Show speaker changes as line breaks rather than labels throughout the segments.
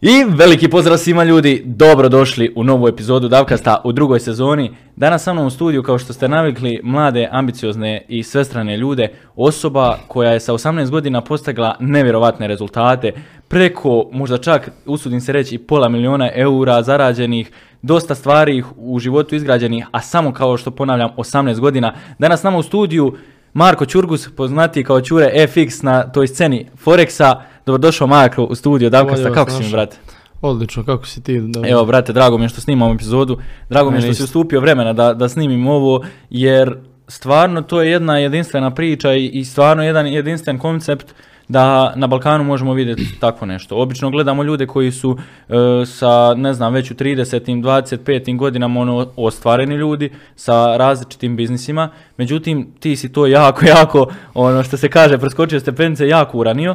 I veliki pozdrav svima ljudi, dobro došli u novu epizodu Davkasta u drugoj sezoni. Danas sa mnom u studiju, kao što ste navikli, mlade, ambiciozne i svestrane ljude, osoba koja je sa 18 godina postigla nevjerovatne rezultate, preko, možda čak, usudim se reći, pola miliona eura zarađenih, dosta stvari u životu izgrađenih, a samo kao što ponavljam, 18 godina. Danas nama u studiju Marko Ćurgus, poznati kao Ćure FX na toj sceni Forexa. Dobrodošao Marko u studio Davkasta, kako si mi brate?
Odlično, kako si ti? Da,
Evo, brate, drago mi je što snimamo epizodu. Drago mi je što si ustupio vremena da, da snimim ovo, jer stvarno to je jedna jedinstvena priča i, i stvarno jedan jedinstven koncept da na Balkanu možemo vidjeti tako nešto. Obično gledamo ljude koji su e, sa, ne znam, već u 30. 25. godinama ono, ostvareni ljudi sa različitim biznisima. Međutim, ti si to jako, jako, ono što se kaže, preskočio stepenice, jako uranio.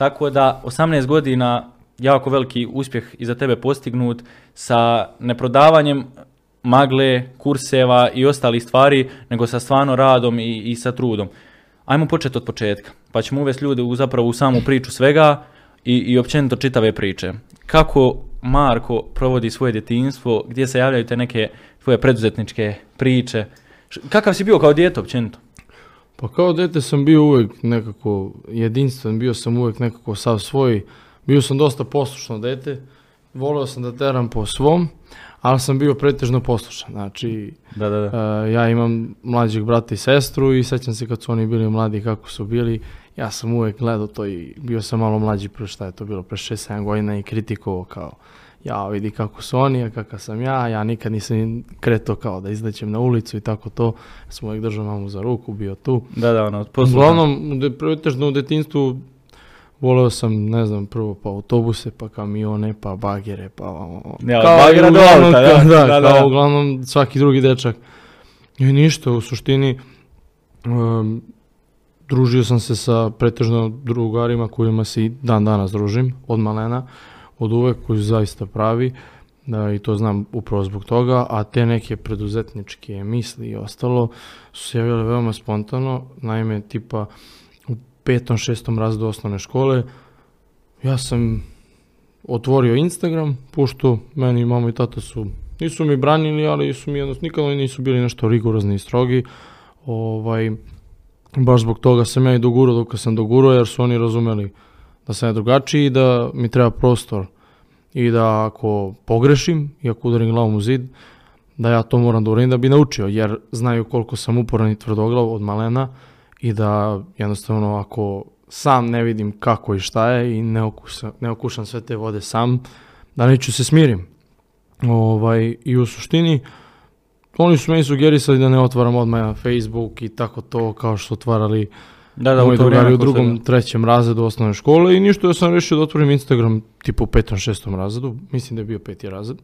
Tako da 18 godina jako veliki uspjeh iza tebe postignut sa neprodavanjem magle, kurseva i ostalih stvari, nego sa stvarno radom i, i sa trudom. Ajmo početi od početka, pa ćemo uvesti ljude u zapravo u samu priču svega i, i općenito čitave priče. Kako Marko provodi svoje djetinjstvo, gdje se javljaju te neke tvoje preduzetničke priče, kakav si bio kao dijete općenito?
Pa kao dete sam bio uvijek nekako jedinstven, bio sam uvijek nekako sav svoj, bio sam dosta poslušno dete, volio sam da teram po svom, ali sam bio pretežno poslušan. Znači,
Da, da, da.
e, ja imam mlađeg brata i sestru i sećam se kad su oni bili mladi kako su bili, ja sam uvijek gledao to i bio sam malo mlađi pre šta je to bilo, pre 6-7 godina i kritikovao kao ja vidi kako su oni, a kakav sam ja, ja nikad nisam kretao kao da izlećem na ulicu i tako to, sam uvijek držao mamu za ruku, bio tu.
Da, da, ono, poslušan.
Uglavnom, pretežno u detinstvu voleo sam, ne znam, prvo pa autobuse, pa kamione, pa bagere, pa... o-
Ja,
kao
bagera
uglavnom,
auta, da,
kao-
da, da,
kao
da.
uglavnom svaki drugi dečak. I ništa, u suštini, em, družio sam se sa pretežno drugarima kojima se i dan danas družim, od malena, od uvek koji zaista pravi, da, i to znam upravo zbog toga, a te neke preduzetničke misli i ostalo su se javljale veoma spontano, naime tipa u petom, šestom razredu osnovne škole ja sam otvorio Instagram, pošto meni mama i tata su, nisu mi branili, ali su mi jednostavno, nikada nisu bili nešto rigorozni i strogi, ovaj, baš zbog toga sam ja i dogurao dok sam dogurao, jer su oni razumeli da sam ja drugačiji i da mi treba prostor i da ako pogrešim i ako udarim glavom u zid, da ja to moram da uradim da bi naučio, jer znaju koliko sam uporan i tvrdoglav od malena i da jednostavno ako sam ne vidim kako i šta je i ne, okusa, ne okušam sve te vode sam, da neću se smirim. Ovaj, I u suštini, oni su meni sugerisali da ne otvaram odmah Facebook i tako to kao što otvarali
Da, da,
moji drugari u drugom, trećem razredu osnovne škole i ništa ja sam rešio da otvorim Instagram tipu u petom, šestom razredu, mislim da je bio peti razred.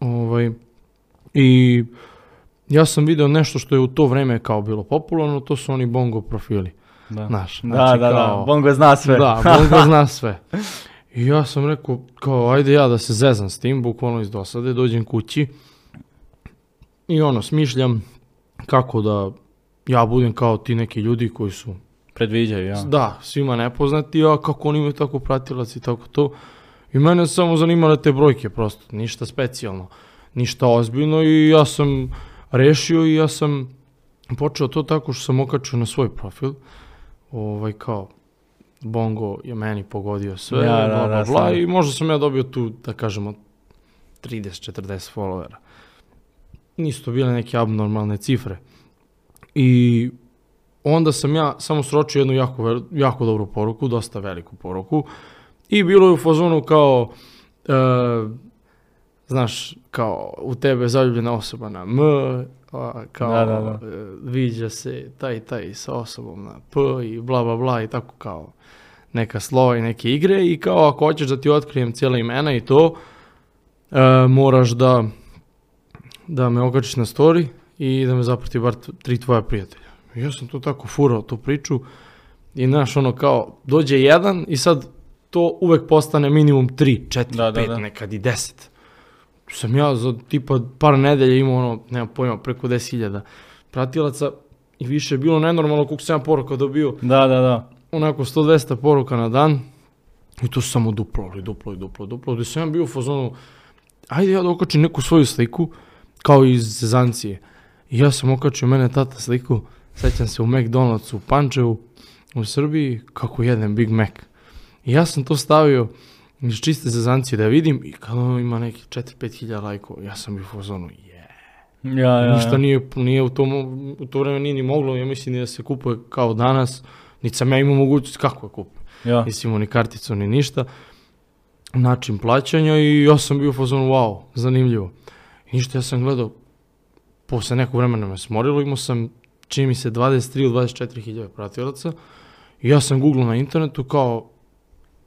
Ovaj, I ja sam video nešto što je u to vreme kao bilo popularno, to su oni bongo profili.
Da.
Znaš,
Da,
znači
da, da,
kao-
Bongo zna sve.
Da, bongo zna sve. I ja sam rekao, kao, ajde ja da se zezam s tim, bukvalno iz dosade, dođem kući i ono, smišljam kako da ja budem kao ti neki ljudi koji su
Predviđaju, ja.
da, svima nepoznati, a kako oni imaju tako pratilac i tako to. I mene samo zanimale te brojke prosto, ništa specijalno, ništa ozbiljno i ja sam rešio i ja sam počeo to tako što sam okačio na svoj profil, ovaj kao Bongo je meni pogodio sve,
Ja,
bla, bla, bla, i možda sam ja dobio tu, da kažemo, 30-40 followera. Nisu to bile neke abnormalne cifre. I onda sam ja samo sročio jednu jako, jako dobru poruku, dosta veliku poruku. I bilo je u fazonu kao, e, znaš, kao u tebe je zaljubljena osoba na M, a, kao
Da, da, da.
e, viđa se taj taj sa osobom na P i bla bla bla i tako kao neka slova i neke igre i kao ako hoćeš da ti otkrijem cijela imena i to, e, moraš da da me okačiš na story i da me zaprati bar tri tvoja prijatelja. Ja sam to tako furao, tu priču i znaš ono kao dođe jedan i sad to uvek postane minimum tri, četiri,
Da, da,
pet,
da.
nekad i deset. Sam ja za tipa par nedelja imao ono, nemam pojma, preko 10.000 pratilaca i više je bilo nenormalno koliko sam ja poruka dobio
Da, da, da.
onako 100-200 poruka na dan I to samo duplo, i duplo, i duplo, duplo. Da sam ja bio u fazonu, ajde ja da okačim neku svoju sliku, kao iz Zezancije. I ja sam okačio mene tata sliku, sećam se u McDonald'su u Pančevu, u Srbiji, kako jedem Big Mac. I ja sam to stavio iz čiste Zezancije da vidim i kad ono ima neki 4-5 hiljada lajkova, ja sam bio u fazonu, je.
Ja, ja,
Ništa
ja.
nije, nije u, tom, u to vreme nije ni moglo, ja mislim da se kupuje kao danas, niti sam ja imao mogućnost kako je kupim.
Ja.
Nisi imao ni karticu ni ništa. Način plaćanja i ja sam bio u fazonu wow, zanimljivo. I ništa, ja sam gledao, posle nekog vremena me smorilo, imao sam, čini mi se, 23 ili 24 hiljade pratilaca. Ja sam googlao na internetu kao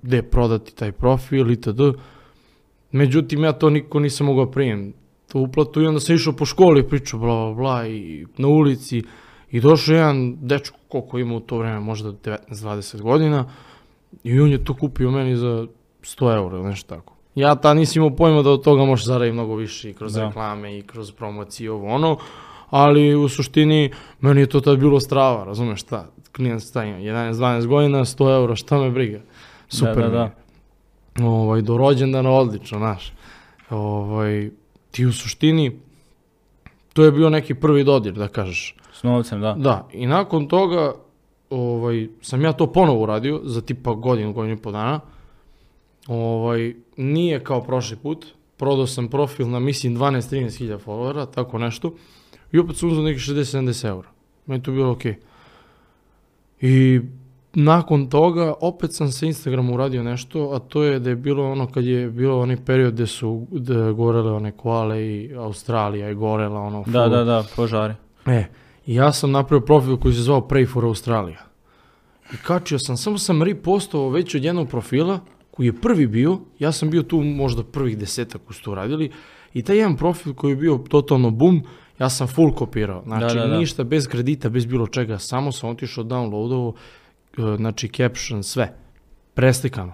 gde prodati taj profil itd. Međutim, ja to niko nisam mogao prijem tu uplatu i onda sam išao po školi pričao bla bla bla i na ulici i došao jedan dečko koliko ima u to vreme, možda 19-20 godina i on je to kupio meni za 100 eura nešto tako. Ja ta nisam imao pojma da od toga možeš zaraditi mnogo više i kroz
Da.
reklame i kroz promocije i ovo ono, ali u suštini meni je to tad bilo strava, razumeš šta, klijent stavio 11-12 godina, 100 eura, šta me briga, super
da,
mi je.
da.
Ovaj, do rođendana odlično, znaš. Ovaj, ti u suštini, to je bio neki prvi dodir, da kažeš.
S novcem, da.
Da, i nakon toga ovaj, sam ja to ponovo uradio za tipa godinu, godinu i po dana. Ovaj, nije kao prošli put. Prodao sam profil na mislim 12-13 hiljada followera, tako nešto. I opet sam uzeo neki 60-70 eura. Meni to bilo okej. I nakon toga opet sam sa Instagrama uradio nešto, a to je da je bilo ono kad je bilo onaj period gde su gde gorele one koale i Australija je gorela ono
Da,
full.
da, da, požari.
E, i ja sam napravio profil koji se zvao Pray for Australia. I kačio sam, samo sam repostovao već od jednog profila, koji je prvi bio, ja sam bio tu možda prvih desetak koji su to radili, i taj jedan profil koji je bio totalno bum, ja sam full kopirao. Znači,
Da, da, da.
ništa bez kredita, bez bilo čega, samo sam otišao, downloadovao, e, znači caption, sve, preslikano.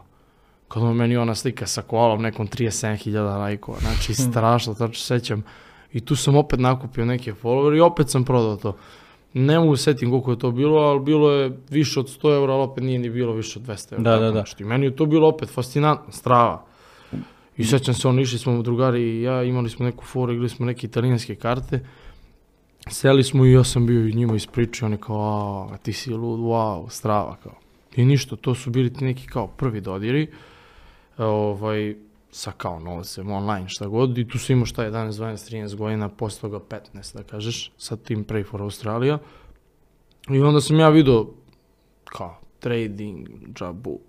Kad ono meni ona slika sa koalom, nekom 37.000 lajkova, znači strašno, se sećam. I tu sam opet nakupio neke followere i opet sam prodao to. Ne mogu se setim koliko je to bilo, ali bilo je više od 100 eura, ali opet nije ni bilo više od 200 eura.
Da, da, da.
nešto. I meni je to bilo opet fascinantno, strava. I sećam se, ono, išli smo drugari i ja, imali smo neku foru, igrali smo neke italijanske karte. Seli smo i ja sam bio i njima ispričao, oni kao, a ti si lud, wow, strava, kao. I ništa, to su bili ti neki kao prvi dodiri, e, ovaj, sa kao novcem, online, šta god, i tu si imao šta 11, 12, 13 godina, posle toga 15, da kažeš, sa tim Pray for Australia. I onda sam ja vidio, kao, trading, džabu,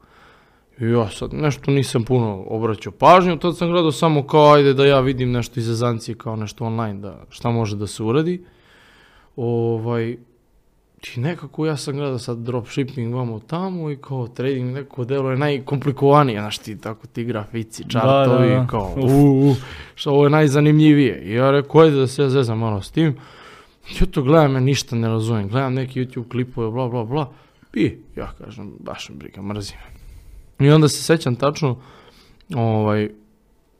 i ja sad nešto nisam puno obraćao pažnju, tad sam gledao samo kao ajde da ja vidim nešto iz Azancije kao nešto online, da šta može da se uradi. Ovaj, i nekako ja sam gledao sad dropshipping vamo tamo i kao trading neko delo je najkomplikovanije, znaš ti tako ti grafici, čartovi,
da, da.
kao
Uf.
u, u, što ovo je najzanimljivije. I ja rekao ajde da se ja zezam malo s tim. Ja to gledam, ja ništa ne razumem, gledam neki YouTube klipove, bla bla bla, i ja kažem, baš me briga, mrzim. I onda se sećam tačno, ovaj,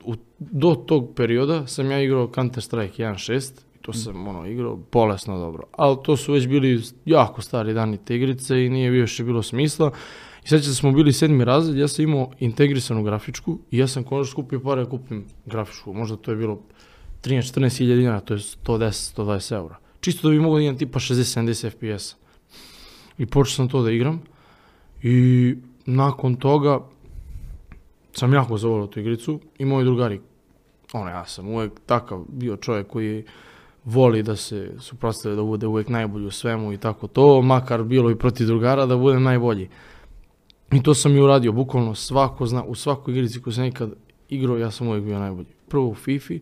u, do tog perioda sam ja igrao Counter Strike 1.6 i to sam ono, igrao bolesno dobro. Ali to su već bili jako stari dani te igrice i nije više bilo smisla. I se da smo bili sedmi razred, ja sam imao integrisanu grafičku i ja sam konačno skupio pare da kupim grafičku. Možda to je bilo 13-14 hiljada dinara, to je 110-120 eura. Čisto da bi mogao da imam tipa 60-70 FPS. I počeo sam to da igram. I nakon toga sam jako zavolio tu igricu i moji drugari. Ono, ja sam uvek takav bio čovjek koji voli da se suprotstavlja da bude uvek najbolji u svemu i tako to, makar bilo i protiv drugara da budem najbolji. I to sam i uradio, bukvalno svako zna, u svakoj igrici koju sam nikad igrao, ja sam uvek bio najbolji. Prvo u FIFA,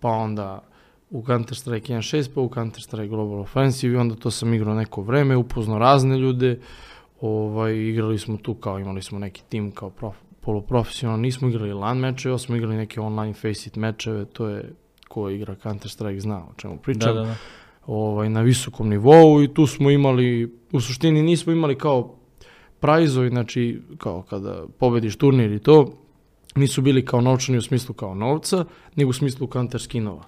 pa onda u Counter-Strike 1.6, pa u Counter-Strike Global Offensive i onda to sam igrao neko vreme, upoznao razne ljude, ovaj, igrali smo tu kao, imali smo neki tim kao prof, poluprofesionalno, nismo igrali LAN mečeve, smo igrali neke online face it mečeve, to je ko igra Counter-Strike zna o čemu pričam
Da, da, da.
ovaj, na visokom nivou i tu smo imali, u suštini nismo imali kao prajzovi, znači kao kada pobediš turnir i to, nisu bili kao novčani u smislu kao novca, nego u smislu counter skinova.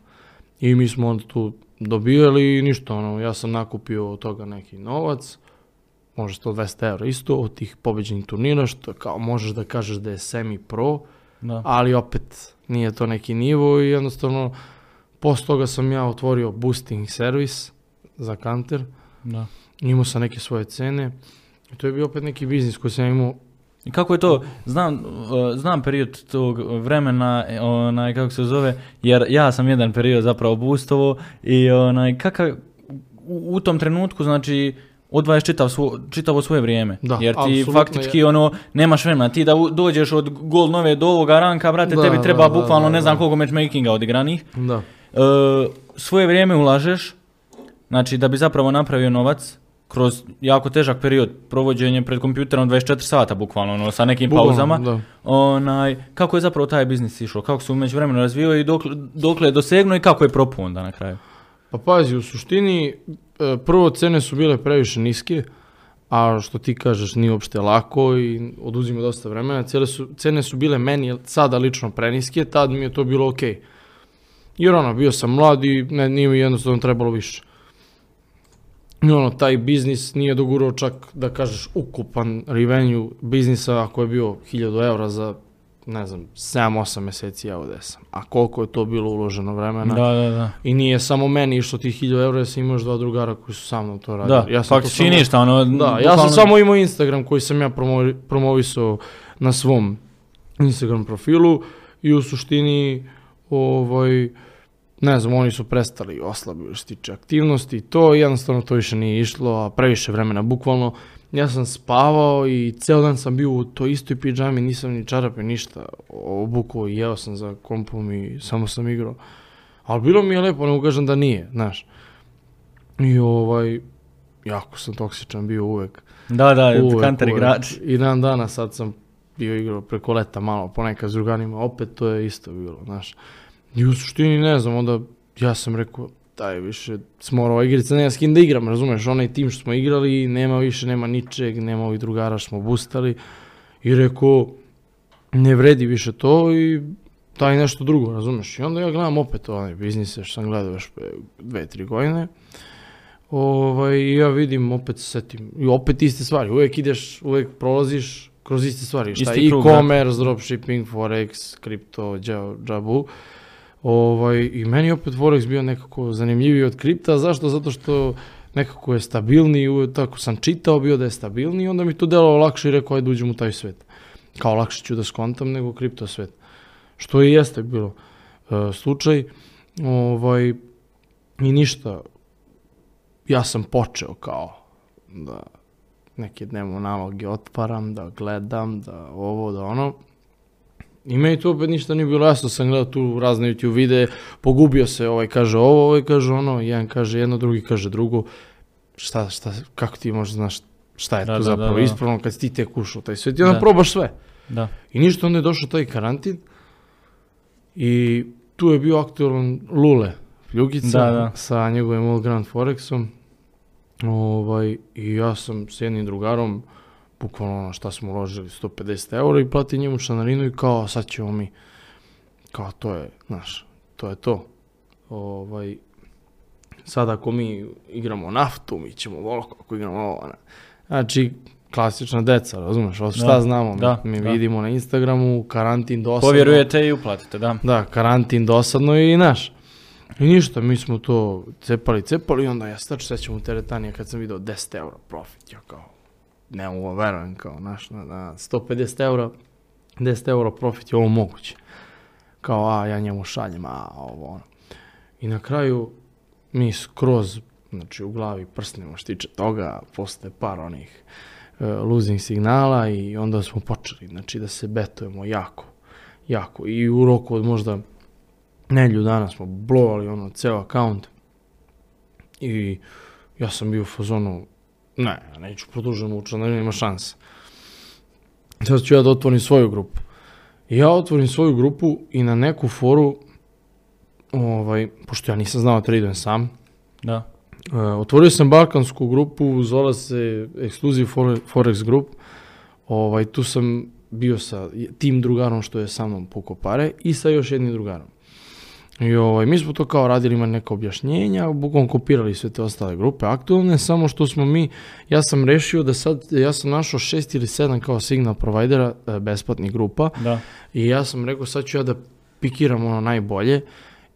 I mi smo onda tu dobijali i ništa, ono, ja sam nakupio od toga neki novac, može 100-200 eura isto od tih pobeđenih turnira, što kao možeš da kažeš da je semi-pro,
Da.
ali opet nije to neki nivo i jednostavno posle toga sam ja otvorio boosting servis za kanter,
da.
imao sam neke svoje cene. I to je bio opet neki biznis koji sam imao.
I kako je to, znam, uh, znam period tog vremena, e, onaj, kako se zove, jer ja sam jedan period zapravo boostovo i onaj, kakav, u, u tom trenutku, znači, odvajaš čitav svo, čitavo svoje vrijeme.
Da,
jer ti faktički
je.
ono, nemaš vremena. Ti da u- dođeš od gol nove do ovoga ranka, brate,
Da,
tebi treba
da,
bukvalno
da,
ne znam koliko matchmakinga odigranih.
Da.
E, svoje vrijeme ulažeš, znači da bi zapravo napravio novac, kroz jako težak period provođenje pred kompjuterom 24 sata bukvalno, ono, sa nekim
Bukvalno,
pauzama.
Da.
Onaj, kako je zapravo taj biznis išao? Kako se umeđu vremenu razvio i dokle, dokle je dosegnuo i kako je propuo onda na kraju?
Pa pazi, u suštini, prvo cene su bile previše niske, a što ti kažeš nije uopšte lako i oduzima dosta vremena. Cijele su, cene su bile meni sada lično preniske, tad mi je to bilo ok. Jer ono, bio sam mlad i ne, nije mi jednostavno trebalo više. I ono, taj biznis nije dogurao čak da kažeš ukupan revenue biznisa ako je bio 1000 eura za ne znam, 7-8 meseci ja ovdje sam. A koliko je to bilo uloženo vremena?
Da, da, da.
I nije samo meni išlo tih 1000 eura, ja sam imao još dva drugara koji su sa mnom to radili.
Da,
ja sam to
faktički
samo-
ništa, ono,
Da, ja sam samo imao Instagram koji sam ja promovi- promovisao na svom Instagram profilu i u suštini ovaj, ne znam, oni su prestali oslabili što tiče aktivnosti i to, jednostavno to više nije išlo, a previše vremena, bukvalno ja sam spavao i ceo dan sam bio u toj istoj pidžami, nisam ni čarape, ništa obukao i jeo sam za kompom i samo sam igrao. Ali bilo mi je lepo, ne ukažem da nije, znaš. I ovaj, jako sam toksičan bio uvek.
Da, da,
uvek,
kanter igrač.
I dan dana sad sam bio igrao preko leta malo, ponekad s drugarima, opet to je isto bilo, znaš. I u suštini ne znam, onda ja sam rekao, daj više, smo morao igrica, nema s kim da igram, razumeš, onaj tim što smo igrali, nema više, nema ničeg, nema ovih drugara što smo bustali. I rekao, ne vredi više to i daj nešto drugo, razumeš. I onda ja gledam opet onaj biznise što sam gledao još dve, tri godine. Ovaj, i ja vidim, opet se setim, i opet iste stvari, uvek ideš, uvek prolaziš kroz iste stvari, šta e-commerce, dropshipping, forex, kripto, dža- džabu. Ovaj, I meni je opet forex bio nekako zanimljiviji od kripta, zašto? Zato što nekako je stabilniji, tako sam čitao bio da je stabilniji, onda mi to delovalo lakše i rekao, ajde uđem u taj svet. Kao lakše ću da skontam nego kripto svet. Što i jeste bilo e, slučaj. Ovaj, I ništa, ja sam počeo kao da neke dnevno naloge otparam, da gledam, da ovo, da ono. I meni to opet ništa nije bilo jasno, sam gledao tu razne YouTube videe, pogubio se, ovaj kaže ovo, ovaj kaže ono, jedan kaže jedno, drugi kaže drugo. Šta, šta, kako ti možeš znaš šta je
Da,
tu
da,
zapravo
da, da.
ispravno kad si ti tek ušao taj svet i onda
Da.
probaš sve.
Da.
I ništa, onda je došao taj karantin i tu je bio aktualan Lule Ljugica
Da, da.
sa njegovim All Grand Forexom. Ovaj, I ja sam s jednim drugarom, bukvalno ono šta smo uložili, 150 eura i plati njemu članarinu i kao sad ćemo mi, kao to je, znaš, to je to. Ovaj, sad ako mi igramo naftu, mi ćemo volko, ako igramo ovo, ne. Znači, klasična deca, razumeš, o, šta
Da,
znamo, mi-
da,
mi
da.
vidimo na Instagramu, karantin dosadno.
Povjerujete i uplatite, da.
Da, karantin dosadno i naš. I ništa, mi smo to cepali, cepali i onda ja stač sećam u teretanije kad sam video 10 eura profit, ja kao, ne da verujem, kao, naš, na, na 150 eura, 10 eura profit je ovo moguće. Kao, a, ja njemu šaljem, a, ovo, ono. I na kraju, mi skroz, znači, u glavi prsnemo što tiče toga, posle par onih e, losing signala i onda smo počeli, znači, da se betujemo jako, jako. I u roku od možda nedlju dana smo blovali ono ceo akaunt i ja sam bio u fazonu ne, neću produžen u članarinu, nema šanse. Sad ću ja da otvorim svoju grupu. Ja otvorim svoju grupu i na neku foru, ovaj, pošto ja nisam znao da tradujem sam,
Da.
Uh, otvorio sam balkansku grupu, zvala se Exclusive Fore- Forex Group. Ovaj, tu sam bio sa tim drugarom što je sa mnom pukao pare i sa još jednim drugarom. I ovaj, mi smo to kao radili, ima neka objašnjenja, bukvalno kopirali sve te ostale grupe aktualne, samo što smo mi, ja sam rešio da sad, ja sam našao šest ili sedam kao signal provajdera e, besplatnih grupa
Da.
i ja sam rekao sad ću ja da pikiram ono najbolje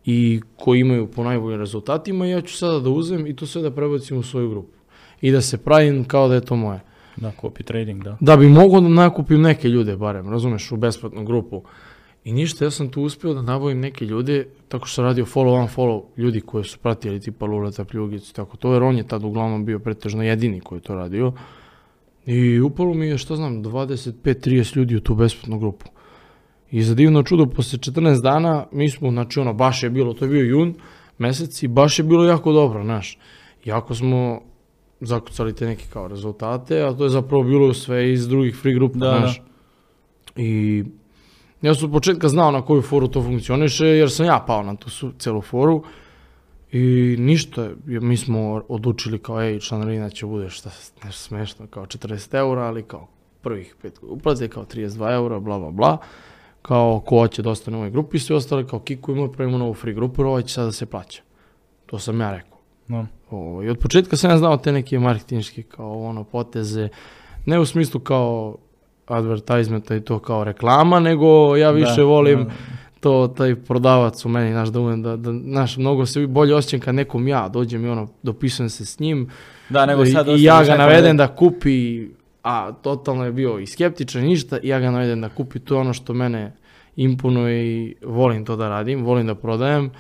i koji imaju po najboljim rezultatima i ja ću sada da uzem i to sve da prebacim u svoju grupu i da se pravim kao da je to moje.
Da, copy trading, da.
Da bi mogao da nakupim neke ljude barem, razumeš, u besplatnu grupu. I ništa, ja sam tu uspio da nabavim neke ljude, tako što sam radio follow on follow ljudi koji su pratili tipa Luleta, Pljugic i tako to, jer on je tad uglavnom bio pretežno jedini koji je to radio. I upalo mi je, šta znam, 25-30 ljudi u tu besplatnu grupu. I za divno čudo, posle 14 dana, mi smo, znači ono, baš je bilo, to je bio jun mesec i baš je bilo jako dobro, znaš. Jako smo zakucali te neke kao rezultate, a to je zapravo bilo sve iz drugih free grupa, znaš. I ja sam od početka znao na koju foru to funkcioniše, jer sam ja pao na tu su, celu foru. I ništa, mi smo odlučili kao, ej, članarina će bude šta, nešto smešno, kao 40 eura, ali kao prvih pet uplate, kao 32 eura, bla, bla, bla. Kao, ko hoće da ostane u ovoj grupi, svi ostali kao kikujemo, pravimo novu free grupu, ovo će sada da se plaća. To sam ja rekao.
No.
Ovo, I od početka sam ja znao te neke marketinške kao ono poteze, ne u smislu kao advertisementa i to kao reklama, nego ja više
Da,
volim
da.
to taj prodavac u meni, znaš, da umem da, da, znaš, mnogo se bolje osjećam kad nekom ja dođem i ono, dopisujem se s njim
Da, nego sad
i ja ga navedem da kupi, a totalno je bio i skeptičan i ništa, i ja ga navedem da kupi, to je ono što mene imponuje i volim to da radim, volim da prodajem,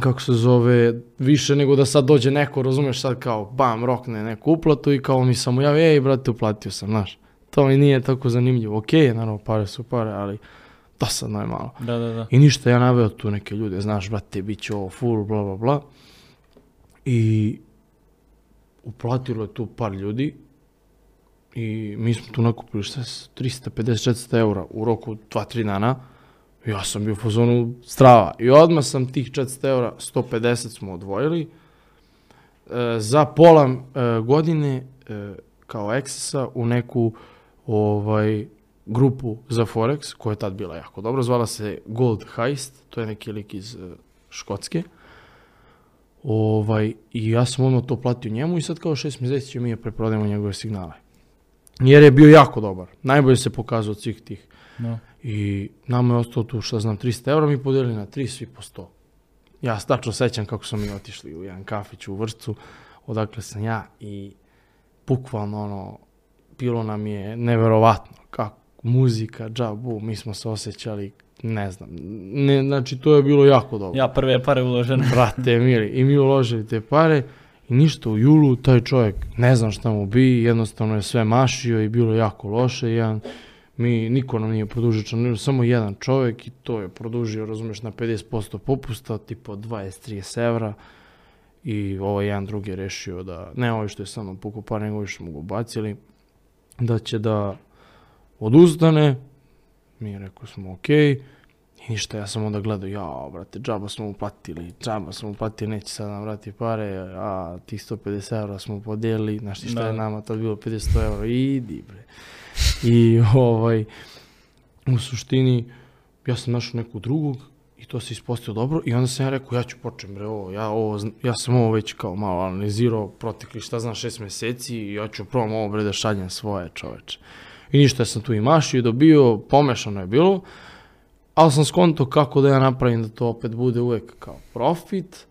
kako se zove, više nego da sad dođe neko, razumeš, sad kao bam, rokne neku uplatu i kao mi samo ja, ej, brate, uplatio sam, znaš. To mi nije tako zanimljivo. Ok, naravno, pare su pare, ali dosadno je malo.
Da, da, da.
I ništa, ja naveo tu neke ljude, znaš, brate, bit će ovo full, bla, bla, bla. I uplatilo je tu par ljudi i mi smo tu nakupili šta je, 350-400 eura u roku 2-3 dana. Ja sam bio u fazonu strava. I odmah sam tih 400 eura, 150 smo odvojili. E, za pola e, godine e, kao Accessa u neku ovaj, grupu za Forex, koja je tad bila jako dobra, zvala se Gold Heist, to je neki lik iz e, Škotske. Ovaj, I ja sam odmah to platio njemu i sad kao šest mjeseci će mi je preprodajemo njegove signale. Jer je bio jako dobar. Najbolje se pokazao od svih tih.
No.
I nama je ostalo tu, šta znam, 300 eura, mi podelili na 3, svi po 100. Ja se tačno sećam kako smo mi otišli u jedan kafić u Vršcu, odakle sam ja i bukvalno ono, bilo nam je neverovatno kako muzika, džabu, mi smo se osjećali, ne znam, ne, znači to je bilo jako dobro.
Ja prve pare uložene.
Brate, mili, i mi uložili te pare i ništa u julu, taj čovjek, ne znam šta mu bi, jednostavno je sve mašio i bilo jako loše, jedan, mi, niko nam nije produžio članarinu, samo jedan čovjek i to je produžio, razumeš, na 50% popusta, tipo 20-30 evra i ovaj jedan drugi je rešio da, ne ovaj što je sa mnom pukao par, nego što mu ga ubacili, da će da odustane, mi rekao smo okej, i ništa, ja sam onda gledao, ja, brate, džaba smo uplatili, džaba smo uplatili, neće sad nam vrati pare, a tih 150 eura smo podijelili, znaš ti šta
Da.
je nama tad bilo 500 eura, idi bre. I ovaj, u suštini, ja sam našao nekog drugog i to se ispostavilo dobro i onda sam ja rekao, ja ću počem bre ovo, ja, ovo, ja sam ovo već kao malo analizirao protekli, šta znam, šest meseci i ja ću probam ovo bre da šaljem svoje čoveče. I ništa, sam tu i mašio i dobio, pomešano je bilo, ali sam skonto kako da ja napravim da to opet bude uvek kao profit,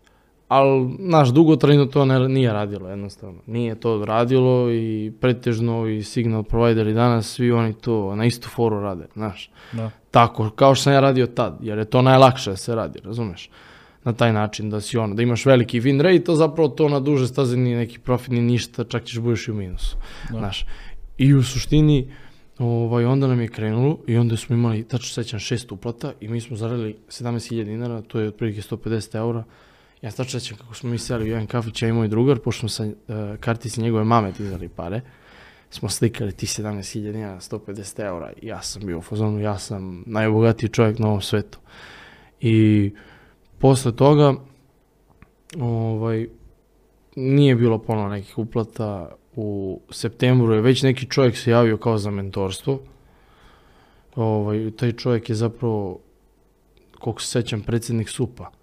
ali naš dugotrajno to ne, nije radilo jednostavno. Nije to radilo i pretežno i signal provideri danas svi oni to na istu foru rade, znaš.
Da.
Tako, kao što sam ja radio tad, jer je to najlakše da se radi, razumeš? Na taj način da si ono, da imaš veliki win rate, a zapravo to na duže staze nije neki profit ni ništa, čak ćeš budeš i u minusu.
Da.
Znaš. I u suštini, ovaj, onda nam je krenulo i onda smo imali, tačno se sećam, šest uplata i mi smo zaradili 17.000 dinara, to je otprilike 150 eura. Ja se sećam kako smo mi seli u jedan kafić, ja i moj drugar, pošto smo sa uh, kartici njegove mame dizali pare, smo slikali ti 17.000 dinara, 150 eura ja sam bio u fazonu, ja sam najbogatiji čovjek na ovom svetu. I posle toga, ovaj, nije bilo ponovo nekih uplata, u septembru je već neki čovjek se javio kao za mentorstvo. Ovaj, taj čovjek je zapravo koliko se sećam, predsjednik SUPA.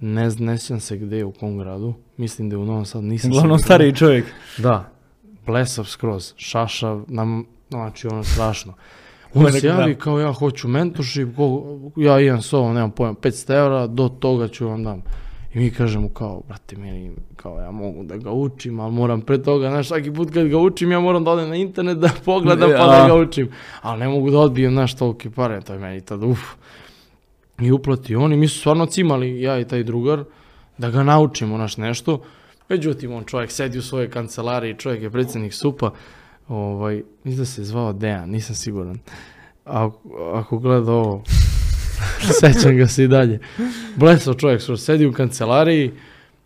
Ne, ne sjećam se gdje, u kom gradu. Mislim da je u Novom Sadu, nisam
Uglavnom stariji čovjek.
Da, blesav skroz, šašav, nam, znači ono strašno. On se javi
da.
kao ja hoću mentorship, ja imam s ovom, nemam pojma, 500 eura, do toga ću vam dam. I mi kažemo kao, brate, meni, kao ja mogu da ga učim, ali moram pre toga, znaš, svaki put kad ga učim, ja moram da odem na internet da pogledam pa da
Ja.
ga učim. Ali ne mogu da odbijem, znaš, tolike pare, to je meni tad, uf. I uplati on i mi su stvarno cimali, ja i taj drugar, da ga naučimo, naš nešto. Međutim, on čovjek sedi u svojoj kancelariji, čovjek je predsjednik SUPA, ovaj, da se zvao Dejan, nisam siguran. A, ako gleda ovo, sećam ga se i dalje. Blesao čovjek, što sedi u kancelariji,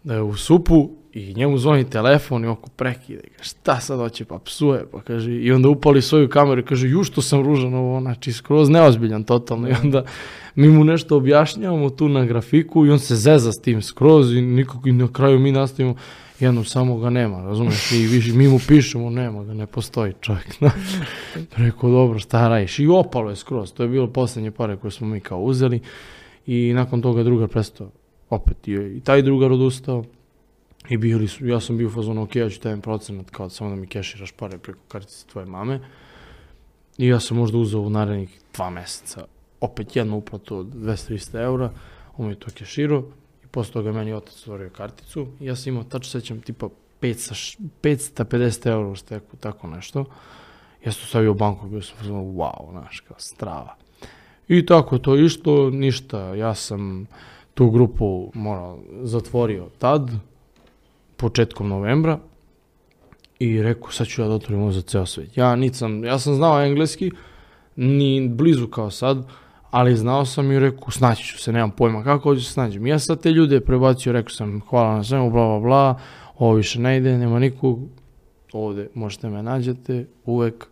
e, u supu i njemu zvoni telefon i oko prekide. Kaže, šta sad hoće, pa psuje, pa kaže, i onda upali svoju kameru i kaže, ju što sam ružan ovo, znači skroz neozbiljan totalno. I onda mi mu nešto objašnjavamo tu na grafiku i on se zeza s tim skroz i nikako i na kraju mi nastavimo, jednom samo ga nema, razumiješ, i više, mi mu pišemo, nema ga, ne postoji čovjek. Rekao, dobro, šta radiš? I opalo je skroz, to je bilo posljednje pare koje smo mi kao uzeli i nakon toga drugar prestao, opet je i taj drugar odustao i bili su, ja sam bio u fazonu, ok, ja ću dajem procenat, kao samo da mi keširaš pare preko kartice tvoje mame. I ja sam možda uzeo u narednih dva meseca opet jednu uplatu od 200-300 eura, on mi je to keširao i posle toga meni otac stvorio karticu i ja sam imao, tačno sećam, tipa 500, 550 eura u steku, tako nešto. Ja sam stavio u banku, bio sam fazonu, wow, znaš, kao strava. I tako to išlo, ništa, ja sam tu grupu morao, zatvorio tad, početkom novembra i rekao sad ću ja da otvorim za ceo svet. Ja nisam, ja sam znao engleski, ni blizu kao sad, ali znao sam i rekao snaći ću se, nemam pojma kako ću se snađem. Ja sad te ljude prebacio, rekao sam hvala na svemu, bla bla bla, ovo više ne ide, nema nikog, ovde možete me nađete, uvek.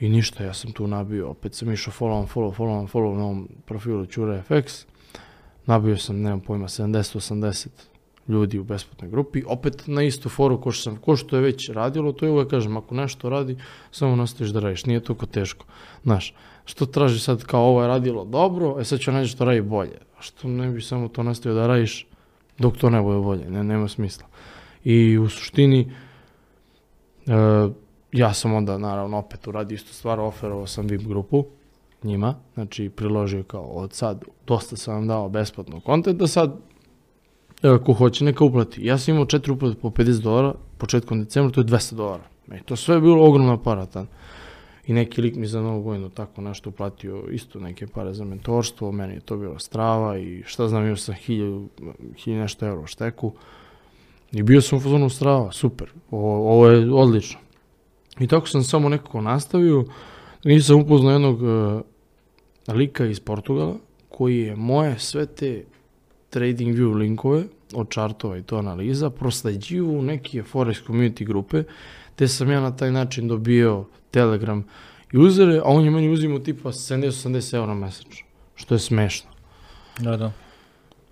I ništa, ja sam tu nabio, opet sam išao follow, follow, follow, follow na ovom profilu Čure FX. Nabio sam, nemam pojma, 70-80 ljudi u besplatnoj grupi. Opet na istu foru ko što, sam, ko što je već radilo, to je uvek kažem, ako nešto radi, samo nastaviš da radiš, nije toliko teško. Znaš, što traži sad kao ovo je radilo dobro, e sad ću naći što radi bolje. A što ne bi samo to nastavio da radiš dok to ne bude bolje, ne, nema smisla. I u suštini, e, ja sam onda naravno opet uradio istu stvar, oferovao sam VIP grupu njima, znači priložio kao od sad, dosta sam vam dao besplatnog kontenta, sad e, ko hoće neka uplati. Ja sam imao četiri uplate po 50 dolara, početkom decembra, to je 200 dolara. E, to sve je bilo ogromna para tad. I neki lik mi za novu godinu tako nešto uplatio isto neke pare za mentorstvo, meni je to bilo strava i šta znam još sam hiljadu, hiljadu nešto euro šteku. I bio sam u fazonu strava, super, ovo, ovo je odlično. I tako sam samo nekako nastavio, nisam upoznao jednog e, lika iz Portugala, koji je moje sve te trading view linkove od čartova i to analiza prosleđivo u neke Forex community grupe, te sam ja na taj način dobio Telegram usere, a on je meni uzimao tipa 70-80 eura mesečno, što je smešno.
Da, da.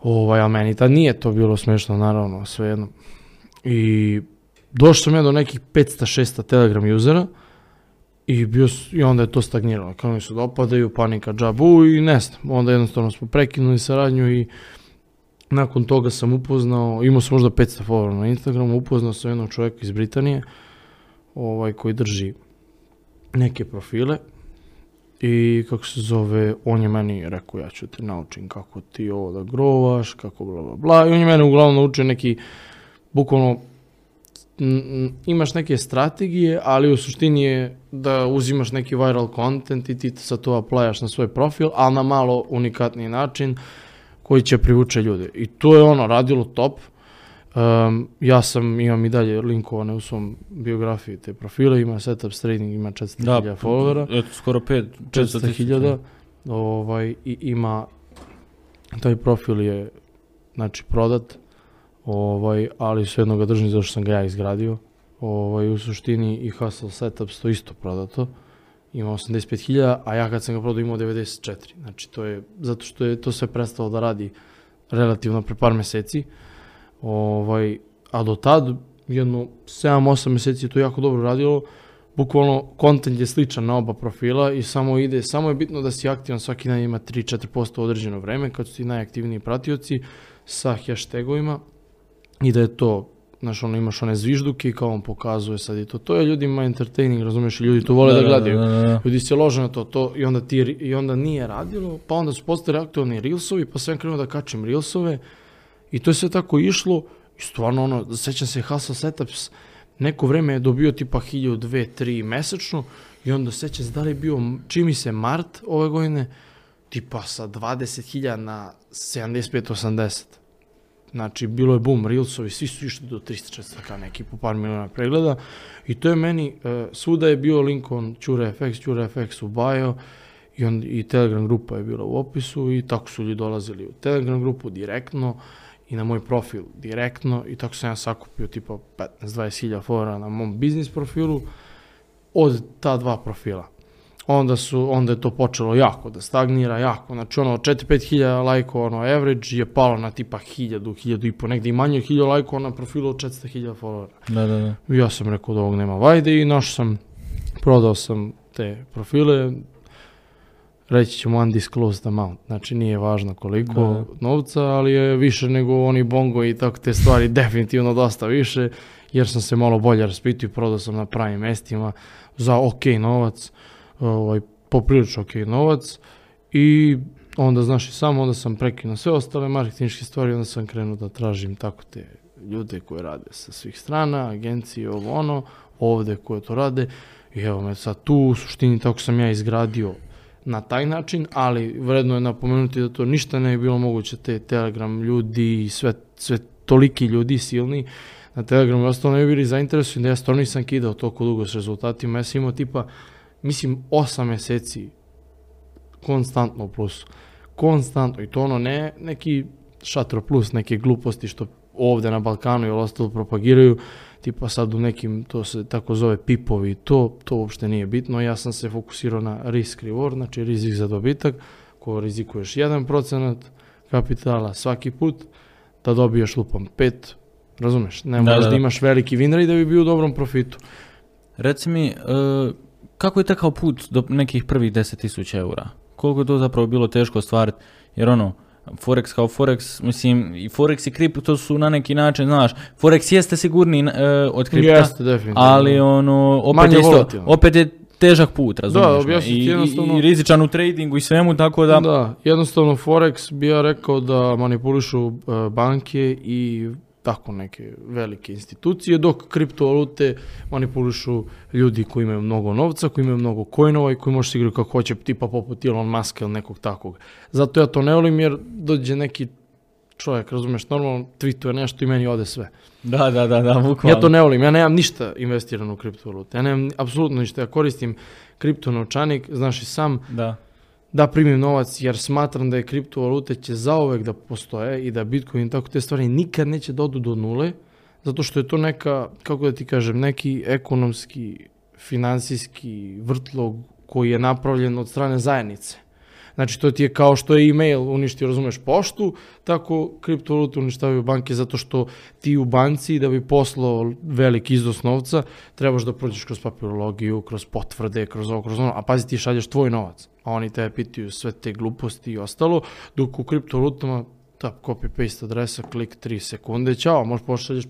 Ovaj, a meni tad nije to bilo smešno, naravno, svejedno. I došao sam ja do nekih 500-600 Telegram usera i, bio, i onda je to stagniralo. Kao mi su da opadaju, panika džabu i ne znam. Onda jednostavno smo prekinuli saradnju i nakon toga sam upoznao, imao sam možda 500 followera na Instagramu, upoznao sam jednog čovjeka iz Britanije ovaj, koji drži neke profile i kako se zove, on je meni rekao ja ću te naučim kako ti ovo da grovaš, kako bla bla bla. I on je mene uglavnom naučio neki, bukvalno imaš neke strategije, ali u suštini je da uzimaš neki viral content i ti sad to aplajaš na svoj profil, ali na malo unikatniji način koji će privuče ljude. I to je ono, radilo top. Um, ja sam, imam i dalje linkovane u svom biografiji te profile, ima setup trading, ima 400.000
Da,
followera.
eto, skoro 5,
400.000 ovaj, i ima taj profil je znači prodat ovaj, ali svejedno ga držim zato što sam ga ja izgradio ovaj, u suštini i Hustle Setups to isto prodato ima 85.000 a ja kad sam ga prodao imao 94 znači to je zato što je to sve prestalo da radi relativno pre par meseci. Ovaj, a do tad jedno 7-8 meseci je to jako dobro radilo. Bukvalno kontent je sličan na oba profila i samo ide, samo je bitno da si aktivan svaki dan ima 3-4% određeno vreme kad su ti najaktivniji pratioci sa hashtagovima i da je to Znaš, ono, imaš one zvižduke i kao on pokazuje sad i to. To je ljudima entertaining, razumiješ, ljudi to vole da, gledaju.
Da, da, da.
Ljudi se lože na to, to i onda, ti, i onda nije radilo, pa onda su postali aktualni reelsovi, pa sam krenuo da kačem reelsove i to je sve tako išlo i stvarno ono, sećam se Hustle Setups, neko vreme je dobio tipa 1000, 2, 3 mesečno i onda sećam se da li je bio, čini se mart ove godine, tipa sa 20.000 na 75-80. Znači, bilo je boom, Reelsovi, svi su išli do 300 kao neki po par miliona pregleda. I to je meni, uh, svuda je bio link on FX, Ćure FX u bio i, on, i Telegram grupa je bila u opisu i tako su ljudi dolazili u Telegram grupu direktno i na moj profil direktno i tako sam ja sakupio tipa 15-20 hiljada followera na mom biznis profilu od ta dva profila onda su, onda je to počelo jako da stagnira, jako, znači ono 4-5 hiljada lajkova, ono average je palo na tipa 1000, 1000 i po, negde i manje od 1000 lajkova na profilu od 400 hiljada followera.
Da, da, da.
I ja sam rekao da ovog nema vajde i našao sam, prodao sam te profile, reći ćemo undisclosed amount, znači nije važno koliko
Da.
novca, ali je više nego oni bongo i tako te stvari, definitivno dosta više, jer sam se malo bolje raspitio i prodao sam na pravim mestima za ok novac, ovaj, poprilično ok novac i onda znaš i samo, onda sam prekinuo sve ostale marketinške stvari, onda sam krenuo da tražim tako te ljude koji rade sa svih strana, agencije, ovo ono, ovde koje to rade. I evo me sad tu u suštini tako sam ja izgradio na taj način, ali vredno je napomenuti da to ništa ne je bilo moguće, te Telegram ljudi i sve, sve toliki ljudi silni, na Telegramu ostalo ne bi bili zainteresovani da ja stvarno nisam kidao toliko dugo s rezultatima, ja sam imao tipa, mislim, 8 meseci konstantno u plusu. Konstantno, i to ono ne neki šatro plus, neke gluposti što ovde na Balkanu i ostalo propagiraju, tipa sad u nekim, to se tako zove pipovi, to, to uopšte nije bitno, ja sam se fokusirao na risk reward, znači rizik za dobitak, ko rizikuješ 1% kapitala svaki put, da dobiješ lupam 5, razumeš, ne moraš
da,
da,
da.
imaš veliki win rate da bi bio u dobrom profitu.
Reci mi, e, kako je tekao put do nekih prvih 10.000 eura? Koliko je to zapravo bilo teško ostvariti? Jer ono, Forex kao Forex, mislim, i Forex i kripto su na neki način, znaš, Forex jeste sigurniji e, od kripta,
Jeste, definitivno.
ali ono, opet je, isto, opet je težak put, razumiješ me?
objasnit
I,
jednostavno-
i, i rizičan u tradingu i svemu, tako da...
Da, jednostavno Forex bi ja rekao da manipulišu e, banke i tako neke velike institucije, dok kriptovalute manipulišu ljudi koji imaju mnogo novca, koji imaju mnogo coinova i koji može se igrati kako hoće, tipa poput Elon Muska ili nekog takvog. Zato ja to ne volim jer dođe neki čovjek, razumeš, normalno tweetuje nešto i meni ode sve.
Da, da, da, da, bukvalno.
Ja to ne volim, ja nemam ništa investirano u kriptovalute, ja nemam apsolutno ništa, ja koristim kripto novčanik, znaš i sam,
Da.
Da primim novac jer smatram da je kriptovalute će zaovek da postoje i da Bitcoin i tako te stvari nikad neće da do nule, zato što je to neka, kako da ti kažem, neki ekonomski, finansijski vrtlog koji je napravljen od strane zajednice. Znači to ti je kao što je email uništio, razumeš, poštu, tako kriptovalute uništavaju banke zato što ti u banci da bi poslao veliki iznos novca trebaš da prođeš kroz papirologiju, kroz potvrde, kroz ovo, kroz ono, a pazi ti šalješ tvoj novac, a oni tebe pitaju sve te gluposti i ostalo, dok u kriptovalutama tap, copy paste adresa, klik 3 sekunde, ćao, možeš pošalješ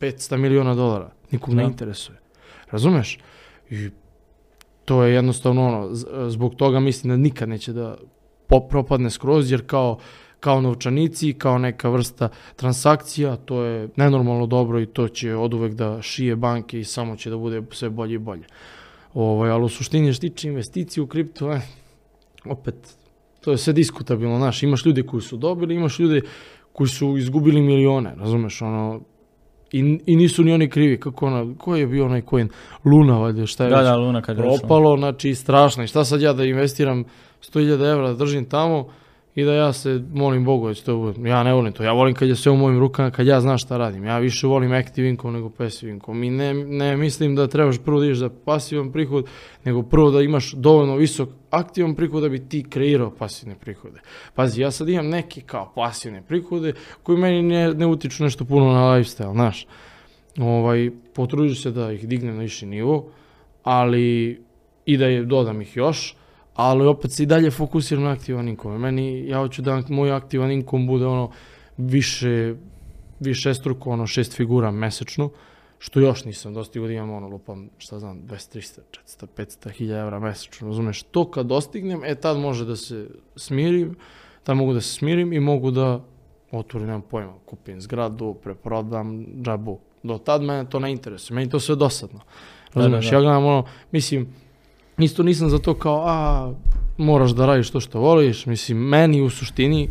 500 miliona dolara, nikog ne interesuje. Razumeš? I to je jednostavno ono, zbog toga mislim da nikad neće da propadne skroz, jer kao, kao novčanici, kao neka vrsta transakcija, to je nenormalno dobro i to će od uvek da šije banke i samo će da bude sve bolje i bolje. Ovaj, ali u suštini što tiče investicije u kripto, eh, opet, to je sve diskutabilno, znaš, imaš ljude koji su dobili, imaš ljude koji su izgubili milione, razumeš, ono, i, i nisu ni oni krivi, kako ona, ko je bio onaj coin, Luna, valjda, šta je
Da,
već?
da, Luna kad je
propalo, znači strašno. I šta sad ja da investiram 100.000 evra, da držim tamo i da ja se molim Bogu to. Ja ne volim to, ja volim kad je sve u mojim rukama, kad ja znam šta radim. Ja više volim active income nego passive income. I ne, ne mislim da trebaš prvo da ideš za pasivan prihod, nego prvo da imaš dovoljno visok aktivan prihod da bi ti kreirao pasivne prihode. Pazi, ja sad imam neke kao pasivne prihode koji meni ne, ne utiču nešto puno na lifestyle, znaš. Ovaj, potrudit ću se da ih dignem na viši nivo, ali i da je dodam ih još, ali opet se i dalje fokusiram na aktivan inkom. Meni, ja hoću da moj aktivan inkom bude ono više, više struko, ono šest figura mesečno, što još nisam dostigao da imam ono lupam, šta znam, 200, 300, 400, 500 hiljada evra mesečno, razumeš? To kad dostignem, e tad može da se smirim, tad mogu da se smirim i mogu da otvorim, nemam pojma, kupim zgradu, preprodam džabu. Do tad mene to ne interesuje, meni to sve dosadno. Razumeš,
da, da.
ja gledam ono, mislim, isto nisam za to kao, a, moraš da radiš to što voliš, mislim, meni u suštini,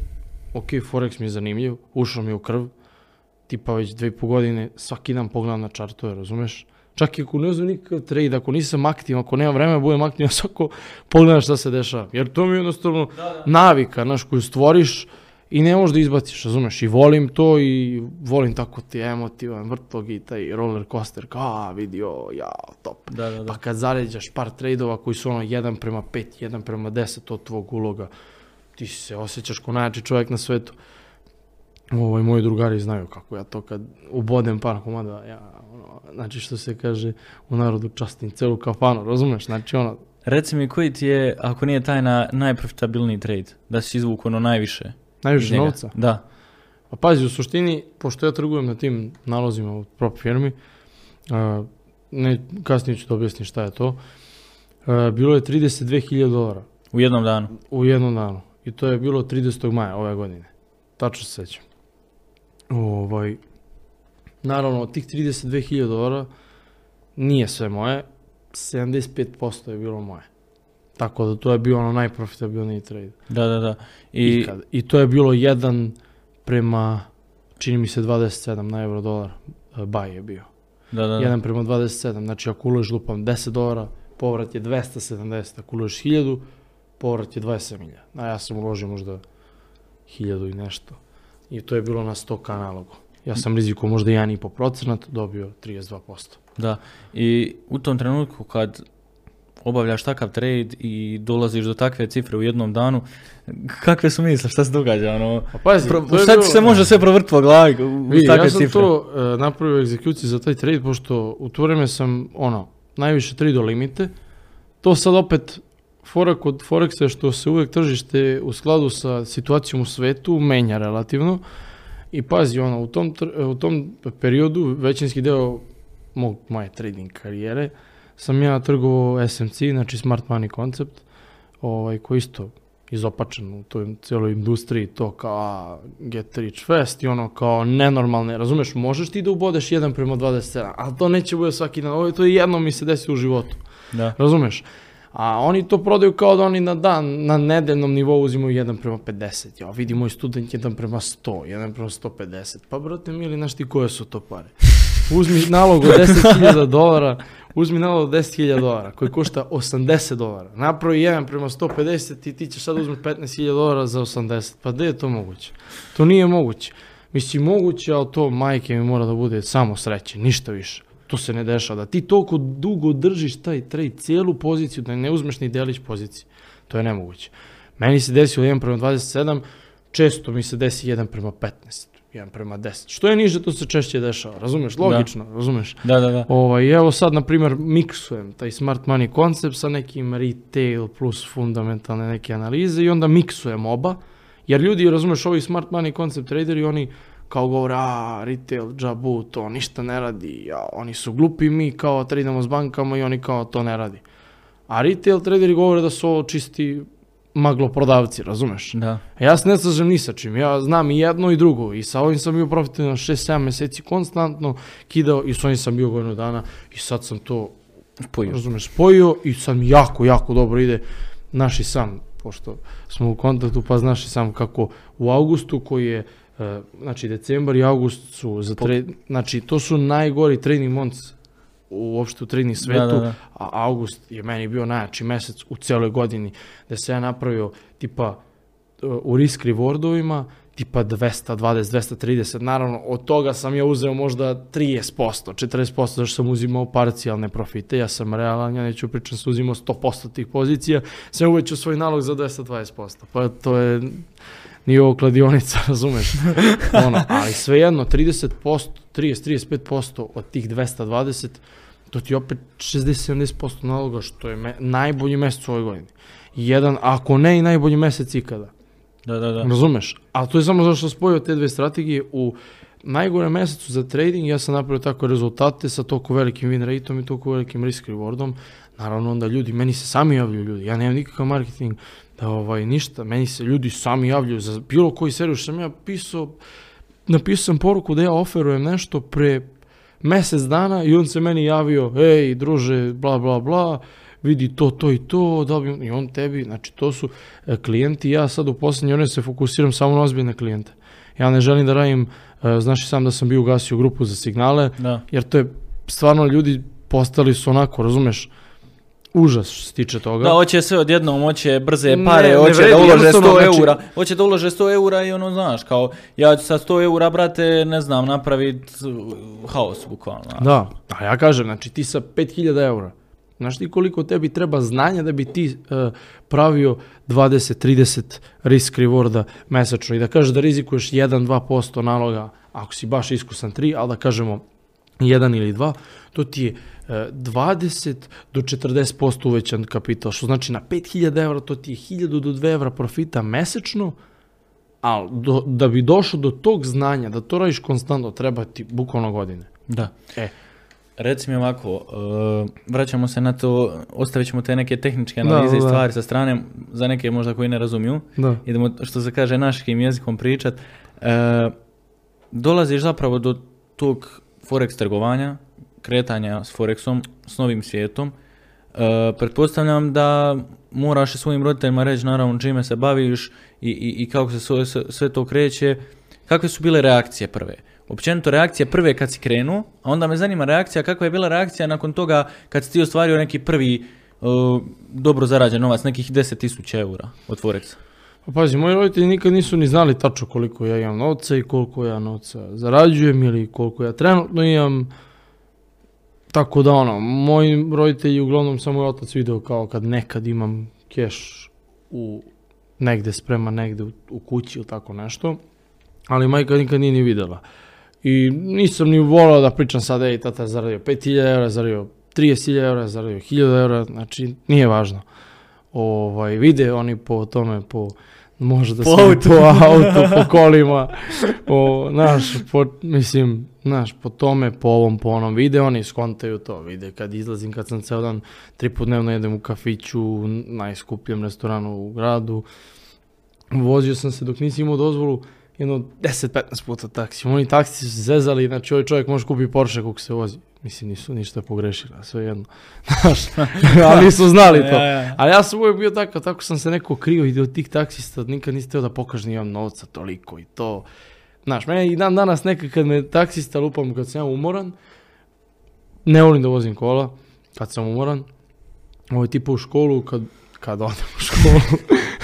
ok, Forex mi je zanimljiv, ušao mi je u krv, tipa već dve i po godine, svaki dan pogledam na čartove, razumeš? Čak i ako ne uzmem nikakav trade, ako nisam aktivan, ako nemam vremena, budem aktivan, svako pogledam šta se dešava. Jer to mi je jednostavno navika, znaš, koju stvoriš i ne možeš da izbaciš, razumeš? I volim to i volim tako ti emotivan vrtlog i taj roller coaster, kao, a, vidi, o, ja, top.
Da, da, da.
Pa kad zaređaš par tradeova koji su ono 1 prema 5, 1 prema 10 od tvog uloga, ti se osjećaš kao najjači čovjek na svetu. Ovaj, moji drugari znaju kako ja to kad ubodem par komada, ja, ono, znači što se kaže u narodu častim celu kafanu, razumeš? Znači ono,
Reci mi koji ti je, ako nije tajna, najprofitabilniji trade? Da si izvuku ono najviše?
najviše novca.
Da.
Pa pazi, u suštini, pošto ja trgujem na tim nalozima u prop firmi, a, ne, kasnije ću da objasnim šta je to, bilo je 32.000 dolara
U jednom danu.
u jednom danu. I to je bilo 30. maja ove godine. Tačno se sećam. Ovaj, naravno, od tih 32.000 dolara nije sve moje, 75% je bilo moje. Tako da to je bio ono najprofitabilniji trade.
Da, da, da. I,
Ikad. I to je bilo jedan prema, čini mi se 27 na euro dolar, e, buy je bio.
da, da, da.
Jedan prema 27, znači ako uložiš lupam 10 dolara, povrat je 270, ako uložiš 1000, povrat je 27.000. A ja sam uložio možda 1000 i nešto. I to je bilo na 100k nalogu. Ja sam riziku možda 1,5 procenat, dobio 32%.
Da, i u tom trenutku kad obavljaš takav trade i dolaziš do takve cifre u jednom danu, kakve su misle, šta se događa, ono,
Pa pazi,
pro, šta ti
bilo-
se može sve provrti po glavi u,
Vidi,
takve
ja sam
cifre?
to e, napravio egzekuciju za taj trade, pošto u to vreme sam, ono, najviše trade limite. To sad opet, fora kod Forexa je što se uvek tržište u skladu sa situacijom u svetu menja relativno. I pazi, ono, u tom, u tom periodu, većinski deo mog, moje trading karijere, sam ja trgovao SMC, znači Smart Money Concept, ovaj, koji isto izopačen u toj cijeloj industriji, to kao get rich fast i ono kao nenormalne, razumeš, možeš ti da ubodeš 1 prema 27, ali to neće bude svaki dan, ovo je to jedno mi se desi u životu,
Da,
razumeš? A oni to prodaju kao da oni na dan, na nedeljnom nivou uzimaju 1 prema 50. Ja vidi moj student 1 prema 100, 1 prema 150. Pa brate mili, znaš ti koje su to pare? Uzmi nalog od 10.000 dolara, uzmi nalog od 10.000 dolara koji košta 80 dolara. Napravi 1 prema 150 i ti ćeš sad uzmi 15.000 dolara za 80. Pa gde je to moguće? To nije moguće. Mislim, moguće, ali to majke mi mora da bude samo sreće, ništa više. To se ne dešava. Da ti toliko dugo držiš taj trade, cijelu poziciju, da ne uzmeš ni delić pozicije. To je nemoguće. Meni se desilo 1 prema 27, često mi se desi 1 prema 15, 1 prema 10. Što je niže, to se češće dešava. Razumeš? Logično, razumeš?
da, da, da.
Ovaj, evo sad, na primjer, miksujem taj smart money koncept sa nekim retail plus fundamentalne neke analize i onda miksujem oba, jer ljudi, razumeš, ovi smart money koncept traderi, oni kao govore, a, retail, džabu, to ništa ne radi, ja, oni su glupi, mi kao tradamo s bankama i oni kao to ne radi. A retail traderi govore da su ovo čisti magloprodavci, razumeš?
Da,
A Ja se ne slažem ni sa čim, ja znam i jedno i drugo i sa ovim sam bio profitabilan 6-7 meseci konstantno kidao i s ovim sam bio godinu dana i sad sam to,
pojio.
razumeš, spojio i sad mi jako, jako dobro ide. Naš i sam, pošto smo u kontaktu, pa znaš i sam kako u avgustu koji je, znači decembar i august su za tre, znači to su najgori training months uopšte u trading svetu,
Da, da, da.
a august je meni bio najjači mesec u cijeloj godini, da se ja napravio tipa e, u risk rewardovima, tipa 220, 230, naravno od toga sam ja uzeo možda 30%, 40% zašto sam uzimao parcijalne profite, ja sam realan, ja neću pričam, sam uzimao 100% tih pozicija, sam uvećao svoj nalog za 220%, pa to je nije ovo kladionica, razumeš? ono, ali svejedno, 30%, 30-35% od tih 220, to ti je opet 60-70% naloga, što je me, najbolji mesec u ovoj godini. Jedan, ako ne i najbolji mesec ikada.
Da, da, da.
Razumeš? A to je samo zato što spojio te dve strategije u najgore mesecu za trading, ja sam napravio tako rezultate sa toliko velikim win rateom i toliko velikim risk rewardom. Naravno onda ljudi, meni se sami javljaju ljudi, ja nemam nikakav marketing, da ovaj, ništa, meni se ljudi sami javljaju za bilo koji seriju što sam ja pisao, napisao sam poruku da ja oferujem nešto pre mesec dana i on se meni javio, ej, druže, bla, bla, bla, vidi to, to i to, da bi, i on tebi, znači to su e, klijenti, ja sad u poslednje one se fokusiram samo na ozbiljne klijente. Ja ne želim da radim, e, znaš i sam da sam bio ugasio grupu za signale,
Da.
jer to je stvarno ljudi postali su onako, razumeš, užas što se tiče toga.
Da, hoće sve odjednom, hoće brze
Ne,
pare,
ne
hoće
vredi,
da ulože
jednostavno,
100
znači-
eura, hoće da ulože 100 eura i ono, znaš, kao, ja ću sa 100 eura, brate, ne znam, napravit uh, haos, bukvalno.
Da, a ja kažem, znači ti sa 5000 eura, znaš ti koliko tebi treba znanja da bi ti e, pravio 20-30 risk rewarda mesečno i da kažeš da rizikuješ 1-2% naloga, ako si baš iskusan 3, ali da kažemo 1 ili 2, to ti je 20 do 40% uvećan kapital, što znači na 5000 eura to ti je 1000 do 2 evra profita mesečno, ali do, da bi došao do tog znanja, da to radiš konstantno, treba ti bukvalno godine.
Da.
E.
Reci mi ovako, uh, vraćamo se na to, ostavit ćemo te neke tehničke
Da,
analize i
da.
stvari sa strane, za neke možda koji ne razumiju.
Da.
Idemo, što se kaže, našim jezikom pričat. Uh, dolaziš zapravo do tog forex trgovanja, kretanja s forexom, s novim svijetom. Uh, pretpostavljam da moraš svojim roditeljima reći naravno čime se baviš i, i, i kako se sve, sve- to kreće. Kakve su bile reakcije prve? Općenito reakcije prve kad si krenuo, a onda me zanima reakcija, kakva je bila reakcija nakon toga kad si ti ostvario neki prvi uh, dobro zarađen novac, nekih 10.000 eura od Forexa.
Pa pazi, moji roditelji nikad nisu ni znali tačno koliko ja imam novca i koliko ja novca zarađujem ili koliko ja trenutno imam. Tako da ono, moji roditelji uglavnom samo je otac video kao kad nekad imam keš u negde sprema negde u, u kući ili tako nešto. Ali majka nikad nije ni videla. I nisam ni volao da pričam sad, ej, tata je zaradio 5000 eura, zaradio 30.000 eura, zaradio 1000 eura, znači nije važno. Ovaj, vide oni po tome, po možda
Po autu.
po autu, po kolima, o, naš, po, mislim, znaš, po tome, po ovom, po onom, vide oni, skontaju to, vide kad izlazim, kad sam ceo dan, tri put dnevno jedem u kafiću, u najskupljem restoranu u gradu, vozio sam se dok nisi imao dozvolu, jedno 10-15 puta taksi. Oni taksi su se zezali, znači ovaj čovjek može kupi Porsche kako se vozi. Mislim, nisu ništa pogrešili, sve jedno. Znaš, ali nisu znali to. Ali ja sam uvijek bio takav, tako sam se neko krio i od tih taksista nikad nisi teo da pokaže da imam novca toliko i to. Znaš, mene i dan danas nekad kad me taksista lupam kad sam ja umoran, ne volim da vozim kola kad sam umoran. Ovo je tipa u školu, kad, kad odem u školu,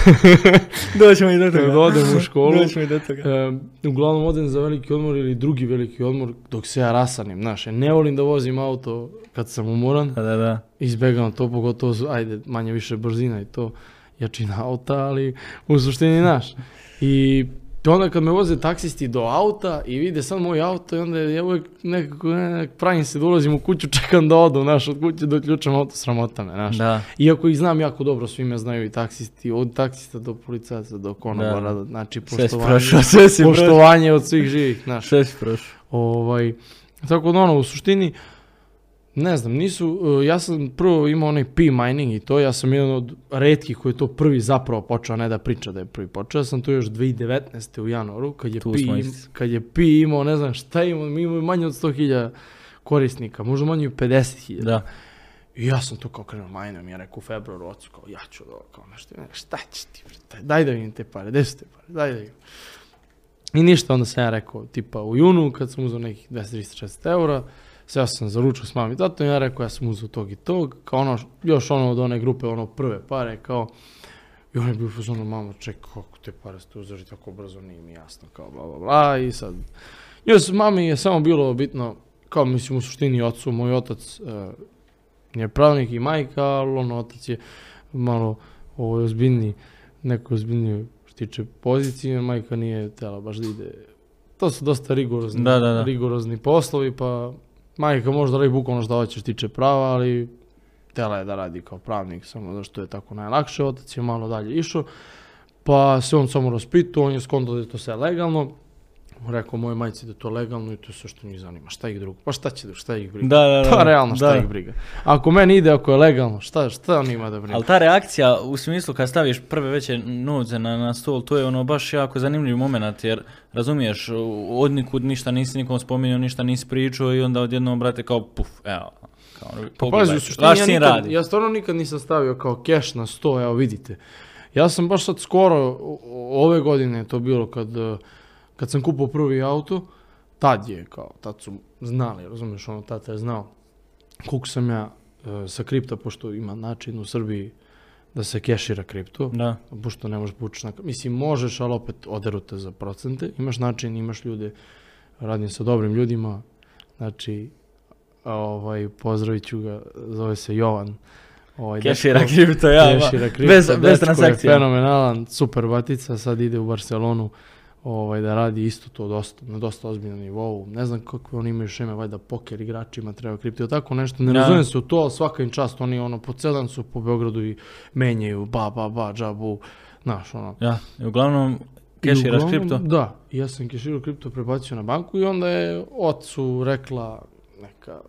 Doćemo i do
kad odem u školu,
Doćemo i do toga.
E, uglavnom odem za veliki odmor ili drugi veliki odmor dok se ja rasanim, znaš, ne volim da vozim auto kad sam umoran,
Da, da, da.
izbegavam to, pogotovo, ajde, manje više brzina i to, jačina auta, ali u suštini, znaš. I onda kad me voze taksisti do auta i vide sad moj auto i onda ja uvijek nekako ne, pravim se da ulazim u kuću, čekam da odu, znaš, od kuće do ključam auto, sramota me, znaš.
Da.
Iako ih znam jako dobro, svi me znaju i taksisti, od taksista do policajaca do konobara,
Da.
znači poštovanje,
prošao.
poštovanje od svih živih, znaš.
Sve si prošao.
Ovaj, tako da ono, u suštini, ne znam, nisu, uh, ja sam prvo imao onaj P mining i to, ja sam jedan od redkih koji je to prvi zapravo počeo, ne da priča da je prvi počeo, ja sam to još 2019. u januaru, kad je,
Tu
P, im- kad je P imao, ne znam šta imao, mi imamo manje od 100.000 korisnika, možda manje od 50.000.
Da.
I ja sam to kao krenuo majnom, ja rekao u februaru ocu, kao ja ću da, kao nešto, ne, šta će ti, bre, daj, da vidim te pare, gde su te pare, daj da vidim. I ništa, onda sam ja rekao, tipa u junu, kad sam uzeo nekih 200-360 eura, sve sam zaručio s mami i tatom, ja rekao, ja sam uzeo tog i tog, kao ono, još ono od one grupe, ono prve pare, kao, i on je bio fazonu, mama, čekaj, kako te pare ste uzeli tako brzo, nije mi jasno, kao bla bla bla, i sad, još mami je samo bilo bitno, kao mislim u suštini ocu, moj otac uh, je pravnik i majka, ali ono, otac je malo ovo, ozbiljniji, neko ozbiljniji što tiče pozicije, majka nije tela baš da ide. To su dosta rigorozni,
Da, da, da.
rigorozni poslovi, pa majka može da radi bukvalno šta hoće što tiče prava, ali tela je da radi kao pravnik, samo zašto je tako najlakše, otac je malo dalje išao, pa se on samo raspitao, on je skontao da je to sve legalno, rekao mojoj majci da je to legalno i to je sve što njih zanima, šta ih drugo, pa šta će, da- šta ih briga,
Da, da, da.
pa realno šta
da.
ih briga. Ako meni ide, ako je legalno, šta, šta on ima da briga?
Ali ta reakcija u smislu kad staviš prve veće novce na, na stol, to je ono baš jako zanimljiv moment jer razumiješ, od nikud ništa nisi nikom spominjao, ništa nisi pričao i onda odjednom brate kao puf, evo. Kao,
Pa pazi, ja, nikad,
radi.
ja stvarno nikad nisam stavio kao keš na sto, evo vidite. Ja sam baš sad skoro, ove godine to bilo kad, kad sam kupio prvi auto, tad je kao, tad su znali, razumiješ, ono, tata je znao koliko sam ja eh, sa kripta, pošto ima način u Srbiji da se kešira kripto,
Da,
pošto ne možeš pući na... Mislim, možeš, ali opet oderu te za procente. Imaš način, imaš ljude, radim sa dobrim ljudima, znači, ovaj, pozdravit ću ga, zove se Jovan. Ovaj,
kešira
dečko-
kripto, ja,
kešira kripto,
bez, bez
je
transakcija.
fenomenalan, super batica, sad ide u Barcelonu ovaj, da radi isto to dosta, na dosta ozbiljnom nivou. Ne znam kakve oni imaju šeme, valjda poker igračima treba kripto, tako nešto. Ne
Da.
razumijem se u to, ali svaka im čast, oni ono po celan su po Beogradu i menjaju, ba, ba, ba, džabu, znaš, ono.
Ja, i uglavnom keširaš kripto.
Da, ja sam keširao kripto prebacio na banku i onda je ocu rekla neka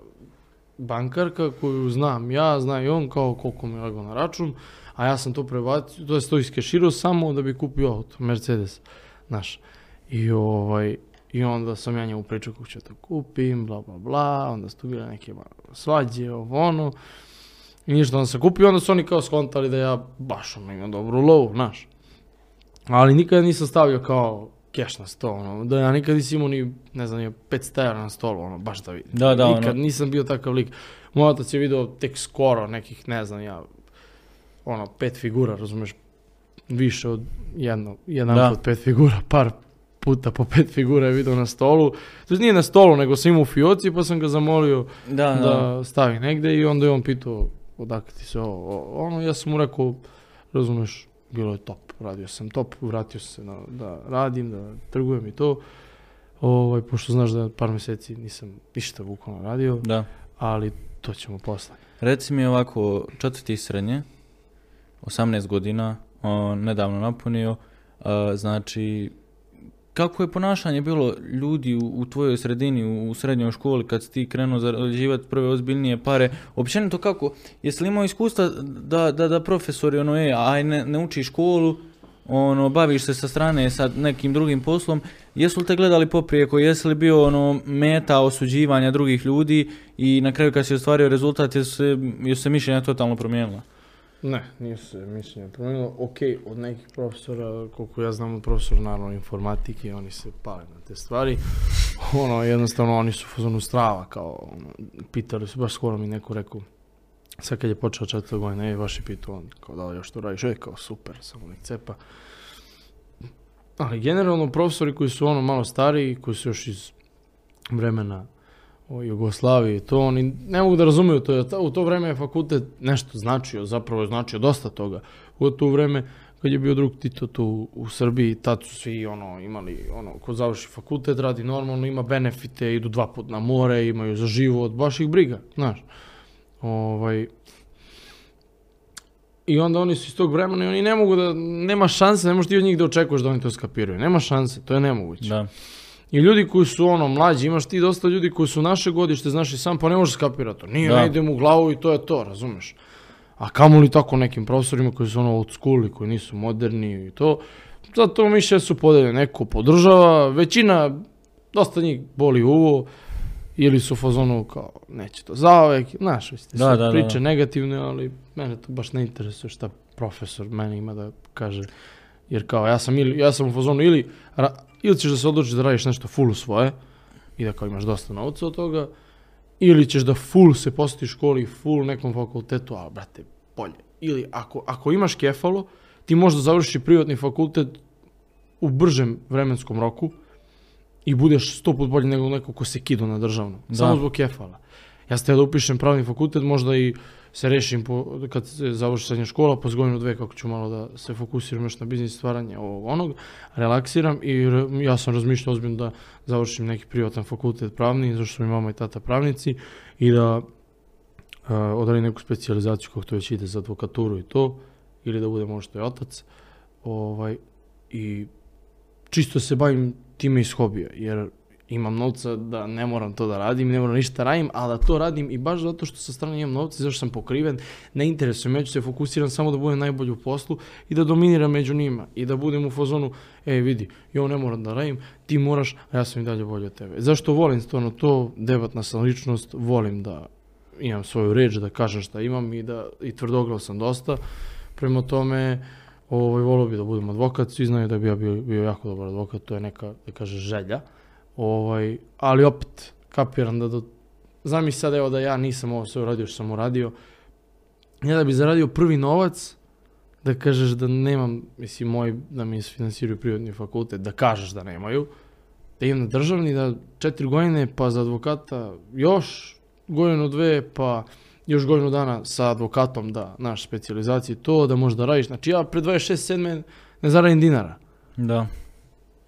bankarka koju znam ja, zna i on kao koliko mi je legao na račun, a ja sam to prebacio, to je to iskeširao samo da bi kupio auto, Mercedes, znaš. I ovaj, i onda sam ja njemu pričao kako ću to kupim, bla bla bla, onda su tu bile neke malo svađe, ovo ono. I ništa, onda sam kupio, onda su oni kao skontali da ja baš ono imam dobru lovu, znaš. Ali nikada nisam stavio kao keš na sto, ono, da ja nikad nisam imao ni, ne znam, ni 500 evra na stolu, ono, baš da vidim.
Da, da,
Nikad
ono.
nisam bio takav lik. Moj otac je video tek skoro nekih, ne znam, ja, ono, pet figura, razumeš, više od jedno, jedan
Da.
put pet figura, par puta po pet figura je video na stolu. To nije na stolu, nego sam imao u fioci, pa sam ga zamolio
Da, da.
da stavi negde i onda je on pitao odakle ti se ovo, ono, ja sam mu rekao, razumeš, bilo je top, radio sam top, vratio sam se na, da radim, da trgujem i to, ovaj, pošto znaš da par mjeseci nisam ništa bukvalno radio,
da.
ali to ćemo posle.
Reci mi ovako, četvrti srednje, 18 godina, o, nedavno napunio, a, znači, kako je ponašanje bilo ljudi u, u tvojoj sredini, u, u srednjoj školi, kad si ti krenuo zarađivati prve ozbiljnije pare, općenito kako, jesi li imao iskustva da, da, da profesori, ono, e, aj ne, ne uči školu, ono, baviš se sa strane sa nekim drugim poslom, jesu li te gledali poprijeko, jesi li bio ono meta osuđivanja drugih ljudi i na kraju kad si ostvario rezultat jesu se, jesu se mišljenja totalno promijenila?
Ne, nije se mišljenje promijenilo. Ok, od nekih profesora, koliko ja znam od profesora naravno informatike, oni se pale na te stvari. ono, jednostavno oni su fazonu strava, kao, ono, pitali su, baš skoro mi neko rekao, sad kad je počeo četvrta godina, ej, baš je on, kao da li još to radiš, ej, kao super, samo nek cepa. Ali generalno profesori koji su ono malo stariji, koji su još iz vremena o Jugoslaviji, to oni ne mogu da razumiju to, ta- u to vreme je fakultet nešto značio, zapravo je značio dosta toga. U to vreme kad je bio drug Tito tu u Srbiji, tad su svi ono imali, ono, ko završi fakultet radi normalno, ima benefite, idu dva put na more, imaju za život, baš ih briga, znaš. Ovaj, I onda oni su iz tog vremena i oni ne mogu da, nema šanse, ne možeš ti od njih da očekuješ da oni to skapiraju. Nema šanse, to je nemoguće.
Da.
I ljudi koji su ono mlađi, imaš ti dosta ljudi koji su naše godište, znaš i sam, pa ne možeš skapirati to. Nije, ne idem u glavu i to je to, razumeš? A kamoli tako nekim profesorima koji su ono old school koji nisu moderni i to. Zato mišlje su podeljene, neko podržava, većina, dosta njih boli uvo, ili su fazonu kao, neće to zaovek, znaš, ste
Da,
sve
da, da,
priče
da.
negativne, ali mene to baš ne interesuje šta profesor meni ima da kaže. Jer kao, ja sam, ili, ja sam u fazonu ili, ra- ili ćeš da se odlučiš da radiš nešto full svoje i da kao imaš dosta novca od toga, ili ćeš da full se posjetiš školi, full nekom fakultetu, a brate, bolje. Ili ako, ako imaš kefalo, ti možda završiš i privatni fakultet u bržem vremenskom roku i budeš sto put bolji nego neko ko se kido na državno.
Da.
Samo zbog kefala. Ja sam teo da upišem pravni fakultet, možda i se rešim po, kad se završi srednja škola, po godinu dve kako ću malo da se fokusiram još na biznis stvaranje ovog onog, relaksiram i re- ja sam razmišljao ozbiljno da završim neki privatan fakultet pravni, zašto su mi mama i tata pravnici i da uh, odradim neku specijalizaciju kako to već ide za advokaturu i to, ili da bude možda i otac. Ovaj, I čisto se bavim time iz hobija, jer imam novca da ne moram to da radim, ne moram ništa radim, ali da to radim i baš zato što sa strane imam novca, zašto sam pokriven, ne interesuje me, ja ću se fokusiram samo da budem najbolji u poslu i da dominiram među njima i da budem u fazonu, ej vidi, ja ne moram da radim, ti moraš, a ja sam i dalje bolji od tebe. Zašto volim stvarno to, debatna sam ličnost, volim da imam svoju reč, da kažem šta imam i da i tvrdoglav sam dosta, prema tome, ovaj, volio bi da budem advokat, svi znaju da bi ja bio, bio jako dobar advokat, to je neka, da kaže, želja, Ovaj, ali opet, kapiram da do... Znam sad evo da ja nisam ovo sve uradio što sam uradio. Ja da bi zaradio prvi novac, da kažeš da nemam, mislim, moj, da mi isfinansiraju privatni fakultet, da kažeš da nemaju, da imam državni, da četiri godine, pa za advokata još godinu dve, pa još godinu dana sa advokatom, da, naš specijalizaciji to, da možda radiš. Znači ja pre 26 7 ne zaradim dinara.
Da.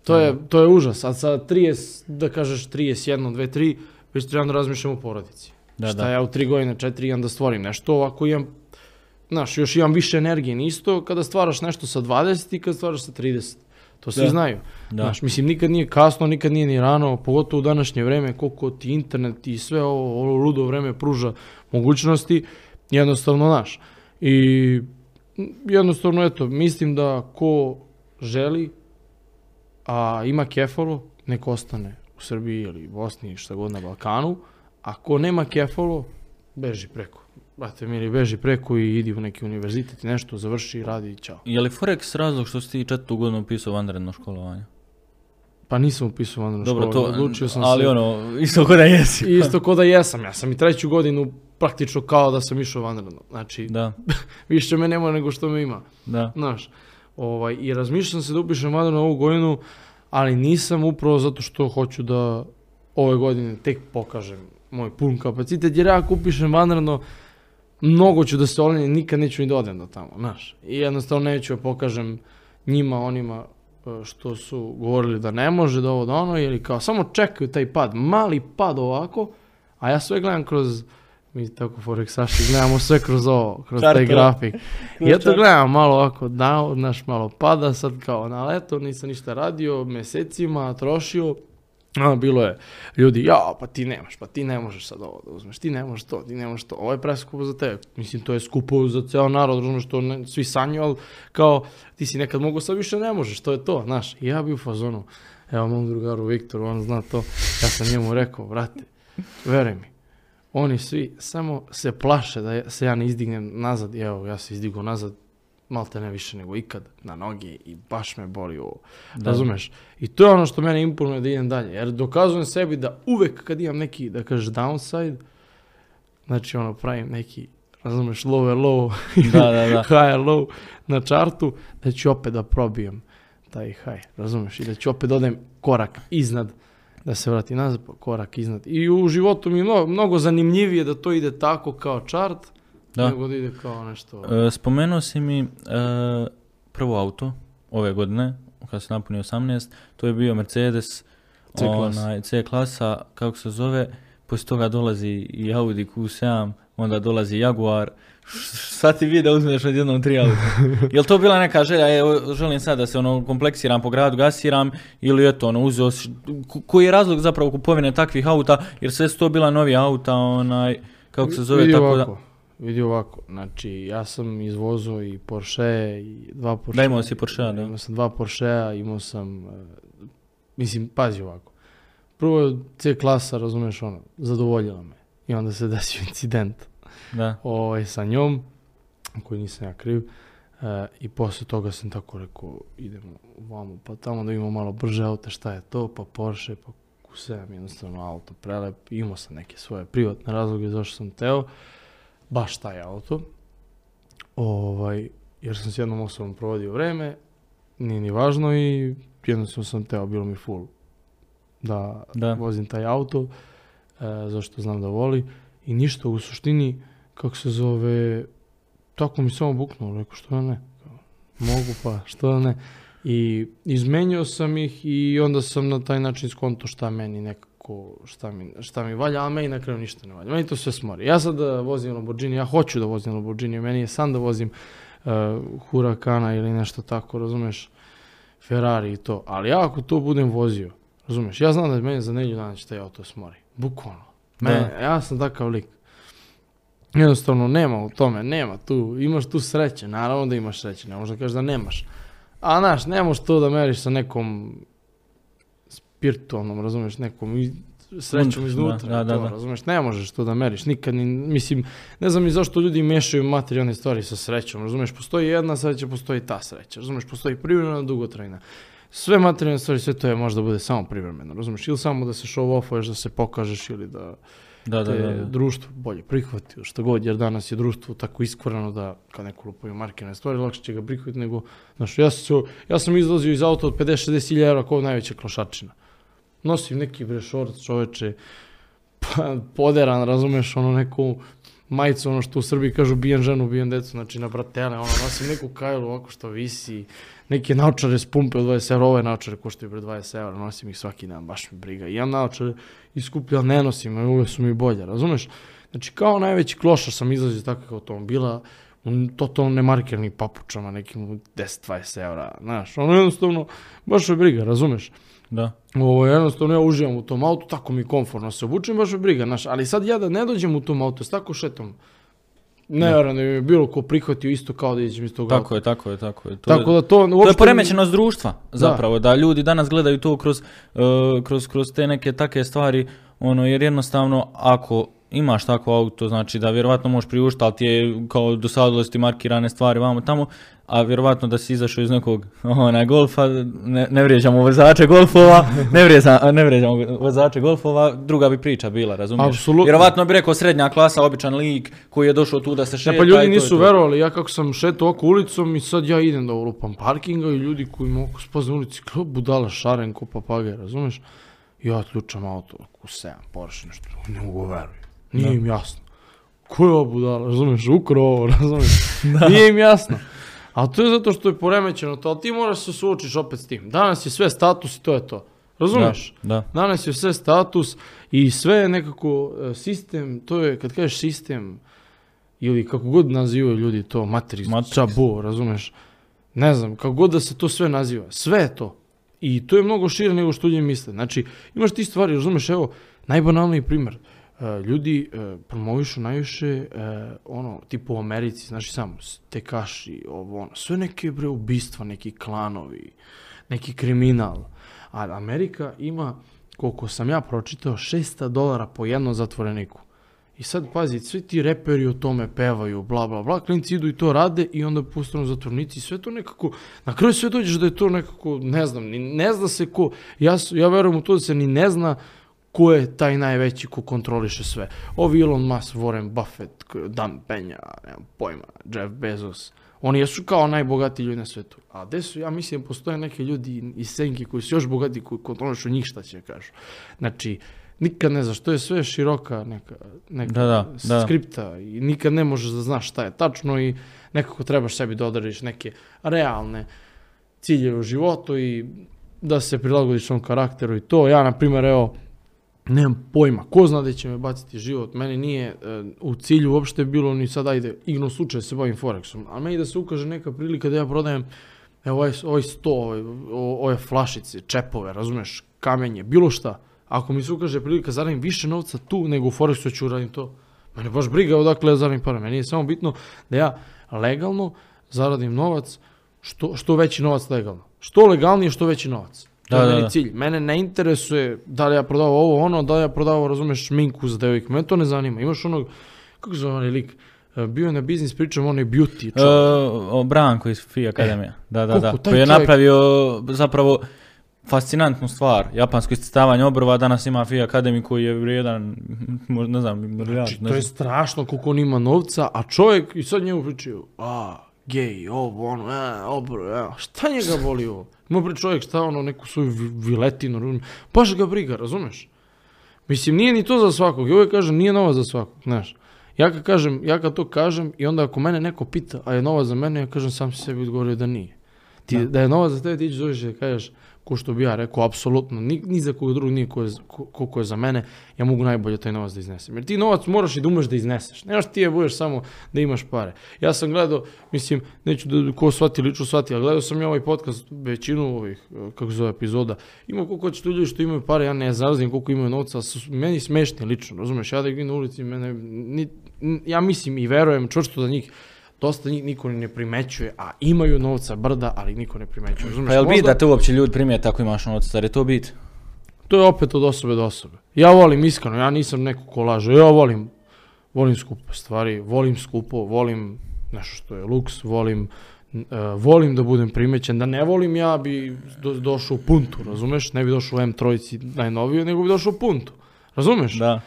To je, to je užas. A sa 30, da kažeš 31, 2, 3, već trebam da razmišljam o porodici.
Da,
Šta
da.
ja u 3 godine, 4 imam da stvorim nešto, ako imam, znaš, još imam više energije, nisto kada stvaraš nešto sa 20 i kada stvaraš sa 30. To svi
Da.
znaju.
Da.
Znaš, mislim, nikad nije kasno, nikad nije ni rano, pogotovo u današnje vreme, koliko ti internet i sve ovo, ovo ludo vreme pruža mogućnosti, jednostavno, znaš. I jednostavno, eto, mislim da ko želi, a ima kefalo, nek ostane u Srbiji ili Bosni, šta god na Balkanu, a ko nema kefalo, beži preko. Brate, mili, beži preko i idi u neki univerzitet nešto, završi, radi i čao.
Je li Forex razlog što si ti četvrtu godinu upisao vanredno školovanje?
Pa nisam upisao vanrednu
Dobro,
školu,
to,
odlučio sam
ali
se...
ono, isto ko da jesi.
Isto ko da jesam, ja sam i treću godinu praktično kao da sam išao vanredno. Znači,
Da,
više me nema nego što me ima.
da.
Znaš, ovaj, i razmišljam se da upišem vanredno ovu godinu, ali nisam upravo zato što hoću da ove godine tek pokažem moj pun kapacitet, jer ja ako upišem vanredno, mnogo ću da se olenjem, nikad neću ni da odem do tamo, znaš. I jednostavno neću da pokažem njima, onima e, što su govorili da ne može, da ovo, da ono, ili kao samo čekaju taj pad, mali pad ovako, a ja sve gledam kroz, mi tako forexaši, gledamo sve kroz ovo, kroz taj
Čartove.
grafik.
Kroz
Ja to gledam malo ovako, da, znaš, malo pada, sad kao na leto, nisam ništa radio, mesecima, trošio, a, bilo je ljudi, ja, pa ti nemaš, pa ti ne možeš sad ovo da uzmeš, ti ne možeš to, ti ne možeš to, ovo je preskupo za tebe. Mislim, to je skupo za ceo narod, razumeš, to ne, svi sanju, ali kao, ti si nekad mogo, sad više ne možeš, to je to, znaš. I ja bi u fazonu, evo mom drugaru Viktoru, on zna to, ja sam njemu rekao, brate, veruj mi, oni svi samo se plaše da se ja ne izdignem nazad, i evo, ja se izdigo nazad, malte ne više nego ikad, na noge i baš me boli ovo.
Da.
Razumeš? I to je ono što mene imponuje da idem dalje. Jer dokazujem sebi da uvek kad imam neki, da kažeš, downside, znači ono, pravim neki, razumeš, low low,
Da, da, da.
high low na čartu, da ću opet da probijem taj high, razumeš? I da ću opet odem korak iznad, da se vrati nazad, pa korak iznad. I u životu mi je mnogo, mnogo zanimljivije da to ide tako kao čart,
Da.
nego da ide kao nešto...
E, spomenuo si mi e, prvo auto ove godine, kad se napunio 18, to je bio Mercedes
C klasa.
onaj, C klasa, kako se zove, poslije toga dolazi i Audi Q7, onda dolazi Jaguar, sad ti da uzmeš odjednom tri auta. Jel to bila neka želja, želim sad da se ono kompleksiram po gradu, gasiram, ili eto, ono, uzeo koji je razlog zapravo kupovine takvih auta, jer sve su to bila novi auta, onaj, kako se zove,
vidi
tako
ovako, Vidi ovako, znači ja sam izvozao i Porsche i dva Porsche.
Da, imao si Porschea, da.
Imao sam dva Porschea, imao sam, e, mislim, pazi ovako. Prvo C klasa, razumeš ono, zadovoljila me. I onda se desio incident
da,
ovaj, sa njom, koji nisam ja kriv. E, I posle toga sam tako rekao, idemo vamo, pa tamo da imamo malo brže auto, šta je to, pa Porsche, pa Q7, jednostavno auto prelep. Imao sam neke svoje privatne razloge zašto sam teo, baš taj auto. Ovaj, jer sam s jednom osobom provodio vreme, nije ni važno i jednostavno sam teo, bilo mi full da
Da.
vozim taj auto, e, zašto znam da voli i ništa u suštini kako se zove, tako mi samo buknulo, rekao što ne, mogu pa, što da ne. I izmenio sam ih i onda sam na taj način skonto šta meni nekako, šta mi, šta mi valja, a meni na kraju ništa ne valja. Meni to sve smori. Ja sad da vozim Lamborghini, ja hoću da vozim Lamborghini, meni je san da vozim uh, Huracana ili nešto tako, razumeš, Ferrari i to. Ali ja ako to budem vozio, razumeš, ja znam da meni za nedjelju dana će taj auto smori. Bukvalno. Mene, ja sam takav lik. Jednostavno nema u tome, nema tu, imaš tu sreće, naravno da imaš sreće, ne možeš da kažeš da nemaš. A znaš, ne možeš to da meriš sa nekom spiritualnom, razumeš, nekom i- srećom
Da,
iznutra,
da, da,
to,
da.
razumeš, ne možeš to da meriš, nikad ni, mislim, ne znam ni zašto ljudi mešaju materijalne stvari sa srećom, razumeš, postoji jedna sreća, postoji ta sreća, razumeš, postoji privremena, dugotrajna. Sve materijalne stvari, sve to je možda bude samo privremeno, razumeš, ili samo da se show offuješ, da se pokažeš ili da
Da, da, da.
društvo bolje prihvati, ili što god, jer danas je društvo tako iskvarano da kad neko lupaju markirane stvari, lakše će ga prihvatiti nego, znaš, ja se- ja sam izlazio iz auta od 50-60 hiljada evra kao najveća klošačina. Nosim neki bre šort, čoveče, pa, poderan, razumeš, ono neku majicu, ono što u Srbiji kažu bijem ženu, bijem decu, znači na bratele, ono, nosim neku kajlu ovako što visi, neke naočare s pumpe od 20 evra, ove naočare koštaju pre 20 evra, nosim ih svaki dan, baš me briga. I ja naočare iskuplja ne nosim, a uvek su mi bolje, razumeš? Znači kao najveći klošar sam izlazio iz takvih automobila, u totalno nemarkernim papučama, nekim u 10-20 evra, znaš, ono jednostavno, baš me briga, razumeš?
Da.
Ovo, jednostavno ja uživam u tom autu, tako mi komfortno se obučem, baš me briga, znaš, ali sad ja da ne dođem u tom autu, s tako šetom, ne
Da.
da bi bilo ko prihvatio isto kao da iđem iz tog auta.
Tako je, tako je, tako je. To
Tako
je,
da to
to
uopšte...
je poremećenost društva, zapravo, da. ljudi danas gledaju to kroz, uh, kroz, kroz te neke take stvari, ono, jer jednostavno, ako imaš takvo auto, znači da vjerovatno možeš priuštiti, ali ti je kao dosadilo ti markirane stvari vamo tamo, a vjerovatno da si izašao iz nekog onaj golfa, ne, ne vrijeđamo vozače golfova, ne, vrijeđa, ne vrijeđamo vozače golfova, druga bi priča bila, razumiješ?
Apsolutno.
Vjerovatno bi rekao srednja klasa, običan lik koji je došao tu da se šeta.
Ja, pa ljudi nisu
to.
verovali, ja kako sam šetao oko ulicom i sad ja idem da ulupam parkinga i ljudi koji mogu spaz na ulici, kao budala šaren ko papage, razumeš? Ja otključam auto 7, Porsche nešto, ne mogu. Nije
Da.
im jasno. Ko je ovo budala, razumeš, ukro ovo, razumeš? Nije im jasno. A to je zato što je poremećeno to, ali ti moraš se suočiš opet s tim. Danas je sve status i to je to. Razumeš?
Da, da.
Danas je sve status i sve je nekako e, sistem, to je, kad kažeš sistem, ili kako god nazivaju ljudi to, matrix,
Matrix.
čabo, razumeš? Ne znam, kako god da se to sve naziva, sve je to. I to je mnogo šire nego što ljudi misle. Znači, imaš ti stvari, razumeš, evo, najbanalniji primjer. E, ljudi e, promovišu najviše e, ono, tipu u Americi, znači samo tekaši, ovo ono, sve neke bre ubistva, neki klanovi, neki kriminal. A Amerika ima, koliko sam ja pročitao, 600 dolara po jednom zatvoreniku. I sad pazi, svi ti reperi o tome pevaju, bla bla bla, klinci idu i to rade i onda postanu zatvornici i sve to nekako, na kraju sve dođeš da je to nekako, ne znam, ne zna se ko, ja, ja verujem u to da se ni ne zna ko je taj najveći ko kontroliše sve. Ovi Elon Musk, Warren Buffett, Dan Penja, nemam pojma, Jeff Bezos, oni jesu kao najbogatiji ljudi na svetu. A gde su, ja mislim, postoje neki ljudi iz senke koji su još bogati, koji kontrolišu njih šta će kažu. Znači, nikad ne znaš, to je sve široka neka, neka
Da, da, da.
skripta i nikad ne možeš da znaš šta je tačno i nekako trebaš sebi da odrediš neke realne ciljeve u životu i da se prilagodiš svom karakteru i to. Ja, na primjer, evo, nemam pojma, ko zna da će me baciti život, meni nije e, u cilju uopšte bilo ni sad, ajde, igno slučaj se bavim Forexom, ali meni da se ukaže neka prilika da ja prodajem evo ovaj, ovaj sto, ovaj, ove flašice, čepove, razumeš, kamenje, bilo šta. Ako mi se ukaže prilika zaradim više novca tu nego u Forexu ću uradim to. Mene baš briga odakle ja zaradim para. Meni je samo bitno da ja legalno zaradim novac, što, što veći novac legalno. Što legalnije, što veći novac. To
Da,
je
da,
meni
da.
cilj. Mene ne interesuje da li ja prodavao ovo, ono, da li ja prodavao, razumeš, šminku za devojke. Mene to ne zanima. Imaš onog, kako zove onaj lik, E, bio je na biznis pričam, onaj beauty
E,
čovjek.
o Branko iz FI Akademija. da, da, da.
koliko taj
Koji je
čovjek-
napravio zapravo fascinantnu stvar. Japansko iscrtavanje obrva danas ima FI Akademiju koji je vrijedan, ne znam.
Znači, to je strašno koliko on ima novca, a čovjek, i sad njemu pričaju, a, gej, ovo, ono, e, obro, e, šta njega boli ovo? Ima bre čovjek šta ono, neku svoju vi- viletinu, razumiješ? Baš ga briga, razumeš? Mislim, nije ni to za svakog, i uvijek kažem, nije novac za svakog, znaš. Ja kad kažem, ja kad to kažem i onda ako mene neko pita, a je novac za mene, ja kažem sam si sebi odgovorio da nije. Ti, da.
Da.
je novac za tebe, ti ćeš doći da kažeš, ko što bi ja rekao, apsolutno, ni, ni za koga drugog nije ko ko, koliko je za mene, ja mogu najbolje taj novac da iznesem. Jer ti novac moraš i da umeš da izneseš. Nemaš ti je budeš samo da imaš pare. Ja sam gledao, mislim, neću da ko shvati lično shvati, ali gledao sam ja ovaj podcast, većinu ovih, eh, kako se zove, epizoda. Ima koliko će tu ljudi što imaju pare, ja ne znalazim koliko imaju novca, su meni smešni lično, razumeš? Ja da ih na ulici, mene, ni, ja mislim i verujem čvrsto da njih dosta njih niko ni ne primećuje, a imaju novca brda, ali niko ne primećuje. Razumeš?
Pa jel bit da te uopće ljudi primijete ako imaš novac, zar je to bit?
To je opet od osobe do osobe. Ja volim iskreno, ja nisam neko ko laže. Ja volim, volim skupe stvari, volim skupo, volim nešto što je luks, volim, uh, volim da budem primećen. Da ne volim, ja bi do, došao u puntu, razumeš? Ne bi došao u M3 najnoviju, nego bi došao u puntu. Razumeš?
Da.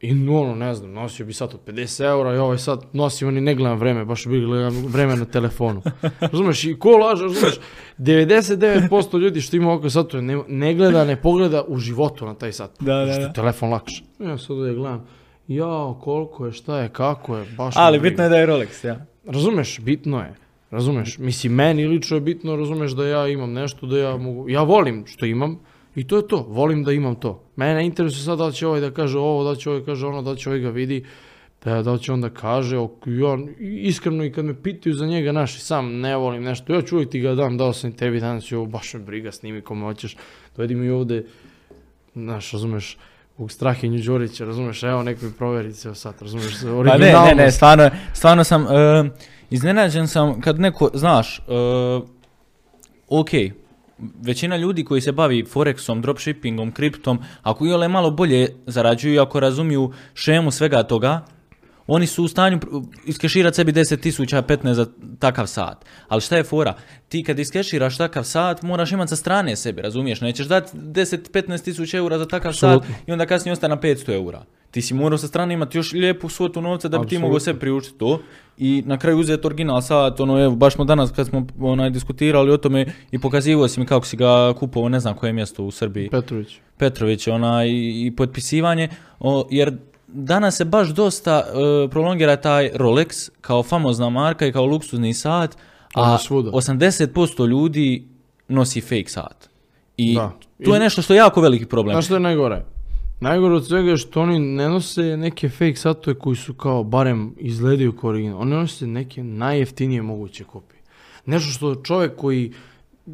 I ono, ne znam, nosio bi sat od 50 eura i ovaj sad nosim, oni ne gledam vreme, baš bi gledam vreme na telefonu. Razumeš, i ko laže, razumeš, 99% ljudi što ima oko satu ne, ne gleda, ne pogleda u životu na taj sat.
Da, da,
Što
da.
je telefon lakše. Ja sad ovdje gledam, jao, koliko je, šta je, kako je, baš
Ali
briga.
bitno je da je Rolex, ja.
Razumeš, bitno je. Razumeš, mislim, meni lično je bitno, razumeš da ja imam nešto, da ja mogu, ja volim što imam i to je to, volim da imam to. Mene ne interesuje sad da će ovaj da kaže ovo, da će ovaj kaže ono, da će ovaj ga vidi, da, da će on da kaže, ok, ja, iskreno i kad me pitaju za njega, naši sam ne volim nešto, ja ću uvijek ti ga dam, dao sam tebi danas i ovo, baš me briga, snimi kome hoćeš, dojedi mi ovde, znaš, razumeš, u Strahinju Đorića, razumeš, evo nek mi proveri ceo sat, razumeš,
Pa ne, ne, ne, stvarno, stvarno sam, uh, iznenađen sam kad neko, znaš, uh, ok, većina ljudi koji se bavi forexom, dropshippingom, kriptom, ako i ole malo bolje zarađuju ako razumiju šemu svega toga, oni su u stanju iskeširati sebi 10.000, 15 za takav sat. Ali šta je fora? Ti kad iskeširaš takav sat, moraš imati sa strane sebi, razumiješ? Nećeš dati 10-15 tisuća eura za takav sat i onda kasnije ostane na 500 eura. Ti si morao sa strane imati još lijepu svotu novca da bi ti mogao sebi priuštiti to i na kraju uzeti original sat, ono evo, baš smo danas kad smo onaj, diskutirali o tome i pokazivao si mi kako si ga kupovao, ne znam koje mjesto u Srbiji.
Petrović.
Petrović ona i, i potpisivanje, o, jer danas se baš dosta e, prolongira taj Rolex kao famozna marka i kao luksuzni sat, a
je svuda.
80% ljudi nosi fake sat. I
Da.
to je nešto što je jako veliki problem.
Znaš što je najgore? Najgore od svega je što oni ne nose neke fake satove koji su kao barem izgledaju kao original. Oni nose neke najjeftinije moguće kopije. Nešto što čovjek koji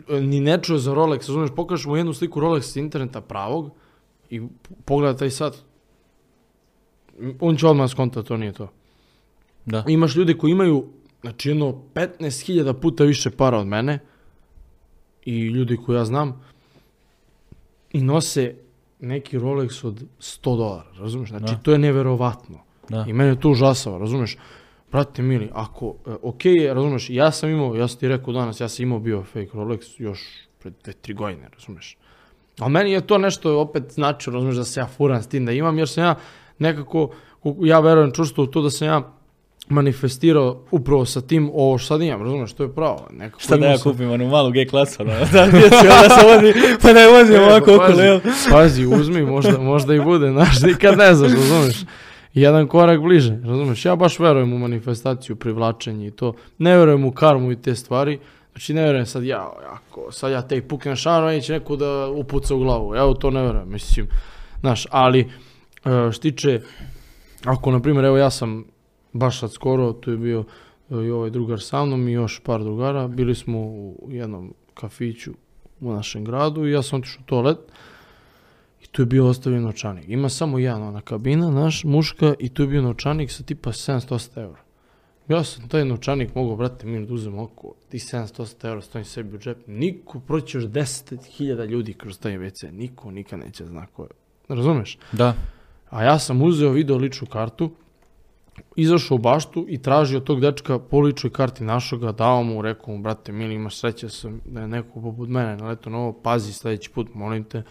e, ni ne čuje za Rolex, razumiješ, pokažeš mu jednu sliku Rolex s interneta pravog i pogleda taj sat, on će odmah skonta, to nije to.
Da.
Imaš ljude koji imaju, znači jedno 15.000 puta više para od mene i ljudi koji ja znam i nose neki Rolex od 100 dolara, razumeš? Znači
Da.
to je neverovatno.
Da.
I mene to užasava, razumeš? Brate mili, ako, e, ok je, razumeš, ja sam imao, ja sam ti rekao danas, ja sam imao bio fake Rolex još pred dve, tri godine, razumeš? Ali meni je to nešto opet znači, razumeš, da se ja furam s tim da imam, jer sam ja nekako, ja verujem čvrsto u to da sam ja manifestirao upravo sa tim ovo što sad imam, razumeš, to je pravo. Nekako
Šta da ja
sam-
kupim onu malu G klasu, ono, da djeci onda se vozi, pa da je vozim ovako
pa
okolo, jel?
Pazi, uzmi, možda, možda i bude, znaš, nikad ne znaš, razumeš. Jedan korak bliže, razumeš. Ja baš verujem u manifestaciju, privlačenje i to. Ne verujem u karmu i te stvari. Znači ne verujem sad ja, ako sad ja te puknem šarom, neće neko da upuca u glavu. Evo to ne verujem, mislim. Znaš, ali što tiče, ako na primjer, evo ja sam baš sad skoro, tu je bio e, i ovaj drugar sa mnom i još par drugara, bili smo u jednom kafiću u našem gradu i ja sam otišao u toalet i tu je bio ostavljen novčanik. Ima samo jedna ona kabina, naš, muška, i tu je bio novčanik sa tipa 700 eura. Ja sam taj novčanik mogao, brate, minut uzem oko, ti 700 eura stojim sebi u džep. Niko proći još 10.000 ljudi kroz taj WC. Niko nikad neće zna ko je. Razumeš?
Da.
A ja sam uzeo video ličnu kartu, izašao u baštu i tražio tog dečka po ličnoj karti našo ga, dao mu, rekao mu, brate, mili, imaš sreće sam da je neko poput mene na ovo, pazi sledeći put, molim te.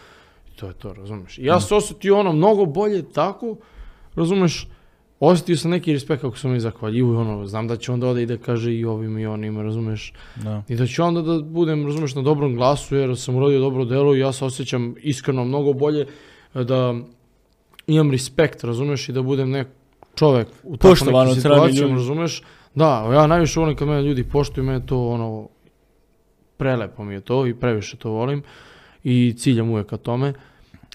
I to je to, razumeš? I ja se osjetio ono mnogo bolje tako, razumeš, osjetio sam neki respekt kako sam mi zahvaljivo i ono, znam da će onda ode i da kaže i ovim i onima, razumeš?
Da.
I da ću onda da budem, razumeš, na dobrom glasu jer sam uradio dobro delo i ja se osjećam iskreno mnogo bolje da imam respekt, razumeš, i da budem nek, čovek u
Poštovan
nekim situacijama,
ljudi.
razumeš? Da, ja najviše volim kad mene ljudi poštuju, mene to ono, prelepo mi je to i previše to volim i ciljam uvijek ka tome.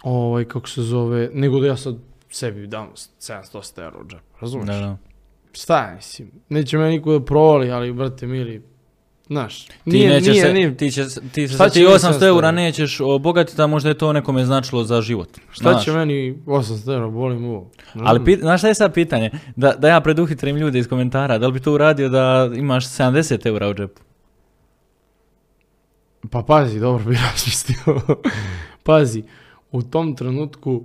Ovaj, kako se zove, nego da ja sad sebi dam 700 euro u džep, razumeš?
Da, da.
Šta je, mislim, neće me niko da provali, ali brate mili, znaš,
Ti,
nije,
nećeš
nije,
se,
nije,
ti, će, ti se sa ti
meni
800
700
eura
eura?
nećeš obogatiti, a možda je to nekome značilo za život.
šta
znaš.
će meni 800 euro, volim ovo.
Ali pit, znaš šta je sad pitanje? Da, da ja preduhitrim ljude iz komentara, da li bi to uradio da imaš 70 eura u džepu?
Pa pazi, dobro bi razmislio. pazi, u tom trenutku,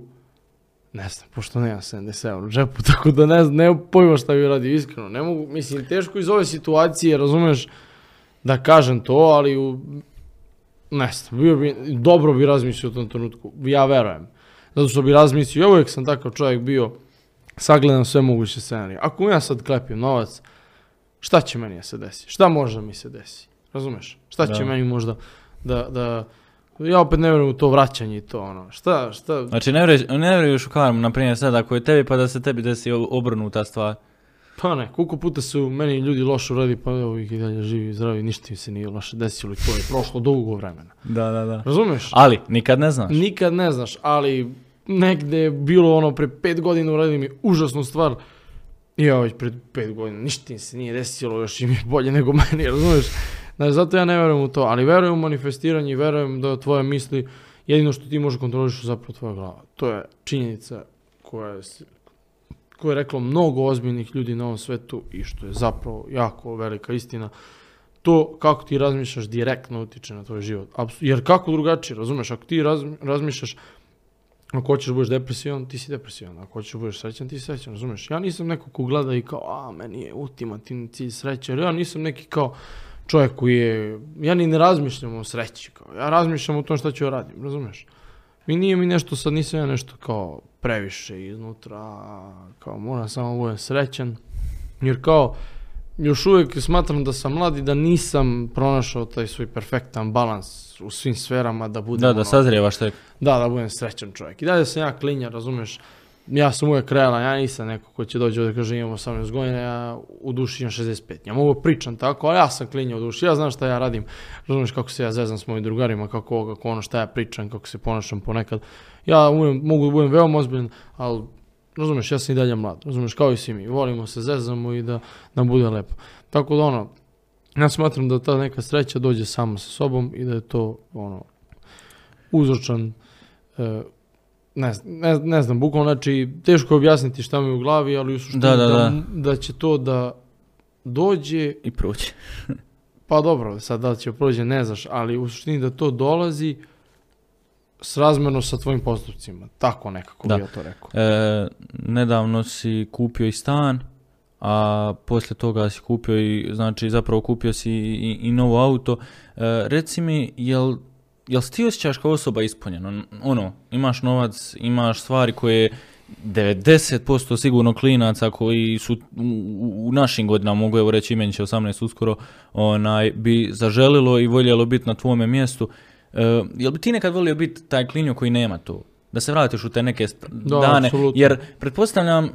ne znam, pošto nemam 70 eura u džepu, tako da ne znam, nemam pojma šta bi radio, iskreno. Ne mogu, mislim, teško iz ove situacije, razumeš, da kažem to, ali u, ne znam, bio bi, dobro bi razmislio u tom trenutku, ja verujem. Zato što bi razmislio, ja uvijek sam takav čovjek bio, sagledam sve moguće scenarije. Ako ja sad klepim novac, šta će meni se desi? Šta može da mi se desi? Razumeš? Šta će
Da.
meni možda da, da, ja opet ne vjerujem u to vraćanje i to ono. Šta, šta,
Znači ne vjeruješ, ne vjeruješ u karmu, na primjer sad ako je tebi pa da se tebi desi obrnuta stvar.
Pa ne, koliko puta su meni ljudi loše uradi, pa evo ih i dalje živi zdravi, ništa im se nije loše desilo i to je prošlo dugo vremena.
Da, da, da.
Razumeš?
Ali, nikad ne znaš.
Nikad ne znaš, ali negde je bilo ono pre pet godina uradi mi užasnu stvar. I ja već pred pet godina, ništa im se nije desilo, još im je bolje nego meni, razumeš? Znači, zato ja ne verujem u to, ali verujem u manifestiranje i verujem da tvoje misli, jedino što ti može kontroliš je zapravo tvoja glava. To je činjenica koja je, koja je reklo mnogo ozbiljnih ljudi na ovom svetu i što je zapravo jako velika istina. To kako ti razmišljaš direktno utiče na tvoj život. Jer kako drugačije, razumeš? Ako ti razmi- razmišljaš ako hoćeš budeš depresivan, ti si depresivan. Ako hoćeš budeš srećan, ti si srećan, razumeš? Ja nisam neko ko gleda i kao, a, meni je ultimativni cilj sreća. Jer ja nisam neki kao čovjek koji je, ja ni ne razmišljam o sreći. Kao. Ja razmišljam o tom šta ću ja radim, razumeš? Mi nije mi nešto, sad nisam ja nešto kao previše iznutra, kao moram samo budem srećan. Jer kao, još uvijek smatram da sam mlad i da nisam pronašao taj svoj perfektan balans u svim sferama da budem
Da, da,
ono,
sazrijevaš tek.
da, da budem srećan čovjek. I dalje sam ja klinja, razumeš? Ja sam uvijek realan, ja nisam neko ko će doći ovdje kaže imam 18 godina, ja u duši imam 65. Ja mogu pričam tako, ali ja sam klinja u duši, ja znam šta ja radim. Razumeš kako se ja zezam s mojim drugarima, kako ovo, kako ono, šta ja pričam, kako se ponašam ponekad. Ja mogu da budem veoma ozbiljan, ali razumeš, ja sam i dalje mlad, razumeš, kao i svi mi. Volimo se, zezamo i da nam bude lepo. Tako da ono, ja smatram da ta neka sreća dođe sama sa sobom i da je to ono uzročan e, ne, znam- ne, ne znam, bukvalno, znači, teško je objasniti šta mi je u glavi, ali u suštini
Da, da, da.
da će to da dođe,
I proći.
pa dobro, sad da li će prođe, ne znaš, ali u suštini da to dolazi srazmjerno sa tvojim postupcima, tako nekako
Da.
bi ja to rekao.
E, nedavno si kupio i stan, a poslije toga si kupio i, znači zapravo kupio si i, i novo auto. E, reci mi, jel, jel ti osjećaš kao osoba ispunjeno? Ono, imaš novac, imaš stvari koje 90% sigurno klinaca koji su u, u- našim godinama, mogu evo reći imen će 18 uskoro, onaj, bi zaželilo i voljelo biti na tvome mjestu. E, jel bi ti nekad volio biti taj klinjo koji nema to? Da se vratiš u te neke
Da,
dane,
apsolutno.
jer pretpostavljam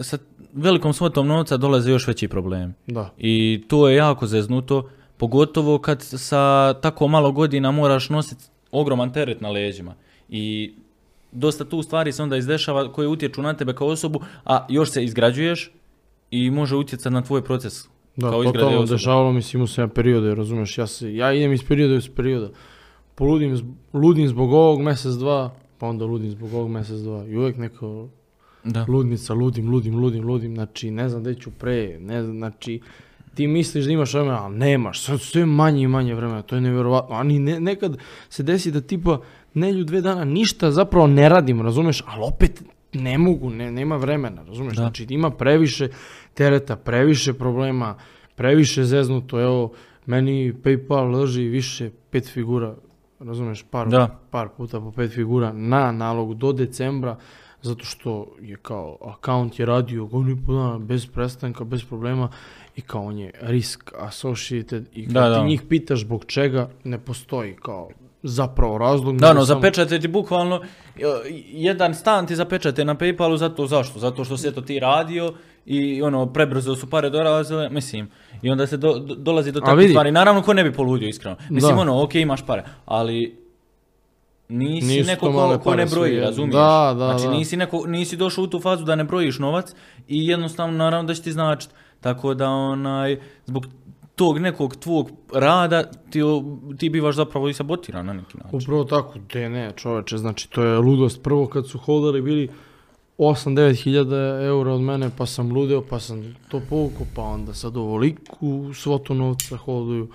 sa velikom svotom novca dolaze još veći problemi.
Da,
I to je jako zeznuto, pogotovo kad sa tako malo godina moraš nositi ogroman teret na leđima. I dosta tu stvari se onda izdešava koje utječu na tebe kao osobu, a još se izgrađuješ i može utjecati na tvoj proces.
da,
kao
totalno dešavalo mi se, imao sam ja periode, razumeš, ja, se, ja idem iz perioda iz perioda, poludim, ludim zbog ovog mjesec, dva, pa onda ludim zbog ovog mjesec, dva, i uvijek neko
Da.
ludnica, ludim, ludim, ludim, ludim, znači ne znam gdje ću pre, ne znam, znači ti misliš da imaš vremena, a nemaš, sad sve manje i manje vremena, to je nevjerovatno, a ni ne, nekad se desi da tipa nelju dve dana ništa zapravo ne radim, razumeš, ali opet ne mogu, ne, nema vremena, razumeš,
Da.
znači ima previše tereta, previše problema, previše zeznuto, evo, meni Paypal leži više pet figura, razumeš, par,
Da.
par puta po pet figura na nalog do decembra, zato što je kao akaunt je radio godinu i pol dana bez prestanka, bez problema i kao on je risk associated i kad
Da,
ti
da.
njih pitaš zbog čega ne postoji kao zapravo razlog.
Da, no, zapečate ti bukvalno, e, jedan stan ti zapečate na Paypalu, zato zašto? Zato što si eto ti radio i ono, prebrzo su pare dolazile, mislim, i onda se do, do- dolazi do
vidi.
stvari. Naravno, ko ne bi poludio, iskreno. Mislim,
Da.
ono, ok, imaš pare, ali nisi
Nisu
neko
to
ko, ko ne broji, razumiješ?
Da, da,
znači,
da.
nisi, neko, nisi došao u tu fazu da ne brojiš novac i jednostavno, naravno, da će ti značiti. Tako da, onaj, zbog tog nekog tvog rada ti, ti bivaš zapravo i sabotiran na neki način.
Upravo tako, te ne čoveče, znači to je ludost. Prvo kad su hodali bili 8-9 hiljada eura od mene, pa sam ludeo, pa sam to povukao, pa onda sad ovoliku svotu novca hoduju.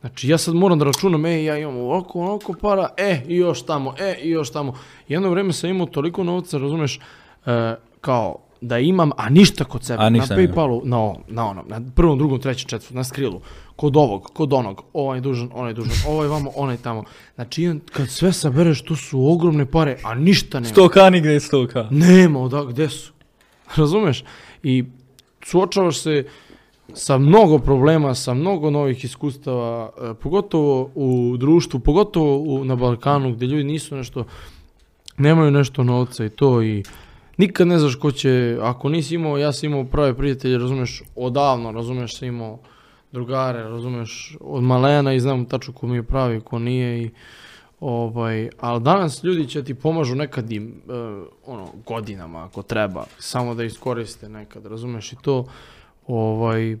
Znači ja sad moram da računam, e, ja imam ovoliko, onoliko para, e, i još tamo, e, i još tamo. Jedno vrijeme sam imao toliko novca, razumeš, e, kao da imam, a ništa kod sebe.
A ništa
na. Paypalu, na ovom, na onom, na prvom, drugom, trećem, četvrtom, na skrilu, kod ovog, kod onog, ovaj dužan, onaj dužan, ovaj vamo, onaj tamo. Znači, kad sve sabereš, to su ogromne pare, a ništa nema.
100k nigde je 100k.
Nema, oda, gde su? Razumeš? I suočavaš se sa mnogo problema, sa mnogo novih iskustava, e, pogotovo u društvu, pogotovo u, na Balkanu gdje ljudi nisu nešto, nemaju nešto novca i to i nikad ne znaš ko će, ako nisi imao, ja sam imao prave prijatelje, razumeš, odavno, razumeš, sam imao drugare, razumeš, od malena i znam tačno ko mi je pravi, ko nije i Ovaj, ali danas ljudi će ti pomažu nekad im, e, ono, godinama ako treba, samo da iskoriste nekad, razumeš i to, ovaj,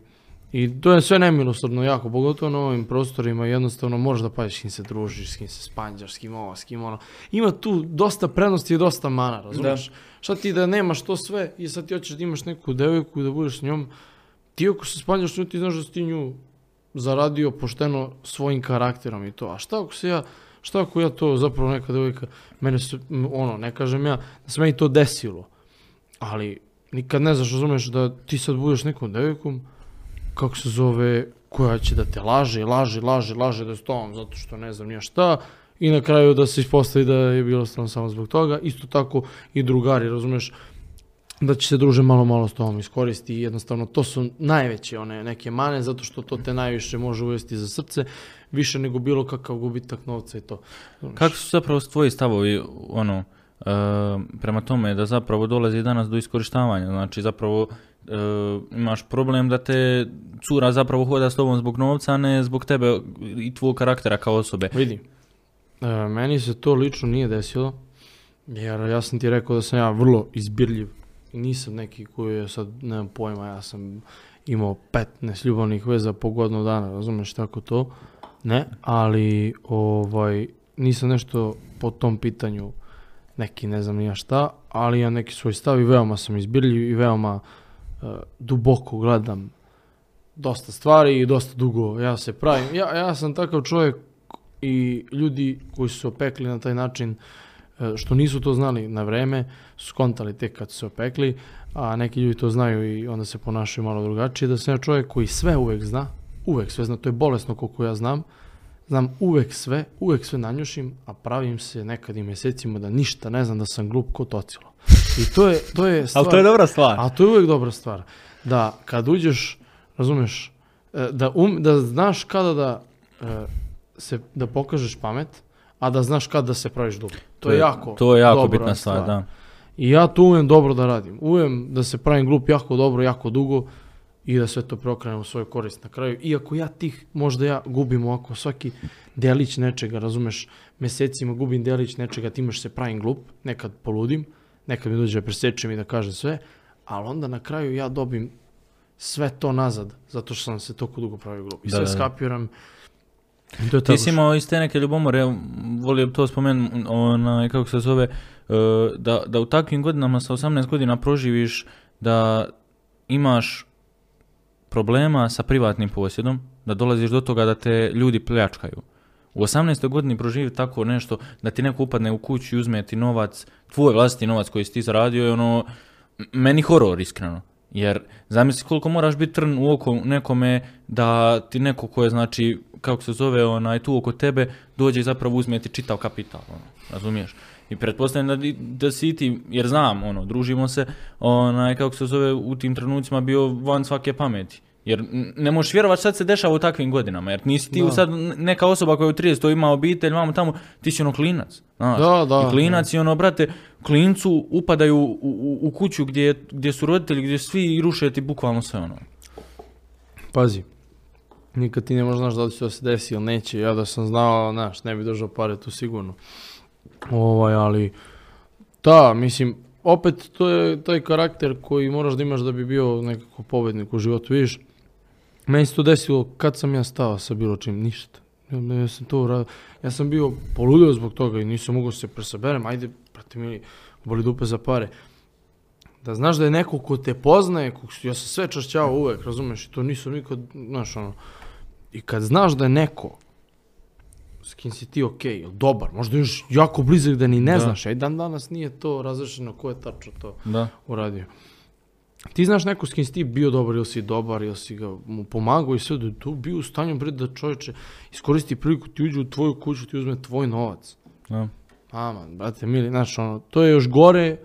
i to je sve nemilosrdno jako, pogotovo na ovim prostorima, jednostavno moraš da paziš s kim se družiš, s kim se spanđaš, s kim ovo, s kim ono. Ima tu dosta prednosti i dosta mana, razumeš? Šta ti da nemaš to sve i sad ti hoćeš da imaš neku devojku i da budeš s njom, ti ako se spanđaš s njom, ti znaš da si ti nju zaradio pošteno svojim karakterom i to. A šta ako se ja, šta ako ja to zapravo neka devojka, mene se, ono, ne kažem ja, da se meni to desilo, ali nikad ne znaš, razumeš, da ti sad budeš nekom devojkom, kako se zove, koja će da te laže, laže, laže, laže da je s tobom, zato što ne znam nija šta, i na kraju da se ispostavi da je bilo stvarno samo zbog toga. Isto tako i drugari, razumeš, da će se druže malo malo s tobom iskoristi i jednostavno to su najveće one neke mane zato što to te najviše može uvesti za srce više nego bilo kakav gubitak novca i to.
Kako su zapravo tvoji stavovi, ono, e, prema tome da zapravo dolazi danas do iskorištavanja, znači zapravo e, imaš problem da te cura zapravo hoda s tobom zbog novca, a ne zbog tebe i tvog karaktera kao osobe.
Vidi, e, meni se to lično nije desilo, jer ja sam ti rekao da sam ja vrlo izbirljiv. Nisam neki koji je sad, nemam pojma, ja sam imao 15 ljubavnih veza po godinu dana, razumeš tako to? Ne, ali ovaj, nisam nešto po tom pitanju neki ne znam ni ja šta, ali ja neki svoj stav i veoma sam izbirljiv i veoma duboko gledam dosta stvari i dosta dugo ja se pravim. Ja, ja sam takav čovjek i ljudi koji su opekli na taj način e, što nisu to znali na vreme, su skontali tek kad su se opekli, a neki ljudi to znaju i onda se ponašaju malo drugačije, da sam ja čovjek koji sve uvek zna, uvek sve zna, to je bolesno koliko ja znam, znam uvek sve, uvek sve nanjušim, a pravim se nekad i mjesecima da ništa ne znam, da sam glup ko tocilo. I to je, to je stvar,
dobra stvar.
a to je uvijek dobra stvar. Da kad uđeš, razumeš, e, da, um, da znaš kada da e, se da pokažeš pamet, a da znaš kada da se praviš dug. To, je jako
To je jako bitna stvar, da.
I ja to umem dobro da radim. Umem da se pravim glup jako dobro, jako dugo i da sve to preokrenem u svoju korist na kraju. Iako ja tih, možda ja gubim ovako svaki delić nečega, razumeš, mesecima gubim delić nečega, ti imaš se pravim glup, nekad poludim, nekad mi dođe da presečem i da kažem sve, ali onda na kraju ja dobim sve to nazad, zato što sam se toliko dugo pravio glup. I sve
da, da.
skapiram. To je
Ti si imao iz te neke ljubomore, volio bi to spomenuti, onaj, kako se zove, e, da, da u takvim godinama sa 18 godina proživiš da imaš problema sa privatnim posjedom, da dolaziš do toga da te ljudi pljačkaju. U 18. godini proživi tako nešto da ti neko upadne u kuću i uzme ti novac, tvoj vlastiti novac koji si ti zaradio je ono, meni horor iskreno. Jer zamisli koliko moraš biti trn u oko nekome da ti neko ko je znači, kako se zove, onaj, tu oko tebe, dođe i zapravo uzme ti čitav kapital, ono, razumiješ? I pretpostavljam da, da si ti, jer znam, ono, družimo se, onaj, kako se zove, u tim trenucima bio van svake pameti. Jer ne možeš vjerovati šta se dešava u takvim godinama, jer nisi ti
Da.
sad neka osoba koja je u 30 ima obitelj, vamo tamo, ti si ono klinac. Znaš,
Da, da,
I klinac i ono, brate, klincu upadaju u, u, u kuću gdje, gdje su roditelji, gdje svi ruše ti bukvalno sve ono.
Pazi, nikad ti ne možeš znaš da li će to se desi ili neće. Ja da sam znao, znaš, ne bi držao pare tu sigurno. Ovaj, ali, da, mislim, opet to je taj karakter koji moraš da imaš da bi bio nekako pobednik u životu, vidiš. Meni se to desilo kad sam ja stao sa bilo čim, ništa. Ja, ja sam to uradio. Ja sam bio poludio zbog toga i nisam mogao se presaberem, ajde, brate mili, boli dupe za pare. Da znaš da je neko ko te poznaje, kog, ja sam sve čašćavao uvek, razumeš, i to nisam nikad, znaš, ono, i kad znaš da je neko s kim si ti okej, okay, dobar, možda još jako blizak da ni ne
Da.
znaš, a i dan danas nije to razrešeno ko je tačno to
Da.
uradio. Ti znaš neko s kim si ti bio dobar ili si dobar ili si ga mu pomagao i sve da je tu bio u stanju bre da čovječe iskoristi priliku ti uđe u tvoju kuću ti uzme tvoj novac.
da.
Aman, brate mili, znaš ono, to je još gore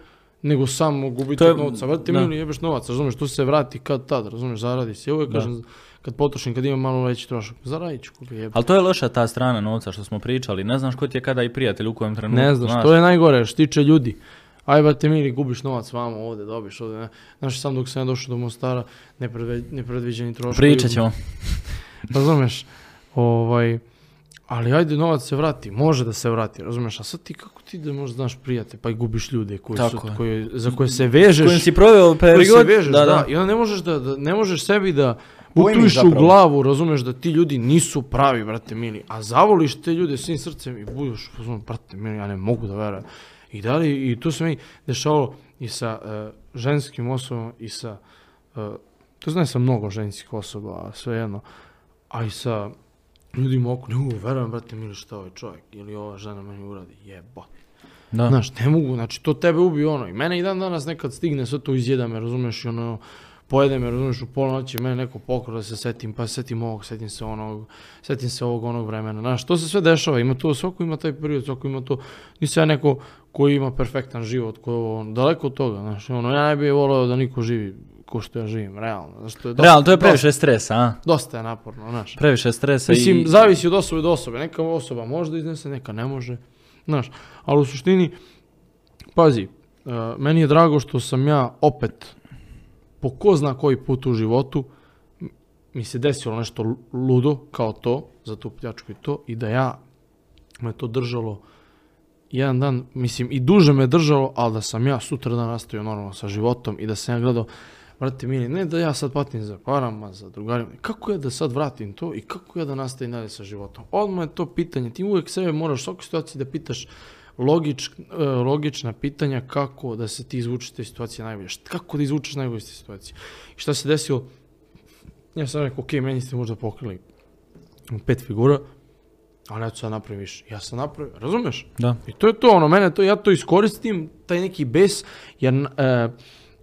nego samo gubitak
To
novca. Brate
da.
mili, jebeš novac, razumeš, tu se vrati kad tad, razumeš, zaradi se. Ja uvijek
Da.
kažem, kad potrošim, kad imam malo veći trošak, zaradit ću jebe.
Ali to je loša ta strana novca što smo pričali. Ne znaš ko ti je kada i prijatelj u kojem trenutku.
Ne znaš, to je najgore, što tiče ljudi. Aj, brate mili, gubiš novac vamo ovde, dobiš ovde. Ne. Znaš, sam dok sam ja došao do Mostara, nepredve, nepredviđeni troškovi.
Pričat ćemo.
Razumeš? Ovaj, ali ajde, novac se vrati, može da se vrati, razumeš? A sad ti kako ti da možeš znaš prijatelje, pa i gubiš ljude koji su,
Tako je.
koji, za koje se vežeš.
Kojim si proveo
koji
period.
se vežeš, da,
da, da.
I onda ne možeš da, da ne možeš sebi da Utuš u glavu, razumeš da ti ljudi nisu pravi, brate mili, a zavoliš te ljude svim srcem i budeš, razumeš, brate mili, ja ne mogu da verujem. I da li, i tu se mi dešavalo i sa eh, ženskim osobama i sa, uh, to znam sa mnogo ženskih osoba, a svejedno, a i sa ljudima oko, ne mogu, verujem, brate mili, šta ovaj čovjek ili ova žena meni uradi, jebote.
Da.
Znaš, ne mogu, znači to tebe ubije ono. I mene i dan danas nekad stigne sve to izjeda me, razumeš, i ono, pojede me, razumeš, u pola noći mene neko pokro da se setim, pa setim ovog, setim se onog, setim se ovog onog vremena. Znaš, to se sve dešava, ima to, svako ima taj period, svako ima to. Nisam ja neko koji ima perfektan život, koji je ovo, daleko od toga, znaš, ono, ja ne bih volio da niko živi ko što ja živim, realno. Znaš, to je dosta,
Realno, to je
dosta,
previše stresa, a?
dosta je naporno, znaš.
Previše stresa
Mislim,
i...
zavisi od osobe do osobe. Neka osoba može da iznese, neka ne može. Znaš, ali u suštini, pazi, uh, meni je drago što sam ja opet, po ko zna koji put u životu, mi se desilo nešto lu- ludo kao to, za tu pljačku i to, i da ja me to držalo jedan dan, mislim, i duže me držalo, ali da sam ja sutra dan nastavio normalno sa životom i da sam ja gledao, Brate mili, ne da ja sad patim za parama, za drugarima, kako ja da sad vratim to i kako ja da nastavim dalje sa životom? Odmah je to pitanje, ti uvijek sebe moraš u svakoj situaciji da pitaš logič, e, logična pitanja kako da se ti izvučeš iz te situacije najbolje, kako da izvučeš najbolje iz te situacije. I šta se desilo? Ja sam rekao, ok, meni ste možda pokrili pet figura, ali ja ću sad napravim više. Ja sam napravio, razumeš?
Da.
I to je to, ono, mene to, ja to iskoristim, taj neki bes, jer e,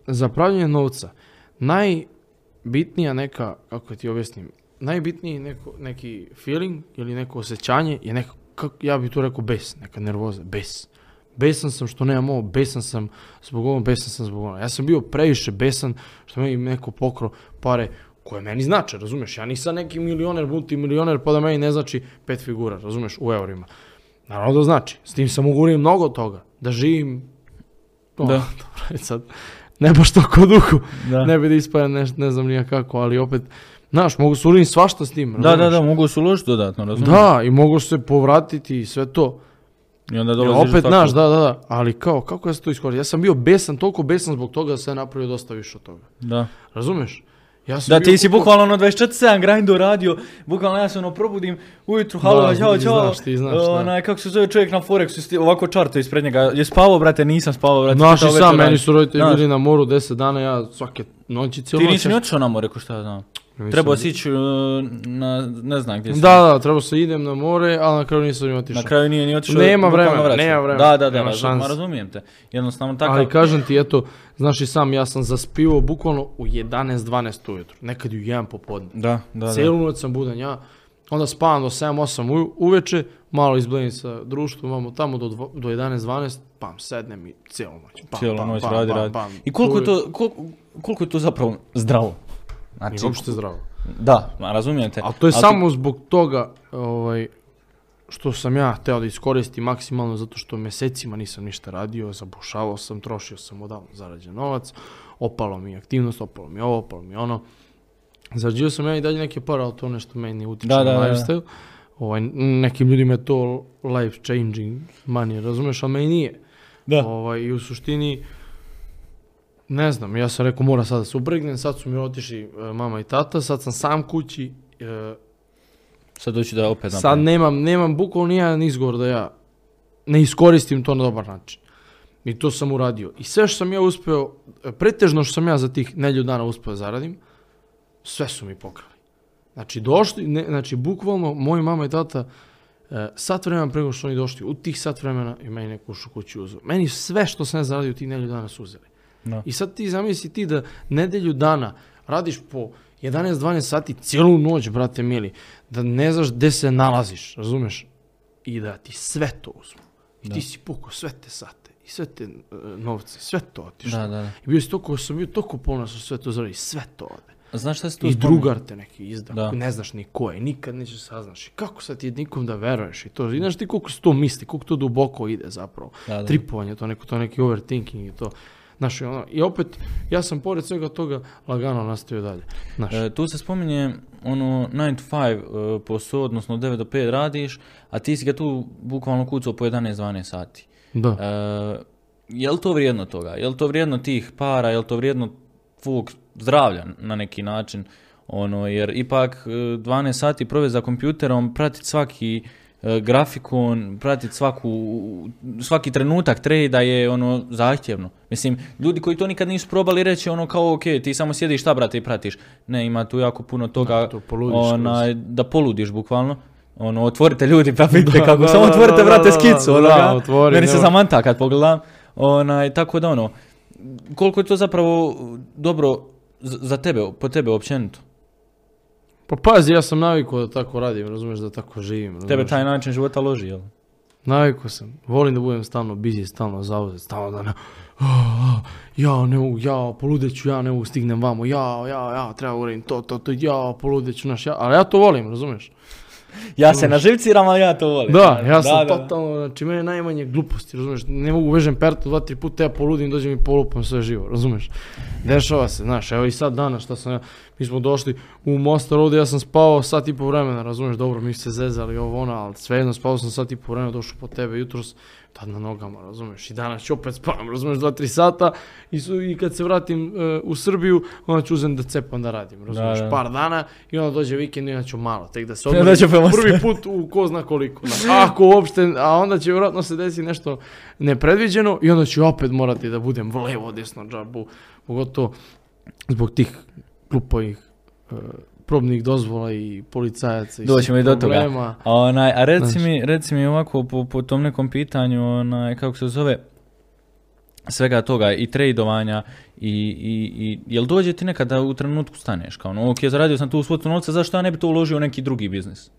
za pravljanje novca, najbitnija neka, kako ti objasnim, najbitniji neko, neki feeling ili neko osjećanje je neko, kako, ja bih to rekao bes, neka nervoza, bes. Besan sam što nemam ovo, besan sam zbog ovo, besan sam zbog ono. Ja sam bio previše besan što meni neko pokro pare koje meni znače, razumeš? Ja nisam neki milioner, multimilioner, pa da meni ne znači pet figura, razumeš, u eurima. Naravno da znači. S tim sam uraditi mnogo toga. Da živim... O,
Da.
dobro, je sad, ne baš to kod duhu.
Da.
Ne bi da ispaja ne, ne znam nija kako, ali opet, znaš, mogu se uraditi svašta s tim.
Da, da, da, mogu se uložiti dodatno, razumiješ?
Da, i mogu se povratiti i sve to.
I onda dolaziš
opet,
do
znaš, da, da, da, ali kao, kako ja se to iskoristim? Ja sam bio besan, toliko besan zbog toga da sam ja napravio dosta više od toga.
Da.
Razumeš? Ja sam
Da, ti si
bukvalno-
bukvalno ono 24-7 grindu radio, bukvalno ja se ono probudim ujutru, halo,
Da,
čao,
ti
čao,
znaš, ti znaš, da.
onaj, kako se zove čovjek na Forexu, ovako čarto ispred njega, je spavao, brate, nisam spavao, brate,
Znaš i
čitao
sam, meni su roditelji bili na moru 10 dana, ja svake noći cijelo
Ti nisi ni
ja-
otišao na more, ko šta ja znam.
Nisam-
Trebao si ići uh, na, ne znam gdje si.
Da, da, trebao se idem na more, ali na kraju nisam ni otišao.
Na kraju nije ni otišao.
Nema vremena, nema vremena,
Da, da, da, razum, razumijem te. Jednostavno takav.
Ali kažem ti, eto, znaš i sam, ja sam zaspivao bukvalno u 11-12 ujutru, nekad i u 1 popodne.
Da, da, da.
Cijelu noć sam budan ja, onda spavam do 7-8 uju- uveče, malo izbledim sa društvom, imamo tamo do, do 11-12, pam, sednem i cijelu noć. Pam,
Cijelu
pam,
noć
pam,
radi, radi. I koliko je to, koliko, koliko je to zapravo zdravo? Znači,
Nije uopšte zdravo.
Da, ma, razumijete.
A to je
Ali
samo zbog toga ovaj, što sam ja hteo da iskoristim maksimalno zato što mesecima nisam ništa radio, zabušavao sam, trošio sam odavno zarađen novac, opalo mi je aktivnost, opalo mi je ovo, opalo mi je ono. Zarađio sam ja i dalje neke pare, ali to nešto meni utiče
Da,
na
da, da, da.
lifestyle. Ovaj, nekim ljudima je to life changing money, razumeš, ali meni nije.
Da.
Ovaj, I u suštini, ne znam, ja sam rekao mora sad da se upregnem, sad su mi otišli e, mama i tata, sad sam sam kući, e,
Sad doću da opet
sad
napravim.
nemam, nemam bukvalno nijedan izgovor da ja ne iskoristim to na dobar način. I to sam uradio. I sve što sam ja uspeo, e, pretežno što sam ja za tih nelju dana uspeo zaradim, sve su mi pokrali. Znači, došli, ne, znači, bukvalno, moji mama i tata, e, sat vremena prego što oni došli, u tih sat vremena i meni neku ušu kuću uzeo. Meni sve što sam ja zaradio u tih nelju dana su uzeli.
Da.
I sad ti zamisli ti da nedelju dana radiš po 11-12 sati cijelu noć, brate mili, da ne znaš gde se nalaziš, razumeš? I da ti sve to uzmu. I
Da.
ti si pukao sve te sate i sve te e, novce, sve to otišlo.
Da, da, da.
I bio si toliko, sam bio toliko ponosan što sve to zaradio i sve to ode.
Znaš šta si tu
I drugar te neki izda,
Da.
ne znaš ni ko je, nikad nećeš saznaš. I kako sad ti nikom da veruješ i to, i znaš ti koliko se to misli, koliko to duboko ide zapravo.
Da, da.
Tripovanje, to neko, to neki overthinking i to. Znaš, ono, i opet, ja sam pored svega toga lagano nastavio dalje. Znaš,
E, tu se spominje ono 9 to 5 e, posao, odnosno 9 do 5 radiš, a ti si ga tu bukvalno kucao po 11-12 sati.
da.
E, je li to vrijedno toga? Je li to vrijedno tih para? Je li to vrijedno tvog zdravlja na neki način? Ono, jer ipak e, 12 sati provesti za kompjuterom, pratiti svaki e, grafikon, pratiti svaku, svaki trenutak trejda je ono zahtjevno. Mislim, ljudi koji to nikad nisu probali reći ono kao ok, ti samo sjediš šta brate i pratiš. Ne, ima tu jako puno toga
Da, to poludiš
onaj, da poludiš bukvalno. Ono, otvorite ljudi pa vidite
Da,
kako,
da,
samo otvorite brate skicu, onoga.
otvori,
Meni se zamanta kad pogledam. Onaj, tako da ono, koliko je to zapravo dobro za tebe, po tebe općenito?
Pa pazi, ja sam navikao da tako radim, razumeš, da tako živim.
Tebe taj način života loži, jel?
Navikao sam. Volim da budem stalno busy, stalno zauzet, stalno da ne... "Ah, Ja ne mogu, ja poludeću, ja ne mogu stignem vamo, ja, ja, ja, treba uradim to, to, to, ja poludeću, naš, ja, ali ja to volim, razumeš?
Ja se naživciram, ali ja to volim.
Da, ja sam
da, da.
totalno, znači mene najmanje gluposti, razumeš, ne mogu vežem pertu dva, tri puta, ja poludim, dođem i polupam sve živo, razumeš. Dešava se, znaš, evo i sad danas šta sam ja, mi smo došli u Mostar ovdje, ja sam spavao sat i po vremena, razumeš, dobro, mi se zezali ovo ono, ali svejedno spavao sam sat i po vremena, došao po tebe jutros, tad na nogama, razumeš, i danas ću opet spavam, razumeš, dva, tri sata. I, su, i kad se vratim e, u Srbiju, onda ću uzem da cepam da radim, razumeš,
da.
par dana i onda dođe vikend i onda ću malo, tek da se
Da
odmorim, prvi put u ko zna koliko, znaš, ako uopšte, a onda će vjerojatno se desi nešto nepredviđeno i onda ću opet morati da budem levo, desno, džabu, pogotovo zbog tih glupovih e, probnih dozvola i policajaca i svih
Doćemo i do toga. A, onaj, a reci,
Znaš.
mi, reci mi ovako po, po tom nekom pitanju, onaj, kako se zove, svega toga i tradovanja i, i, i jel dođe ti nekada u trenutku staneš kao ono, ok, zaradio sam tu svotu novca, zašto ja ne bi to uložio u neki drugi biznis?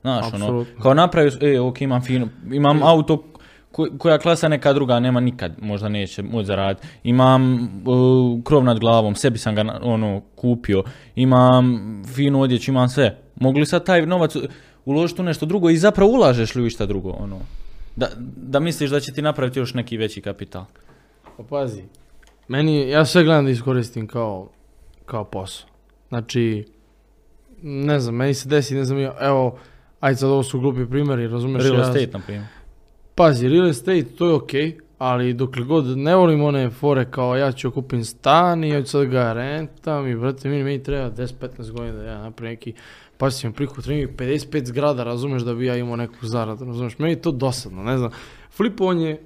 Znaš, ono, kao napravio, e, ok, imam fino, imam auto ko- koja klasa neka druga nema nikad, možda neće moći zaraditi. Imam uh, krov nad glavom, sebi sam ga ono kupio. Imam finu odjeću, imam sve. Mogu li sad taj novac uložiti u nešto drugo i zapravo ulažeš li u išta drugo? Ono? Da, da misliš da će ti napraviti još neki veći kapital.
Pa pazi, meni, ja sve gledam da iskoristim kao, kao posao. Znači, ne znam, meni se desi, ne znam, ja, evo, ajde sad ovo su glupi primjeri, razumeš?
Real
ja,
estate, na primjer.
Pazi, real estate, to je okej, ali dokle god ne volim one fore kao ja ću kupim stan i ja ću sad ga rentam i brate, meni, meni treba 10-15 godina da ja napravim neki pasivan prihod, treba mi 55 zgrada, razumeš, da bi ja imao neku zaradu, razumeš, meni je to dosadno, ne znam. Flipovanje, e,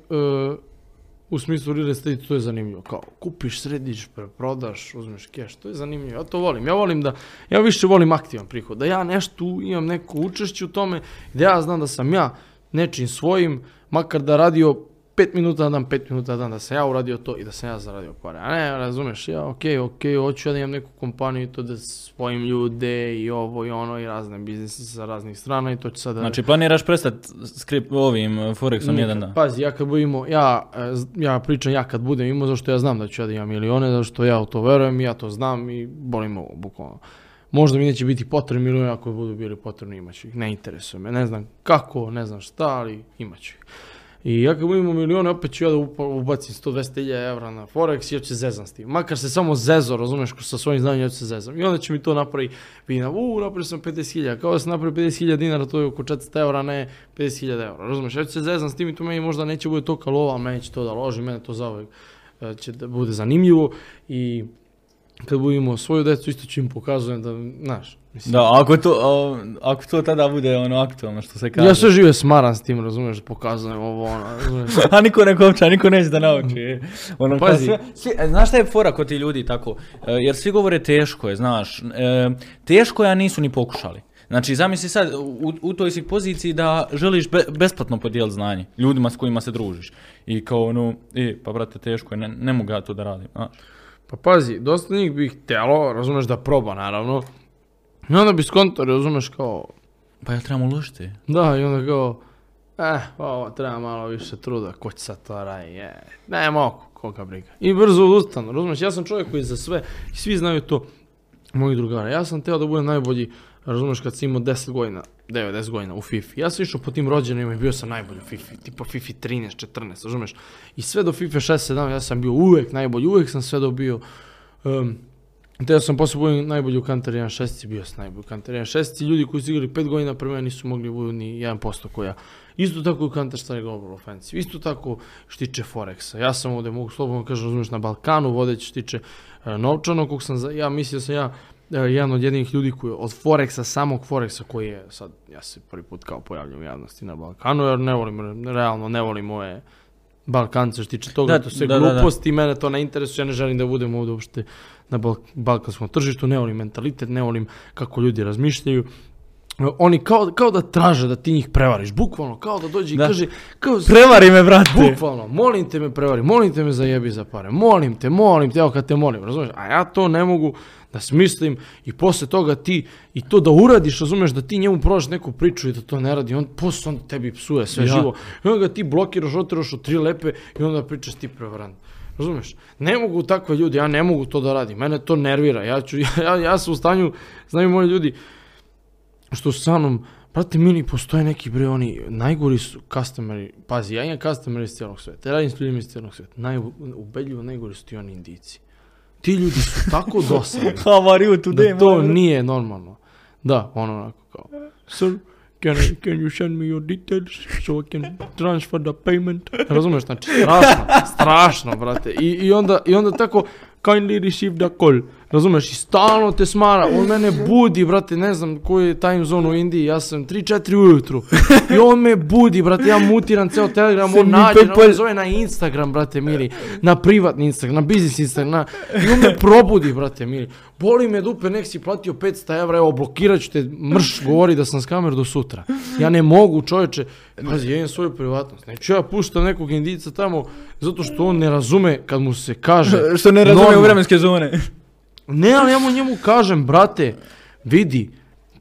u smislu real estate, to je zanimljivo, kao kupiš, središ, preprodaš, uzmeš keš, to je zanimljivo, ja to volim, ja volim da, ja više volim aktivan prihod, da ja nešto imam neko učešće u tome, da ja znam da sam ja nečim svojim, makar da radio 5 minuta na dan, 5 minuta na dan, da sam ja uradio to i da sam ja zaradio pare. A ne, razumeš, ja, okej, okej, hoću ja da imam neku kompaniju i to da spojim ljude i ovo i ono i razne biznise sa raznih strana i to će sada...
Znači, planiraš prestati skrip ovim uh, Forexom jedan dan?
Pazi, ja kad budem imao, ja, e, z- ja pričam ja kad budem imao, zašto ja znam da ću ja da imam milione, zašto ja u to verujem, ja to znam i bolim ovo, bukvalno. Možda mi neće biti potrebni milioni, ako budu bili potrebni imaću ih, ne interesuje me, ne znam kako, ne znam šta, ali imaću ih. I ja kad budem imao milione, opet ću ja da ubacim 100-200 evra na Forex i ja ću se zezam s tim. Makar se samo zezo, razumeš, sa svojim znanjem ja ću se zezam. I onda će mi to napravi vina, u, napravio sam 50.000, kao da sam napravio 50.000 dinara, to je oko 400 evra, ne 50.000 evra, razumeš, ja ću se zezam s tim i to meni možda neće bude to kalova, ali meni će to da loži, mene to zauvijek e, će da bude zanimljivo i kad budemo svoju decu isto ću im pokazujem da, znaš, mislim,
Da, ako to, a, ako to tada bude ono aktualno što se kaže.
ja sve žive smaran s tim, razumeš, pokazujem ovo, ono, razumeš.
A niko ne kopča, niko neće da nauči. Ono, kao
Pazi.
sve- svi, e, znaš šta je fora kod ti ljudi tako? E, jer svi govore teško je, znaš. E, teško je, a nisu ni pokušali. Znači, zamisli sad, u, u toj si poziciji da želiš be- besplatno podijeliti znanje ljudima s kojima se družiš. I kao ono, e, pa brate, teško je, ne, ne mogu ja to da radim. Znaš.
Pa pazi, dosta njih bi htjelo, razumeš, da proba, naravno. I onda bi skontali, razumeš, kao,
Pa ja trebam uložiti.
da, i onda kao, eh, ovo treba malo više truda, ko će sad to radi, je, ne mogu, koga briga. I brzo odustanu, razumeš, ja sam čovjek koji za sve, i svi znaju to, moji drugara, ja sam teo da budem najbolji, razumeš, kad sam imao 10 godina, 9-10 godina u FIFA. Ja sam išao po tim rođenima i bio sam najbolji u FIFA, tipa FIFA 13, 14, razumeš? I sve do FIFA 6, 7, ja sam bio uvijek najbolji, uvijek sam sve dobio. Um, Teo sam poslije budem najbolji u Counter 1.6, bio sam najbolji u Counter 1.6, ljudi koji su igrali 5 godina pre mene nisu mogli budu ni 1% koja. ja. Isto tako i u Counter Strike Global Offensive, isto tako što tiče Forexa. Ja sam ovdje, mogu slobodno kažem, razumiješ, na Balkanu vodeći što tiče e, novčanog, kog sam, ja mislio sam ja, jedan od jedinih ljudi koji od Forexa, samog Forexa koji je sad, ja se prvi put kao pojavljam u javnosti na Balkanu, jer ne volim, realno ne volim ove Balkance što tiče toga,
Da,
to sve
da, da, da.
gluposti, mene to ne interesuje, ja ne želim da budem ovdje uopšte na bal- balkanskom tržištu, ne volim mentalitet, ne volim kako ljudi razmišljaju. E, Oni kao, kao da traže da ti njih prevariš, bukvalno, kao da dođe
Da.
i kaže, kao,
Prevari me, brate!
bukvalno, molim te me prevari, molim te me zajebi za pare, molim te, molim te, evo kad te molim, razumiješ, a ja to ne mogu da smislim i posle toga ti, i to da uradiš, razumiješ, da ti njemu prođeš neku priču i da to ne radi, on posle on tebi psuje sve
Ja.
živo, i onda ga ti blokiraš, otiraš od tri lepe i onda pričaš ti prevarant. Razumeš? Ne mogu takve ljudi, ja ne mogu to da radim. Mene to nervira. Ja, ću, ja, ja sam u stanju, znaju moji ljudi, što sa mnom, brate mili, postoje neki bre, oni najgori su customeri, pazi, ja imam customeri iz cijelog sveta, ja radim s ljudima iz cijelog sveta, najubedljivo najgori su ti oni indici. Ti ljudi su tako dosadni,
How are you today,
da to
man?
nije normalno. Da, ono onako kao, sir, can, I, can you send me your details so I can transfer the payment? Razumeš, znači, strašno, strašno, brate. I, i, onda, I onda tako, kindly receive the call. Razumeš, i stalno te smara, on mene budi, brate, ne znam koji je time zone u Indiji, ja sam 3-4 ujutru. I on me budi, brate, ja mutiram ceo Telegram, on nađe, on me zove na Instagram, brate, mili, na privatni Instagram, na biznis Instagram, na, i on me probudi, brate, mili. Boli me dupe, nek si platio 500 evra, evo, blokirat ću te, mrš, govori da sam s kamer do sutra. Ja ne mogu, čovječe, pazi, ja imam svoju privatnost, neću ja puštam nekog indica tamo, zato što on ne razume kad mu se kaže.
Što ne razume u vremenske zone.
Ne, ali ja mu njemu kažem, brate, vidi,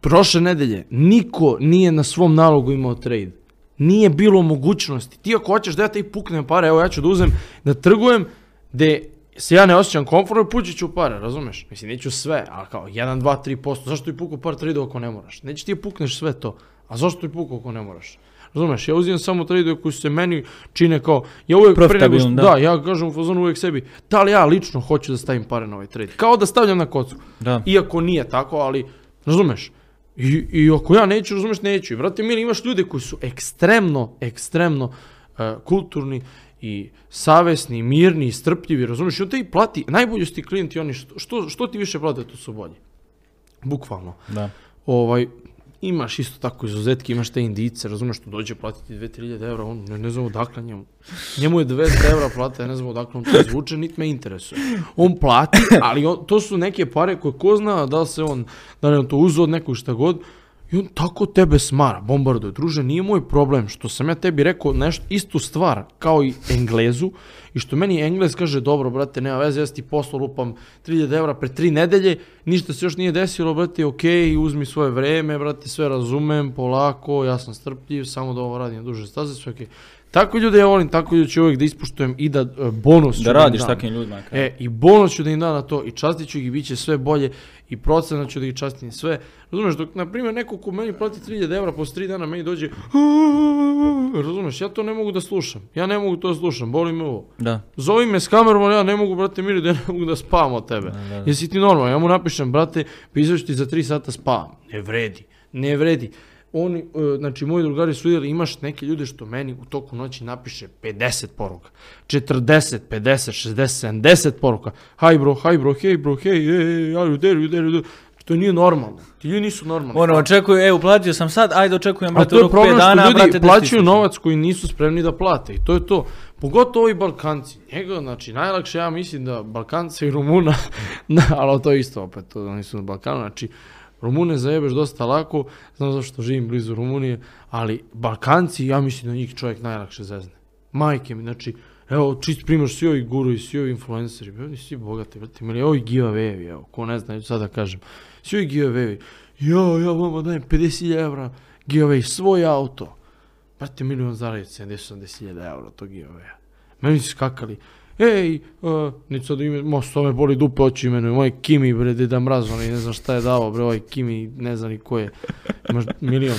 prošle nedelje niko nije na svom nalogu imao trade. Nije bilo mogućnosti. Ti ako hoćeš da ja te i puknem pare, evo ja ću da uzem, da trgujem, gde se ja ne osjećam komfortno, pući ću pare, razumeš? Mislim, neću sve, ali kao 1, 2, 3%, zašto ti puku par trade ako ne moraš? Neće ti pukneš sve to, a zašto ti puku ako ne moraš? Razumeš, ja uzimam samo trade koji se meni čine kao, ja uvijek pre nego što, da.
da.
ja kažem u fazonu uvijek sebi, da li ja lično hoću da stavim pare na ovaj trade? Kao da stavljam na kocku.
Da.
Iako nije tako, ali, razumeš, i, i ako ja neću, razumeš, neću. I vrati, mili, imaš ljude koji su ekstremno, ekstremno e, kulturni i savesni, mirni, i strpljivi, razumeš, i on te i plati, najbolji su ti klijenti, oni što, što, što ti više plate, to su bolji. Bukvalno.
Da.
Ovaj, imaš isto tako izuzetke, imaš te indice, razumeš, što dođe platiti 2-3 evra, on ne, ne znam odakle njemu. Njemu je 200 evra plata, ja ne znam odakle on to izvuče, niti me interesuje. On plati, ali on, to su neke pare koje ko zna da se on, da li on to uzeo od nekog šta god, I on tako tebe smara, bombarduje. Druže, nije moj problem što sam ja tebi rekao nešto, istu stvar kao i Englezu i što meni Englez kaže, dobro, brate, nema veze, ja ti poslo lupam 3000 evra pre tri nedelje, ništa se još nije desilo, brate, okej, uzmi svoje vreme, brate, sve razumem, polako, ja sam strpljiv, samo da ovo radim duže staze, sve okej. Tako ljude ja volim, tako ljude ću uvijek da ispuštujem i da e, bonus ću
Da
im
radiš takvim ljudima.
E, i bonus ću da im dam na to, i častit ću ih, i bit će sve bolje, i procenat ću da ih častim sve. Razumeš, dok, na primjer, neko ko meni plati 3000 evra, posle 3 dana meni dođe, razumeš, ja to ne mogu da slušam, ja ne mogu to da slušam, boli me ovo.
Da.
Zovi me s kamerom, ali ja ne mogu, brate, miri, da ja ne mogu da spavam od tebe.
Da, da, da.
Jesi ti normalno? Ja mu napišem, brate, pisao ću ti za 3 sata spavam. Ne vredi, ne vredi. Oni, e, znači, moji drugari su vidjeli, imaš neke ljude što meni u toku noći napiše 50 poruka, 40, 50, 60, 70 poruka. Hi bro, hi bro, hey bro, you there, you there. To nije normalno. Ti ljudi nisu normalni.
Ono, očekuju, e, uplatio sam sad, ajde očekujem, brate, roku 5
problem
dana,
ljudi
brate, 10
plaćaju novac koji nisu spremni da plate i to je to. Pogotovo ovi Balkanci. Njega, znači, najlakše ja mislim da Balkanci i Rumuna, ali to je isto opet, to da nisu na Balkanu, znači, Rumune zajebeš dosta lako, znam zašto živim blizu Rumunije, ali Balkanci, ja mislim da njih čovjek najlakše zezne. Majke mi, znači, evo, čist primjer, svi ovi guru i svi ovi influenceri, oni svi bogati, brate, ili ovi giveaway evo, ko ne zna, sad da kažem, svi ovi giveaway ja, ja vama dajem 50.000 evra, giveaway, svoj auto. Brate, milion zaradi 70-80.000 evra tog giveawaya. Meni su skakali, ej, uh, niti sad ime, mo, što me boli dupe oči imenuju, moj Kimi, bre, Deda Mraz, onaj, ne znam šta je dao, bre, ovaj Kimi, ne znam ni ko je, imaš milion.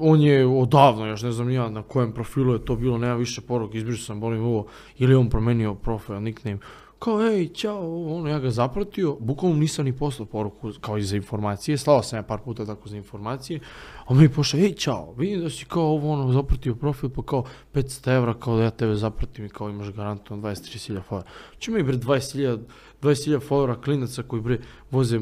On je odavno, još ne znam ja na kojem profilu je to bilo, nema više poruka, izbrišao sam, bolim ovo, ili on promenio profil, nickname, kao, ej, ovo, ono, ja ga zapratio, bukvalno nisam ni poslao poruku kao i za informacije, slao sam ja par puta tako za informacije, a on mi pošao, ej, ćao, vidim da si kao ovo, ono, zapratio profil, pa kao 500 evra, kao da ja tebe zapratim i kao imaš garantovan 23.000 followera. Čemu mi, bre, 20.000 20.000 followera klinaca koji, bre, voze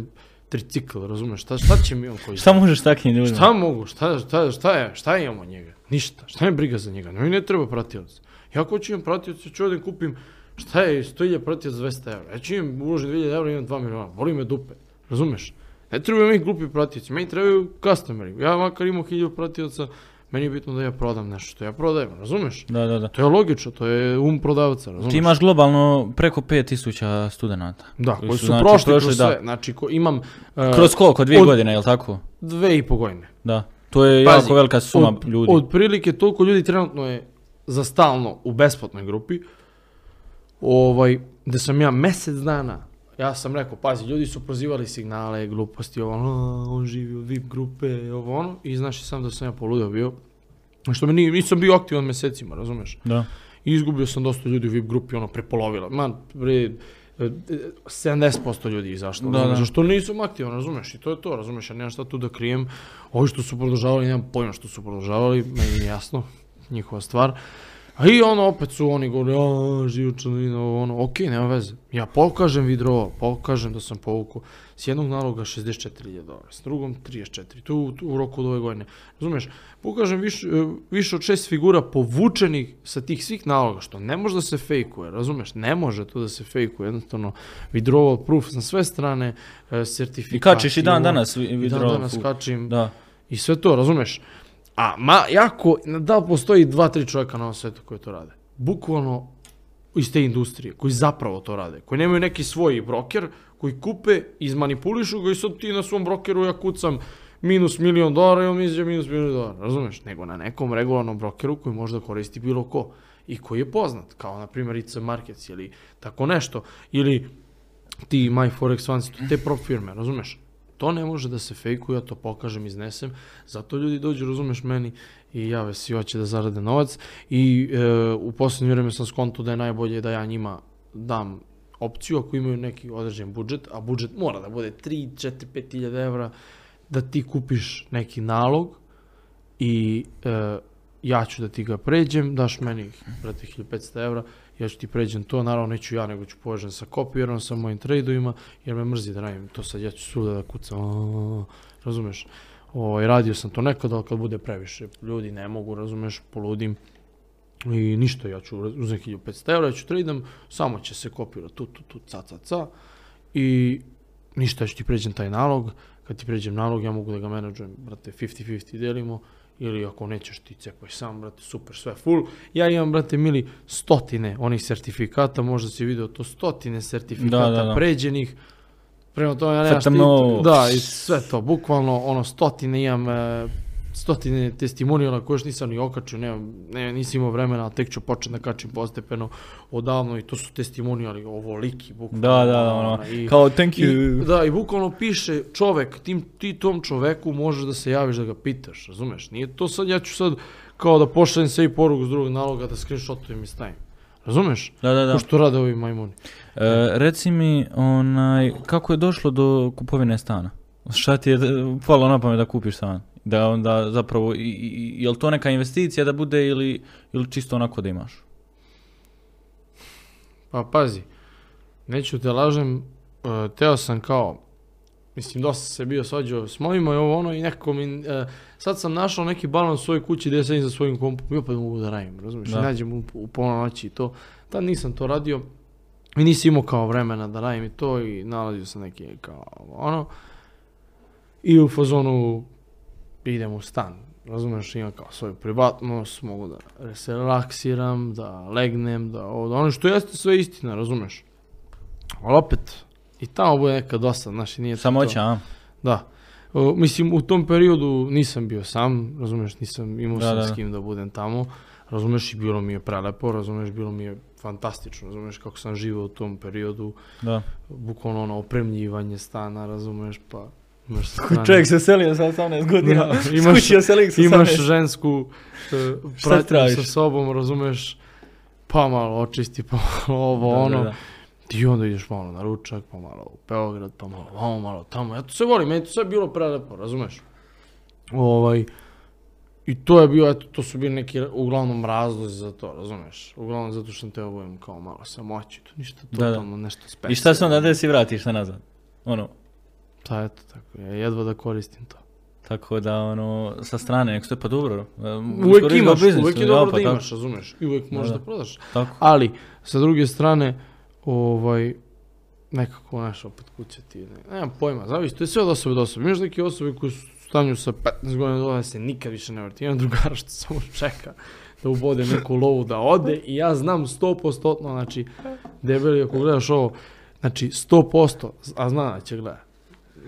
tricikl, razumeš, šta, šta će mi on koji...
Šta možeš takvim ljudima?
Šta mogu, šta, šta, šta je, šta imamo od njega? Ništa, šta je briga za njega, mi ne treba pratilac. Ja ako ću imam pratilac, ću ovdje kupim, šta je 100.000 pratilac za 200 evra, ja ću imam uložiti 2.000 evra i imam 2 miliona, boli me dupe, razumeš? Ne trebaju mi glupi pratioci, meni trebaju customeri, ja makar imam 1000 pratilaca, meni je bitno da ja prodam nešto što ja prodajem, razumeš?
Da, da, da.
To je logično, to je um prodavca, razumeš?
Ti imaš globalno preko 5000 studenata.
Da,
koji
koji
su,
su,
znači,
prošli,
prošli,
kroz
da.
sve, znači ko, imam uh,
Kroz koliko? Dvije
od-
godine, jel tako?
dve i po godine.
Da. To je
Pazi,
jako velika suma
od,
ljudi.
Otprilike toliko ljudi trenutno je za stalno u besplatnoj grupi. Ovaj, da sam ja mjesec dana, ja sam rekao, pazi, ljudi su prozivali signale, gluposti, ovo, ono, "A, on živi od VIP grupe, ovo ono, i znaš sam da sam ja poludio bio. Što me nije, nisam bio aktivan mjesecima, razumeš?
Da.
I izgubio sam dosta ljudi u VIP grupi, ono, prepolovila. Man, bre, e, e, 70% ljudi je izašlo,
Da,
razumeš?
da.
Što nisam aktivan, razumeš? I to je to, razumeš? Ja nemam šta tu da krijem. Ovi što su produžavali, nemam pojma što su produžavali, meni nije jasno, njihova stvar. A i ono, opet su oni govori, a, živčanina, ono, okej, nema veze. Ja pokažem vidro, pokažem da sam povukao s jednog naloga 64.000 dolara, s drugom 34, tu, tu u roku od ove godine. Razumeš, pokažem više, više od šest figura povučenih sa tih svih naloga, što ne može da se fejkuje, razumeš, ne može to da se fejkuje, jednostavno withdrawal proof na sve strane, sertifikati.
I kačiš i dan danas vi-
I dan danas kačim,
Da.
i sve to, razumeš? A ma, jako, da li postoji dva, tri čovjeka na ovom svetu koji to rade? Bukvalno iz te industrije, koji zapravo to rade, koji nemaju neki svoj broker, koji kupe, izmanipulišu ga i sad ti na svom brokeru ja kucam minus milion dolara i on mi izađe minus milion dolara, razumeš? Nego na nekom regularnom brokeru koji možda koristi bilo ko i koji je poznat, kao na primjer IC Markets ili tako nešto, ili ti My Forex te prop firme, razumeš? To ne može da se fejkuje, ja to pokažem, iznesem, zato ljudi dođu, razumeš meni, i jave si hoće da zarade novac. I e, u posljednje vrijeme sam skonto da je najbolje da ja njima dam opciju ako imaju neki određen budžet, a budžet mora da bude 3, 4, 5 hiljada evra, da ti kupiš neki nalog i e, ja ću da ti ga pređem, daš meni, brate, 1500 evra, ja ću ti pređem to, naravno neću ja, nego ću povežen sa kopijerom, sa mojim tradeovima, jer me mrzi da radim to sad, ja ću svuda da kucam, razumeš? Ovaj, radio sam to nekad, ali kad bude previše ljudi ne mogu, razumeš, poludim. I ništa, ja ću uzeti 1500 evra, ja ću tradam, samo će se kopirati tu, tu, tu, ca, ca, ca. I ništa, ja ću ti pređem taj nalog. kad ti pređem nalog, ja mogu da ga menadžujem, brate, 50-50 delimo, ili ako nećeš ti cepaj sam, brate, super, sve full. Ja imam, brate, mili, stotine onih sertifikata, možda si video to, stotine sertifikata
Da, da, da.
pređenih, Prema tome, ja nemam
FTMO.
štit, da, i sve to, bukvalno, ono, stotine imam, e, stotine testimonijala koje još nisam ni okačio, nemam, ne, nisam imao vremena, ali tek ću početi da kačim postepeno odavno i to su testimonijali ovoliki, bukvalno.
Da, da, da, ono,
i-
kao thank
i,
you.
da, i bukvalno piše čovek, tim, ti tom čoveku možeš da se javiš da ga pitaš, razumeš? Nije to sad, ja ću sad kao da pošaljem sebi poruku s drugog naloga da screenshotujem i stavim. Razumeš?
Da, da, da.
Ko što rade ovi majmuni.
E, reci mi, onaj, kako je došlo do kupovine stana? Šta ti je e, palo na pamet da kupiš stan? Da onda zapravo, i, i, je li to neka investicija da bude ili, ili čisto onako da imaš?
Pa pazi, neću te lažem, e, teo sam kao, mislim dosta se bio svađao s mojima i ovo ono i nekako mi, e, sad sam našao neki balans u svojoj kući gdje sedim za svojim kompom i opet mogu da radim, razumiješ,
Da.
Nađem u, u pola noći i to, tad nisam to radio i nisam imao kao vremena da radim i to i nalazio sam neki kao ono i u fazonu idem u stan, razumiješ, imam kao svoju privatnost, mogu da se relaksiram, da legnem, da ovo, da ono što jeste sve istina, razumeš. Ali opet, i tamo bude neka dosta, znaš, i nije to
Samoća, a?
Da. O, mislim, u tom periodu nisam bio sam, razumeš, nisam imao
Da,
sam
da,
s kim da budem tamo, razumeš, i bilo mi je prelepo, razumeš, bilo mi je fantastično, razumeš, kako sam živio u tom periodu,
Da.
bukvalno ono, opremljivanje stana, razumeš, pa imaš sa strane-
Čovjek se selio sa 18 godina.
Da, imaš-
kući oselio sa
imaš
18.
žensku e, pratnju sa sobom, razumeš, pa malo očisti, pa malo ovo,
Da, da,
ono,
da.
i onda ideš malo na ručak, pa malo u Beograd, pa malo vamo, malo tamo, ja to sve volim, meni je to sve bilo prelepo, razumeš, ovaj, i to je bio, eto, to su bili neki, uglavnom, razlozi za to, razumeš, uglavnom zato što sam teo budem kao malo samoći, to ništa
Da, da.
totalno nešto specijalno.
I šta se onda desi vratiš se nazad? Ono,
Pa eto, tako, ja jedva da koristim to.
tako da ono, sa strane, nek pa dobro. um,
Uvijek imaš,
biznisu,
uvijek je dobro
pa
da
tako-
imaš, razumeš, i uvijek možeš
Da,
da
da.
prodaš.
Tako.
Ali, sa druge strane, ovaj, nekako, znaš, opet kuća ti, ne, nemam pojma, zavisi, to je sve od osobe do osobe. Imaš neke osobe koji su u stanju sa 15 godina dole se nikad više ne vrti. Imam drugara što samo čeka da ubode neku lovu da ode i ja znam 100%, znači, debeli, ako gledaš ovo, znači 100%, a zna da će gleda.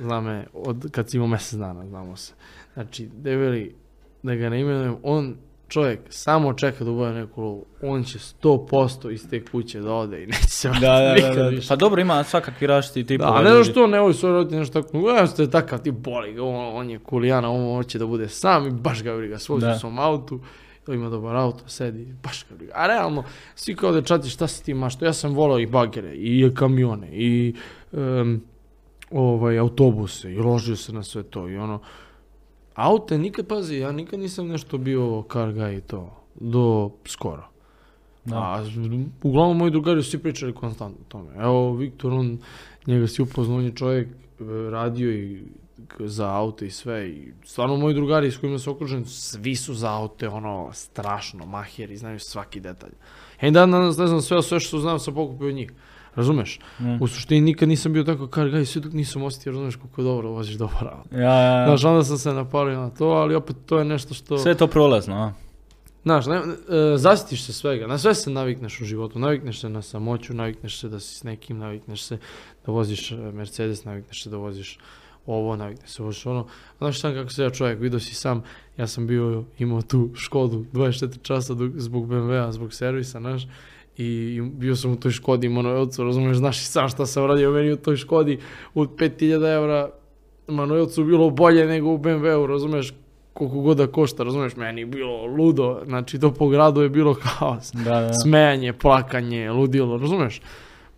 Zna me, od, kad si imao mjesec dana, znamo se. Znači, debeli, da ga ne imenujem, on čovjek samo čeka da ubode neku lovu. On će 100% iz te kuće da ode i neće se
Da,
vratiti
da, da,
nikad
da.
više.
Pa dobro, ima svakakvi različiti tipova
Da, ne znaš što ne voli svoj roditelj nešto tako, ja ste takav ti boli ga, on, on je kulijana, on hoće da bude sam i baš ga briga, svozi
Da.
u svom autu, to ima dobar auto, sedi, baš ga briga. A realno, svi kao dečati, šta si ti mašto, ja sam volao i bagere, i kamione, i em, ovaj, autobuse, i ložio se na sve to, i ono, aute nikad, pazi, ja nikad nisam nešto bio car guy i to, do skoro.
Da.
A uglavnom moji drugari su svi pričali konstantno o tome. Evo Viktor, on, njega si upoznao, on je čovjek e, radio i za auto i sve i stvarno moji drugari s kojima se okružen, svi su za aute, ono, strašno, maheri, znaju svaki detalj. Ja i dan danas ne znam sve, sve što znam sam pokupio od njih. Razumeš?
Mm.
U suštini nikad nisam bio tako car guy, sve dok nisam osjetio, razumeš koliko je dobro voziš dobar auto.
Ja, ja, ja.
Znaš, onda sam se napalio na to, ali opet to je nešto što...
Sve je to prolazno, a?
Znaš, ne, e, zasitiš se svega, na sve se navikneš u životu, navikneš se na samoću, navikneš se da si s nekim, navikneš se da voziš e, Mercedes, navikneš se da voziš ovo, navikneš se voziš ono. Znaš šta kako se ja čovjek, vidio si sam, ja sam bio, imao tu Škodu 24 časa zbog BMW-a, zbog servisa, znaš, i bio sam u toj Škodi Manuelcu, razumiješ, znaš i sam šta sam radio meni u toj Škodi od 5000 eura Manuelcu bilo bolje nego u BMW-u, razumiješ, koliko god da košta, razumiješ, meni bilo ludo, znači to po gradu je bilo haos,
Da, da.
smejanje, plakanje, ludilo, razumiješ?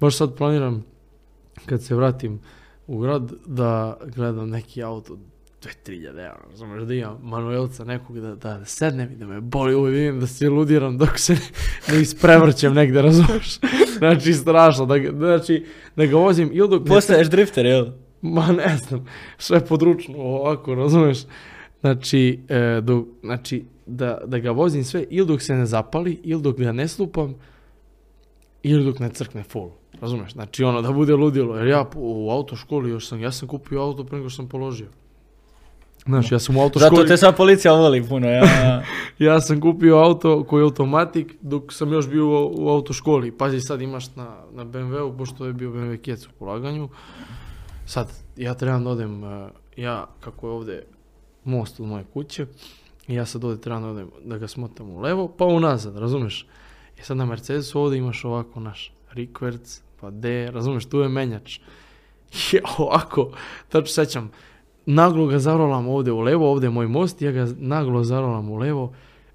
Baš sad planiram, kad se vratim u grad, da gledam neki auto 2000 eura, razumiješ, da imam manuelca nekog da, da sednem i da me boli ovo vidim da se ludiram dok se ne isprevrćem negde, razumiješ? Znači, strašno, da, znači, da ga vozim ili dok ne
Postaješ drifter, jel?
Ma ne znam, sve područno ovako, razumeš? Znači, e, dok, znači da, da ga vozim sve ili dok se ne zapali, ili dok ga ne slupam, ili dok ne crkne full. Razumeš? Znači ono da bude ludilo. Jer ja u autoškoli još sam, ja sam kupio auto pre nego što sam položio. Znaš, ja sam u autoškoli,
Zato te sad policija voli puno, ja.
ja sam kupio auto koji je automatik dok sam još bio u, u autoškoli. Pazi, sad imaš na, na BMW-u, pošto je bio BMW kjec u polaganju. Sad, ja trebam da odem, eh, ja, kako je ovdje most od moje kuće, i ja sad ovdje trebam da odem, da ga smotam u levo, pa unazad, razumeš? I sad na Mercedesu ovdje imaš ovako naš rikverc, pa D, razumeš, tu je menjač. I ovako, tačno sećam, naglo ga zarolam ovdje u levo, ovdje je moj most, ja ga naglo zarolam u levo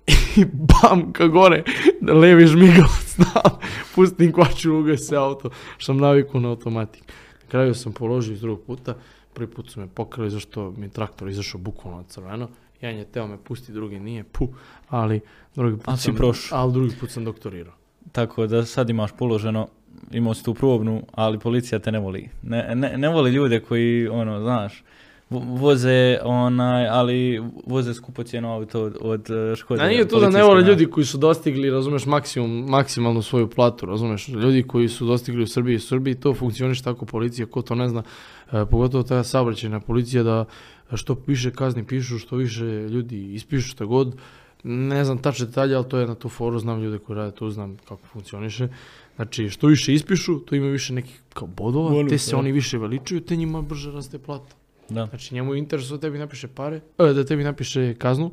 i bam, ka gore, levi žmigavac, znam, pustim kvaču, ugaj se auto, što sam naviku na automatik. Na kraju sam položio iz drugog puta, prvi put su me pokrali zašto mi je traktor izašao bukvalno crveno, jedan je teo me pusti, drugi nije, pu, ali drugi put sam, ali drugi put sam doktorirao.
Tako da sad imaš položeno, imao si tu probnu, ali policija te ne voli. Ne, ne, ne voli ljude koji, ono, znaš, voze onaj, ali voze skupocjeno auto od, od eh, Škode.
A nije to da ne vole ljudi koji su dostigli, razumeš, maksimum, maksimalnu svoju platu, razumeš, ljudi koji su dostigli u Srbiji, u Srbiji to funkcioniše tako policija, ko to ne zna, e, pogotovo ta saobraćajna policija da što više kazni pišu, što više ljudi ispišu šta god, ne znam tačne detalje, ali to je na tu foru, znam ljude koji rade tu, znam kako funkcioniše. Znači, što više ispišu, to ima više nekih kao bodova,
Bonus,
te se
da.
oni više veličuju, te njima brže raste plata.
Da.
Znači njemu je interes da tebi napiše pare, e, da tebi napiše kaznu,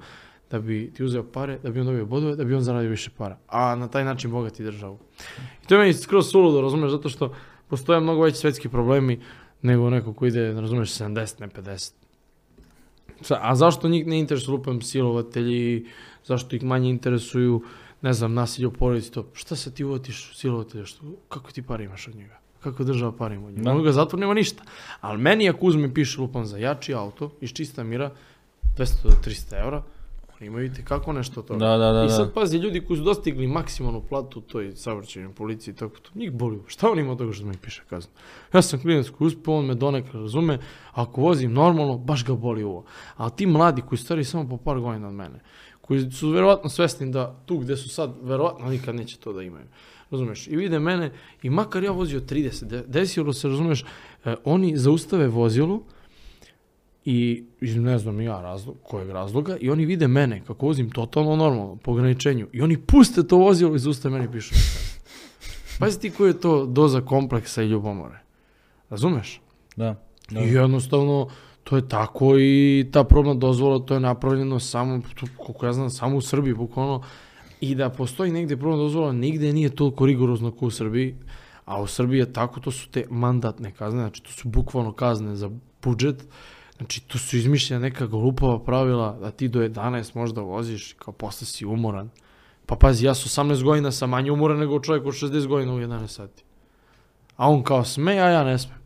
da bi ti uzeo pare, da bi on dobio bodove, da bi on zaradio više para. A na taj način bogati državu. I to je meni skroz suludo, razumeš, zato što postoje mnogo veći svetski problemi nego neko ko ide, razumeš, 70, ne 50. Sa- A zašto njih ne interesuju lupam silovatelji, zašto ih manje interesuju, ne znam, nasilje u porodici, to, šta se ti uvotiš silovatelja, što, kako ti pare imaš od njega? Kako država pare ima od njega?
Da.
Da. ga zatvor nema ništa. Ali meni ako uzme piše lupam za jači auto, iz čista mira, 200 do 300 eura, oni imaju kako nešto od toga.
Da, da, da,
I sad pazi, ljudi koji su dostigli maksimalnu platu u toj saobraćajnoj policiji i tako to, njih boli. Šta on ima od toga što mi piše kaznu? Ja sam klinac koji uspio, on me donekle razume, ako vozim normalno, baš ga boli ovo. A ti mladi koji stari samo po par godina od mene, koji su verovatno svesni da tu gde su sad, verovatno nikad neće to da imaju. Razumeš? I vide mene, i makar ja vozio 30, de- desilo se, razumeš, e, oni zaustave vozilo, i iz ne znam ja razlog, kojeg razloga i oni vide mene kako vozim totalno normalno po ograničenju i oni puste to vozilo i zaustave meni i pišu. Pazi ti koji je to doza kompleksa i ljubomore. Razumeš?
Da. da.
I jednostavno to je tako i ta probna dozvola to je napravljeno samo, koliko ja znam, samo u Srbiji bukvalno i da postoji negdje probna dozvola nigde nije toliko rigorozno kao u Srbiji, a u Srbiji je tako, to su te mandatne kazne, znači to su bukvalno kazne za budžet, znači to su izmišljena neka glupava pravila da ti do 11 možda voziš kao posle si umoran. Pa pazi, ja sam 18 godina sam manje umoran nego čovjek od 60 godina u 11 sati. A on kao sme, a ja ne smem.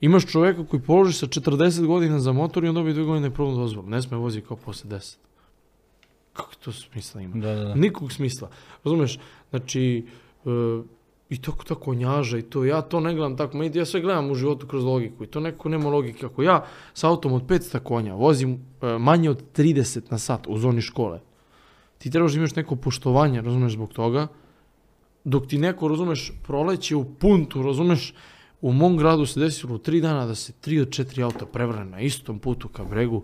Imaš čovjeka koji položi sa 40 godina za motor i on dobije dve godine probnu dozvolu. Ne sme vozi kao posle 10. Kako to smisla ima?
Da, da, da.
Nikog smisla. Razumeš? Znači, e, i tako ta konjaža i to, ja to ne gledam tako, meni- ja sve gledam u životu kroz logiku i to neko nema logike. Ako ja sa autom od 500 konja vozim e, manje od 30 na sat u zoni škole, ti trebaš da imaš neko poštovanje, razumeš, zbog toga, dok ti neko, razumeš, proleće u puntu, razumeš, u mom gradu se desilo u tri dana da se tri od četiri auta prevrne na istom putu ka bregu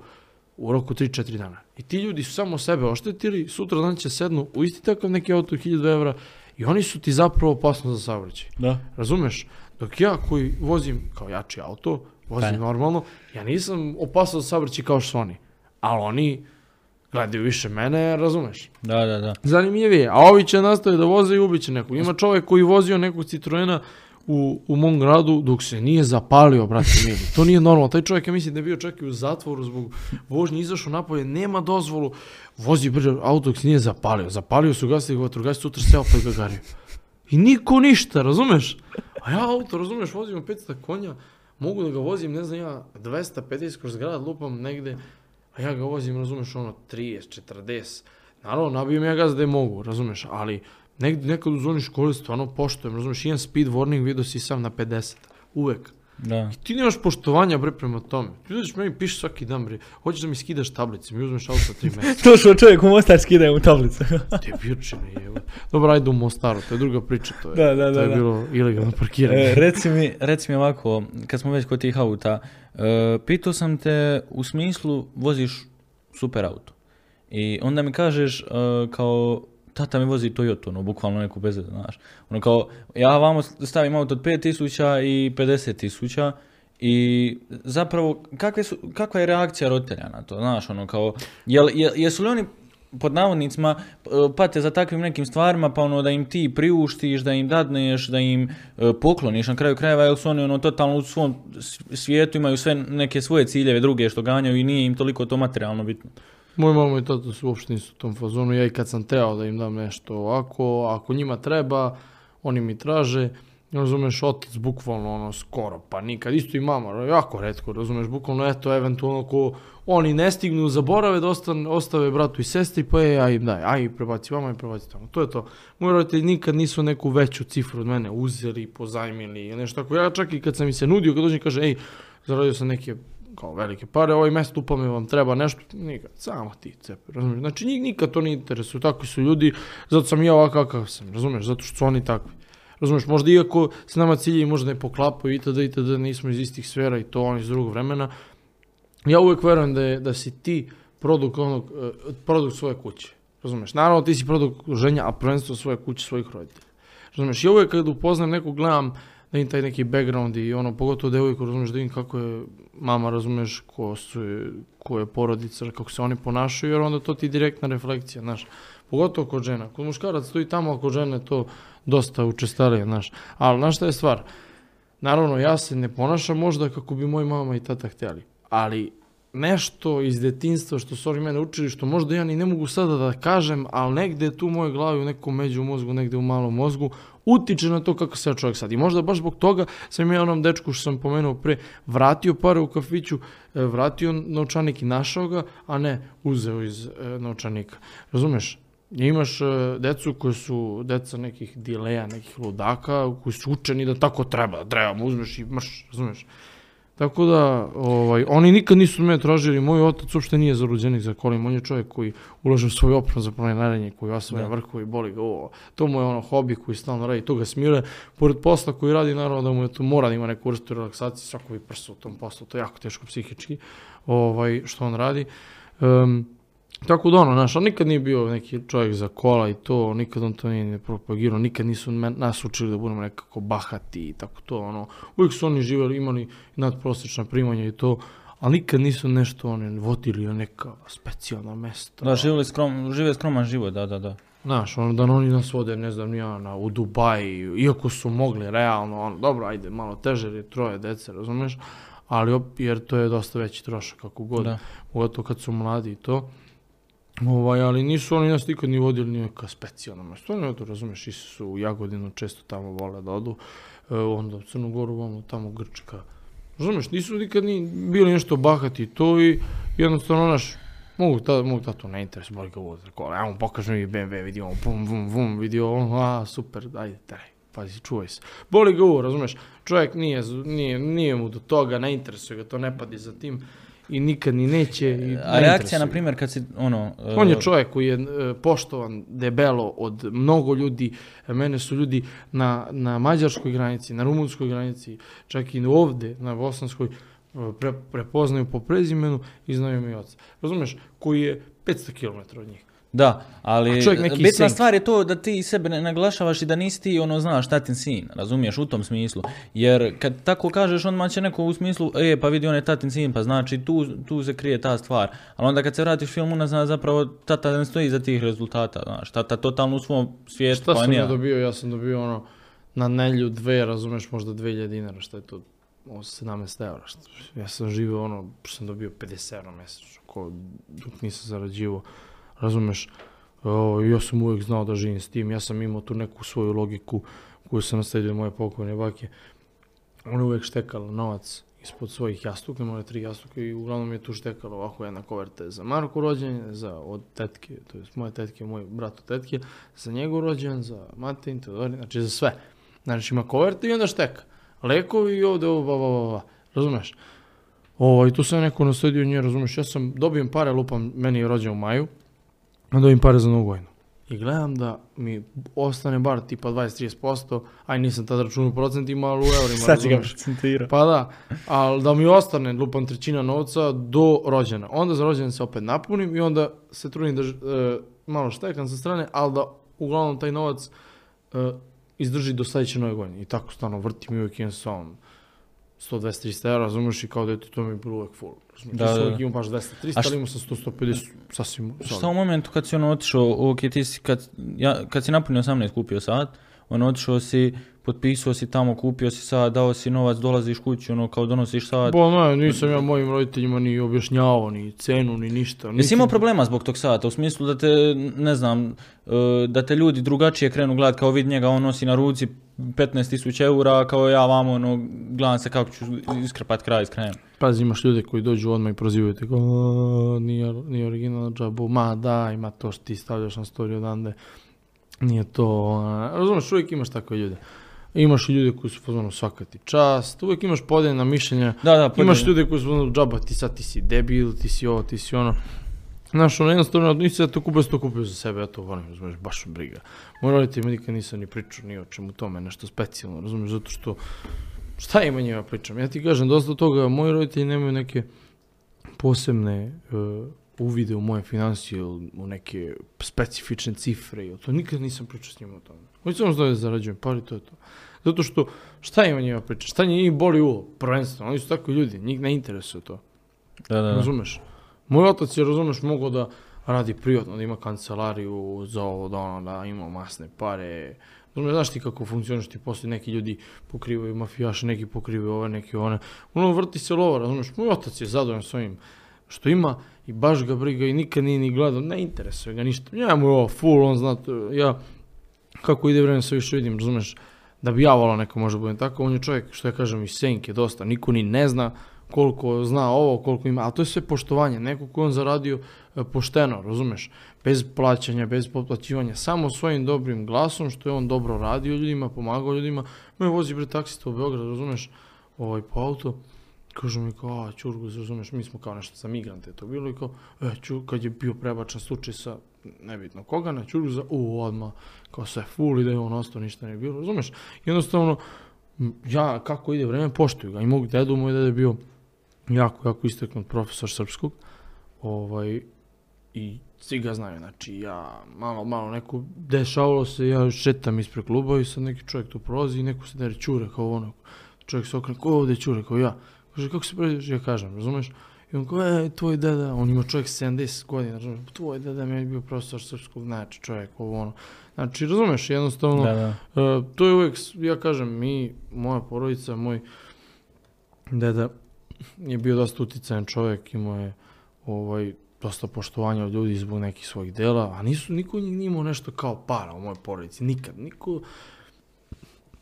u roku 3-4 dana. I ti ljudi su samo sebe oštetili, sutra dan će sednu u isti takav neki auto od 1000 evra i oni su ti zapravo opasno za saobraćaj.
Da.
Razumeš? Dok ja koji vozim kao jači auto, vozim
Pa.
normalno, ja nisam opasan za saobraćaj kao što su oni. Ali oni gledaju više mene, razumeš?
Da, da, da.
Zanimljivije. A ovi će nastaviti da voze i ubiće nekog. Ima čovjek koji vozio nekog Citroena u, u mom gradu dok se nije zapalio, brate mili. To nije normalno. Taj čovjek, ja mislim da je bio čak i u zatvoru zbog vožnje, izašao napolje, nema dozvolu, vozi brže auto dok se nije zapalio. Zapalio su gasili vatrogasci, sutra seo pa i ga gario. I niko ništa, razumeš? A ja auto, razumeš, vozim 500 konja, mogu da ga vozim, ne znam ja, 250 kroz grad, lupam negde, a ja ga vozim, razumeš, ono, 30, 40. Naravno, nabijem ja gaz da je mogu, razumeš, ali negde, nekad u zoni škole stvarno poštujem, razumeš, jedan speed warning vidio si sam na 50, uvek.
Da.
Ti nemaš poštovanja bre prema tome. Ti uzeš meni pišeš svaki dan bre. Hoćeš da mi skidaš tablice, mi uzmeš auto tri meseca.
To što čovjek u Mostar skida mu tablicu.
Te bjučine je. Dobro, ajde u Mostaru, to je druga priča, to je.
Da, da,
to
da,
je
da.
bilo ilegalno parkiranje.
E, reci, mi, reci mi ovako, kad smo već kod tih auta, e, pitao sam te u smislu voziš super auto. I onda mi kažeš e, kao tata mi vozi Toyota, ono, bukvalno neku bez znaš. Ono kao, ja vamo stavim auto od 5000 i 50.000 i zapravo kakve su, kakva je reakcija roditelja na to, znaš, ono kao, jel, jel- jesu li oni pod navodnicima pate za takvim nekim stvarima, pa ono da im ti priuštiš, da im dadneš, da im e, pokloniš na kraju krajeva, jer su oni ono totalno u svom svijetu imaju sve neke svoje ciljeve druge što ganjaju i nije im toliko to materijalno bitno.
Moj mama i tata su uopšte nisu u tom fazonu. Ja i kad sam teo da im dam nešto ovako, ako njima treba, oni mi traže. Razumeš, otac bukvalno ono skoro, pa nikad. Isto i mama, jako redko, razumeš, bukvalno eto, eventualno ko oni ne stignu, zaborave da ostan, ostave bratu i sestri, pa je, aj im daj, aj prebaci vama i prebaci tamo. To je to. Moji roditelji nikad nisu neku veću cifru od mene uzeli, pozajmili ili nešto tako. Ja čak i kad sam mi se nudio, kad dođem kaže, ej, zaradio sam neke kao velike pare, ovaj mjesec upa mi vam treba nešto, nikad, samo ti cepe, razumiješ? Znači njih nikad to ne interesuje, takvi su ljudi, zato sam i ja ovakav kakav sam, razumiješ, zato što su oni takvi. Razumiješ, možda iako se nama ciljevi možda ne poklapaju itd. itd. nismo iz istih sfera i to oni iz drugog vremena, ja uvijek verujem da, je, da si ti produkt, onog, eh, produkt svoje kuće. Razumiješ? Naravno ti si produkt ženja, a prvenstveno svoje kuće, svojih roditelja. Razumiješ? Ja uvijek kad upoznam nekog gledam da im taj neki background i ono, pogotovo devojku, razumiješ, da vidim kako je mama, razumiješ, ko, su, ko je porodica, kako se oni ponašaju, jer onda to ti direktna reflekcija, znaš. Pogotovo kod žena. Kod muškaraca stoji tamo, a kod žene to dosta učestalije, znaš. Ali, znaš šta je stvar? Naravno, ja se ne ponašam možda kako bi moj mama i tata htjeli, ali nešto iz detinstva što su oni mene učili, što možda ja ni ne mogu sada da kažem, ali negde tu u mojoj glavi, u nekom među mozgu, negde u malom mozgu, utiče na to kako se ja čovjek sad. I možda baš zbog toga sam ja onom dečku što sam pomenuo pre, vratio pare u kafiću, e, vratio novčanik i našao ga, a ne uzeo iz e, novčanika. Razumeš? Imaš e, decu koji su deca nekih dileja, nekih ludaka, koji su učeni da tako treba, treba, uzmeš i maš, razumeš? Tako da, ovaj, oni nikad nisu mene tražili, moj otac uopšte nije zaruđenik za kolim, on je čovjek koji ulaže u svoj oprem za planiranje, koji osvaja
Da.
vrhu i boli ga ovo. To mu je ono hobi koji stalno radi, to ga smire. Pored posla koji radi, naravno da mu je to mora da ima neku vrstu relaksacije, svako bi prsa u tom poslu, to je jako teško psihički, ovaj, što on radi. Em, tako da ono, znaš, on nikad nije bio neki čovjek za kola i to, nikad on to nije ni propagirao, nikad nisu nas učili da budemo nekako bahati i tako to, ono, uvijek su oni živjeli, imali nadprosječna primanja i to, ali nikad nisu nešto oni vodili na neka specijalna mesta.
Da, živjeli skrom, žive skroman život, da, da, da.
Znaš, ono da oni nas vode, ne znam, ja, na, u Dubaji, iako su mogli, realno, ono, dobro, ajde, malo teže, jer je troje dece, razumeš, ali op, jer to je dosta veći trošak, kako god,
Da.
pogotovo kad su mladi i to. Ovaj, ali nisu oni nas nikad ni vodili ni neka specijalna mesta. Oni odu, razumeš, išli su u Jagodinu, često tamo vole da odu, e, onda u Crnu Goru, vamo, tamo Grčka. Razumeš, nisu nikad ni bili nešto bahati i to i jednostavno, znaš, mogu, ta, mogu tato ne interesuje, boli ga uvod, rekao, ajmo pokaži mi BMW, vidimo, vum, vum, vum, vidio, on, a, super, ajde, teraj, pazi, čuvaj se. Boli ga uvod, razumeš, čovjek nije, nije, nije mu do toga, ne interesuje ga, to ne padi za tim i nikad ni neće. I ne
A reakcija, na primjer, kad si, ono... e,
On je čovjek koji je e, poštovan debelo od mnogo ljudi. E, Mene su ljudi na, na mađarskoj granici, na rumunskoj granici, čak i ovdje na bosanskoj e, pre, prepoznaju po prezimenu i znaju mi oca. Razumeš? Koji je 500 km od njih.
Da, ali bitna stvar je to da ti sebe ne naglašavaš i da nisi ti ono znaš tatin sin, razumiješ u tom smislu. Jer kad tako kažeš on će neko u smislu e pa vidi on je tatin sin pa znači tu, tu se krije ta stvar. Ali onda kad se vratiš filmu unazad zapravo tata ne stoji iza tih rezultata, znaš, tata totalno u svom svijetu
Šta
pa
sam ja dobio? Ja sam dobio ono na nelju dve, razumeš, možda 2000 dinara, šta je to? Ovo 17 eura. Ja sam živio ono, što sam dobio 50 eura mjesečno, dok nisam zarađivao, razumeš, ja sam uvijek znao da živim s tim, ja sam imao tu neku svoju logiku koju sam nasledio moje pokojne bake. Ona je uvijek štekala novac ispod svojih jastuka, je tri jastuka i uglavnom je tu štekala ovako jedna koverta za Marko rođenje, za od tetke, to je moje tetke, moj brat od tetke, za njegov rođendan, za Matin, Teodorin, znači za sve. Znači ima koverte i onda šteka. lekovi i ovde ovo, ba, ba, ba, razumeš? Ovo, i tu sam neko nasledio nje, razumeš, ja sam, dobijem pare, lupam, meni je rođen u maju, a dobijem pare za novu godinu. I gledam da mi ostane bar tipa 20-30%, aj nisam tad računao u procentima, ali u eurima,
Sad ga procentirao.
Pa da, ali da mi ostane lupam trećina novca do rođena. Onda za rođendan se opet napunim i onda se trudim da e, malo štekam sa strane, ali da uglavnom taj novac e, izdrži do sledeće nove godine. I tako stvarno vrtim i uvijek imam sa ovom 100-200-300 eura, razumiješ, i kao dete to mi je bilo uvijek full. Razumiješ,
Da,
da,
da,
uvijek imam baš 200-300,
A
ali imam sam 100-150 sasvim
Šta u momentu kad si ono otišao, ok, ti si, kad, ja, kad si napunio 18 kupio sat, ono otišao si, potpisao si tamo, kupio si sat, dao si novac, dolaziš kući, ono kao donosiš sat.
Bo, ne, nisam ja mojim roditeljima ni objašnjavao, ni cenu, ni ništa.
Jesi imao problema zbog tog sata, u smislu da te, ne znam, e, da te ljudi drugačije krenu gledat, kao vid njega, on nosi na ruci 15.000 eura, kao ja vamo, ono, gledam se kako ću iskrpat kraj s krajem.
Pazi, imaš ljude koji dođu odmah i prozivaju te kao, "A, nije, nije originalna džabu, ma da, ima to što ti stavljaš na story odande, nije to, a." razumeš, uvijek imaš takve ljude. Imaš i ljude koji su pozvano svaka ti čast, uvijek imaš podeljena mišljenja,
Da, da,
imaš
podijeljeno.
ljude koji su pozvano džaba, ti sad ti si debil, ti si ovo, ti si ono. Znaš, ono jednostavno, nisi da to kupio, to kupio za sebe, ja to volim, razumeš, baš briga. Moj roditelj mi nikad nisam ni pričao ni o čemu tome, nešto specijalno, razumeš, zato što šta ima njima pričam? Ja ti kažem, dosta toga, moji roditelji nemaju neke posebne uh, uvide u moje financije, u neke specifične cifre, ili to nikad nisam pričao s njima o tome. Hoću samo da zarađujem pari, to je to. Zato što, šta ima njima priča? Šta njih boli uvo? Prvenstveno, oni su takvi ljudi, njih ne interesuje to.
Da, da, da.
Razumeš? Moj otac je, razumeš, mogao da radi privatno, da ima kancelariju za ovo, da ono, da ima masne pare. Razumeš, znaš ti kako funkcioniš, ti poslije neki ljudi pokrivaju mafijaše, neki pokrivaju ove, neki one. Ono, vrti se lova, razumeš, moj otac je zadovoljan s ovim što ima i baš ga briga i nikad nije ni gledao, ne interesuje ga ništa. Ja mu ovo full, on zna, ja, kako ide vreme sve više vidim, razumeš, da bi ja volao neko može budem tako, on je čovjek, što ja kažem, iz senke dosta, niko ni ne zna koliko zna ovo, koliko ima, ali to je sve poštovanje, neko ko on zaradio e, pošteno, razumeš, bez plaćanja, bez potplaćivanja, samo svojim dobrim glasom, što je on dobro radio ljudima, pomagao ljudima, me vozi bre taksista u Beograd, razumeš, ovaj, po auto, Kažu mi kao, a Ćurgus, razumeš, mi smo kao nešto za migrante to bilo i kao, e, ču, kad je bio prebačan slučaj sa, nebitno koga, na Ćurguza, u, odmah, kao sve full i da je on ostao, ništa nije bilo, razumeš? Jednostavno, ja, kako ide vreme, poštuju ga i mog dedu, moj deda je bio jako, jako isteknut profesor srpskog, ovaj, i svi ga znaju, znači ja malo, malo neko, dešavalo se, ja šetam ispred kluba i sad neki čovjek tu prolazi i neko se deri čure kao ono, čovjek se okrene, ko je ovdje čure, kao ja, kaže kako se prezivaš, ja kažem, razumeš, i on kao, e, tvoj deda, on ima čovjek 70 godina, razumeš, tvoj deda mi je bio profesor srpskog, znači čovjek, ovo ono, znači, razumeš, jednostavno,
Da, da.
E, to je uvijek, s- ja kažem, mi, moja porodica, moj deda je bio dosta uticajan čovjek, imao je ovaj, dosta poštovanja od ljudi zbog nekih svojih dela, a nisu, niko njih nije imao nešto kao para u mojoj porodici, nikad, niko,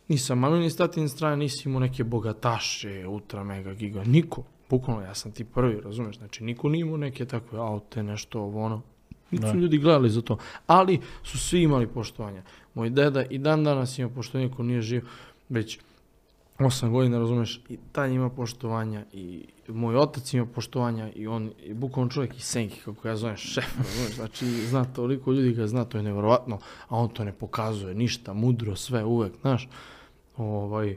nisam mami ni statin strane, nisi imao neke bogataše, ultra, mega, giga, niko, bukvalno ja sam ti prvi, razumeš, znači niko nije imao neke takve aute, nešto ovo ono, Niti su
Da.
ljudi gledali za to, ali su svi imali poštovanja. Moj deda i dan danas ima poštovanje ko nije živ već 8 godina, razumeš, i taj ima poštovanja i moj otac ima poštovanja i on je bukvalno čovjek iz senki, kako ja zovem šef, razumeš, znači zna toliko ljudi ga zna, to je nevjerovatno, a on to ne pokazuje, ništa, mudro, sve, uvek, znaš, ovaj,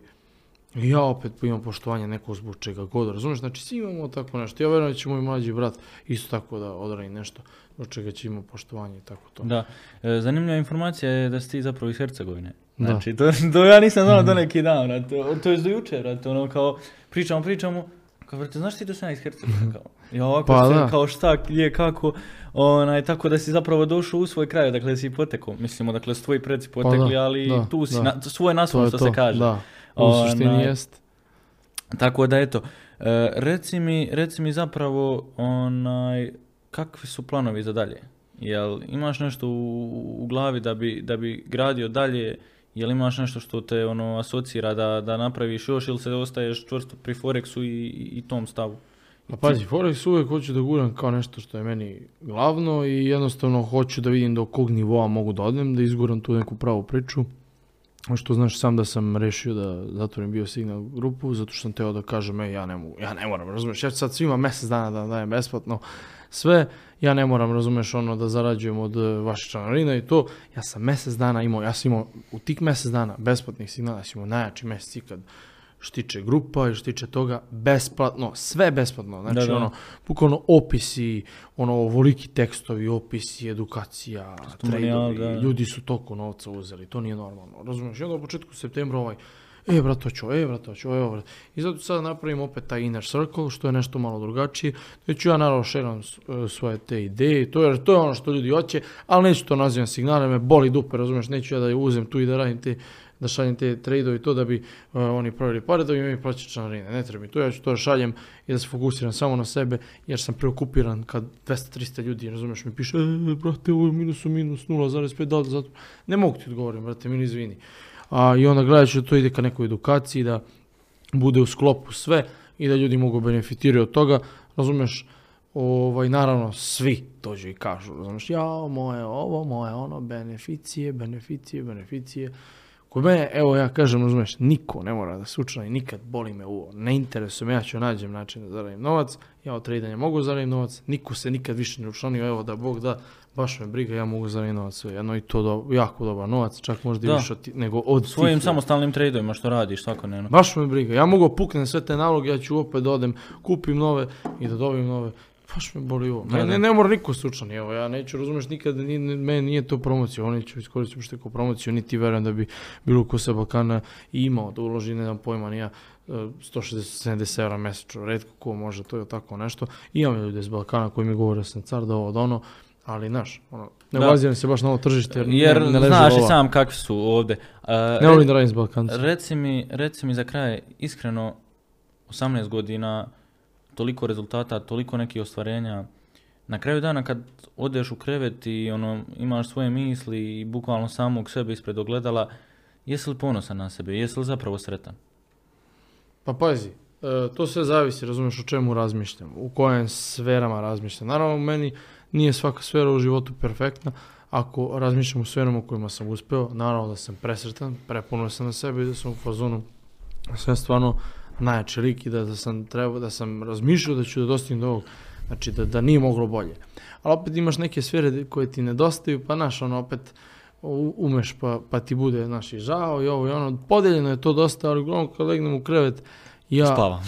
ja opet imam poštovanje nekog zbog čega god, razumeš, znači svi imamo tako nešto, ja verujem da će moj mlađi brat isto tako da odradi nešto zbog čega će imati poštovanje i tako to.
Da, E, zanimljiva informacija je da si ti zapravo iz Hercegovine.
Da.
Znači, to, to ja nisam znao do neki dan, brate. O, to je do jučer, brate, ono kao, pričamo, pričamo, kao, brate, znaš ti da sam ja iz Hercegovine, kao, ja ovako,
Pa
sve,
da.
kao šta, gdje, kako, onaj, tako da si zapravo došao u svoj kraj, dakle si potekao, mislimo, dakle, su tvoji preci potekli,
da,
ali
da,
tu si,
da.
na, svoj
to
naslov,
je
što
to,
se kaže.
Da, u suštini
Onaj,
jest.
Tako da eto, e, reci mi, reci mi zapravo onaj, kakvi su planovi za dalje? Jel imaš nešto u, u glavi da bi, da bi gradio dalje? Jel imaš nešto što te ono asocira da, da napraviš još ili se ostaješ čvrsto pri Forexu i, i tom stavu?
Pa pazi, Forex uvijek hoću da guram kao nešto što je meni glavno i jednostavno hoću da vidim do kog nivoa mogu da odem, da izguram tu neku pravu priču. što znaš sam da sam rešio da zatvorim bio signal grupu, zato što sam teo da kažem, ej, ja ne, mogu, ja ne moram, razumeš, ja ću sad svima mjesec dana da dajem besplatno sve, ja ne moram, razumeš, ono, da zarađujem od e, vaše članarine i to, ja sam mjesec dana imao, ja sam imao u tih mjesec dana besplatnih signala, ja sam imao najjači mjesec ikad, što tiče grupa i što tiče toga, besplatno, sve besplatno, znači
Da, da.
ono, bukvalno opisi, ono, ovoliki tekstovi, opisi, edukacija,
da.
ljudi su toliko novca uzeli, to nije normalno, razumiješ, i onda u početku septembra ovaj, e, brat, hoću, e, brat, hoću, evo, brat. I zato sad napravim opet taj inner circle, što je nešto malo drugačije, gdje ću ja naravno šeram e, svoje te ideje, to, jer to je ono što ljudi hoće, ali neću to nazivam signalom, me boli dupe, razumiješ, neću ja da uzem tu i da radim te, da šaljem te tradeove i to da bi e, oni pravili pare, da bi mi plaćali članarine, ne treba mi to, ja ću to da šaljem i da se fokusiram samo na sebe, jer sam preokupiran kad 200-300 ljudi, razumiješ, mi piše, e, brate, ovo je minus u minus 0,5, da zato, ne mogu ti odgovorim, brate, meni izvini. A, I onda gledat ću da to ide ka nekoj edukaciji, da bude u sklopu sve i da ljudi mogu benefitirati od toga, razumeš, ovaj, naravno svi dođu i kažu, razumeš, ja, moje ovo, moje ono, beneficije, beneficije, beneficije. Kod mene, evo ja kažem, razumeš, niko ne mora da se učlani, nikad boli me uvo, ne interesuje ja ću nađem način da zaradim novac, ja od tradanja mogu zaradim novac, niko se nikad više ne učlanio, evo da Bog da, baš me briga, ja mogu zaradim novac sve jedno i to do, jako dobar novac, čak možda i
Da.
više od ti- nego od
Svojim
tih-
samostalnim tradeovima što radiš svakodnevno.
Baš me briga. Ja mogu puknem sve te naloge, ja ću opet da odem, kupim nove i da dobijem nove. Baš me boli ovo. Ne, ne, ne mora niko slučan, evo, ja neću, razumeš, nikad, ni, ni- meni nije to promocija, oni ću iskoristiti što kao promociju, niti verujem da bi bilo ko sa Balkana i imao da uloži, ne znam pojma, ni ja, e, 160-70 evra mesečno, redko ko može to je tako nešto. Imam ljude iz Balkana koji mi govore da sam car, da ovo, da ono, ali, znaš, ono, ne baziram se baš na ovo tržište, jer,
Jer
ne, ne
znaš i sam kakvi su ovdje. Uh,
Ne volim da radim s Balkancima.
Reci mi, reci mi za kraj, iskreno, 18 godina, toliko rezultata, toliko nekih ostvarenja. Na kraju dana kad odeš u krevet i ono, imaš svoje misli i bukvalno samog sebe ispred ogledala, jesi li ponosan na sebe? Jesi li zapravo sretan?
Pa pazi, e, to sve zavisi, razumiješ o čemu razmišljam, u kojim sferama razmišljam. Naravno, meni nije svaka sfera u životu perfektna. Ako razmišljam u sferama u kojima sam uspeo, naravno da sam presretan, prepuno sam na sebe i da sam u fazonu sve stvarno najjači lik i da, da sam trebao, da sam razmišljao da ću da dostignem do ovog, znači da, da nije moglo bolje. Ali opet imaš neke sfere koje ti nedostaju, pa znaš, ono opet umeš pa, pa ti bude, znaš, i žao i ovo i ono, podeljeno je to dosta, ali uglavnom kad legnem u krevet, ja,
Spavam.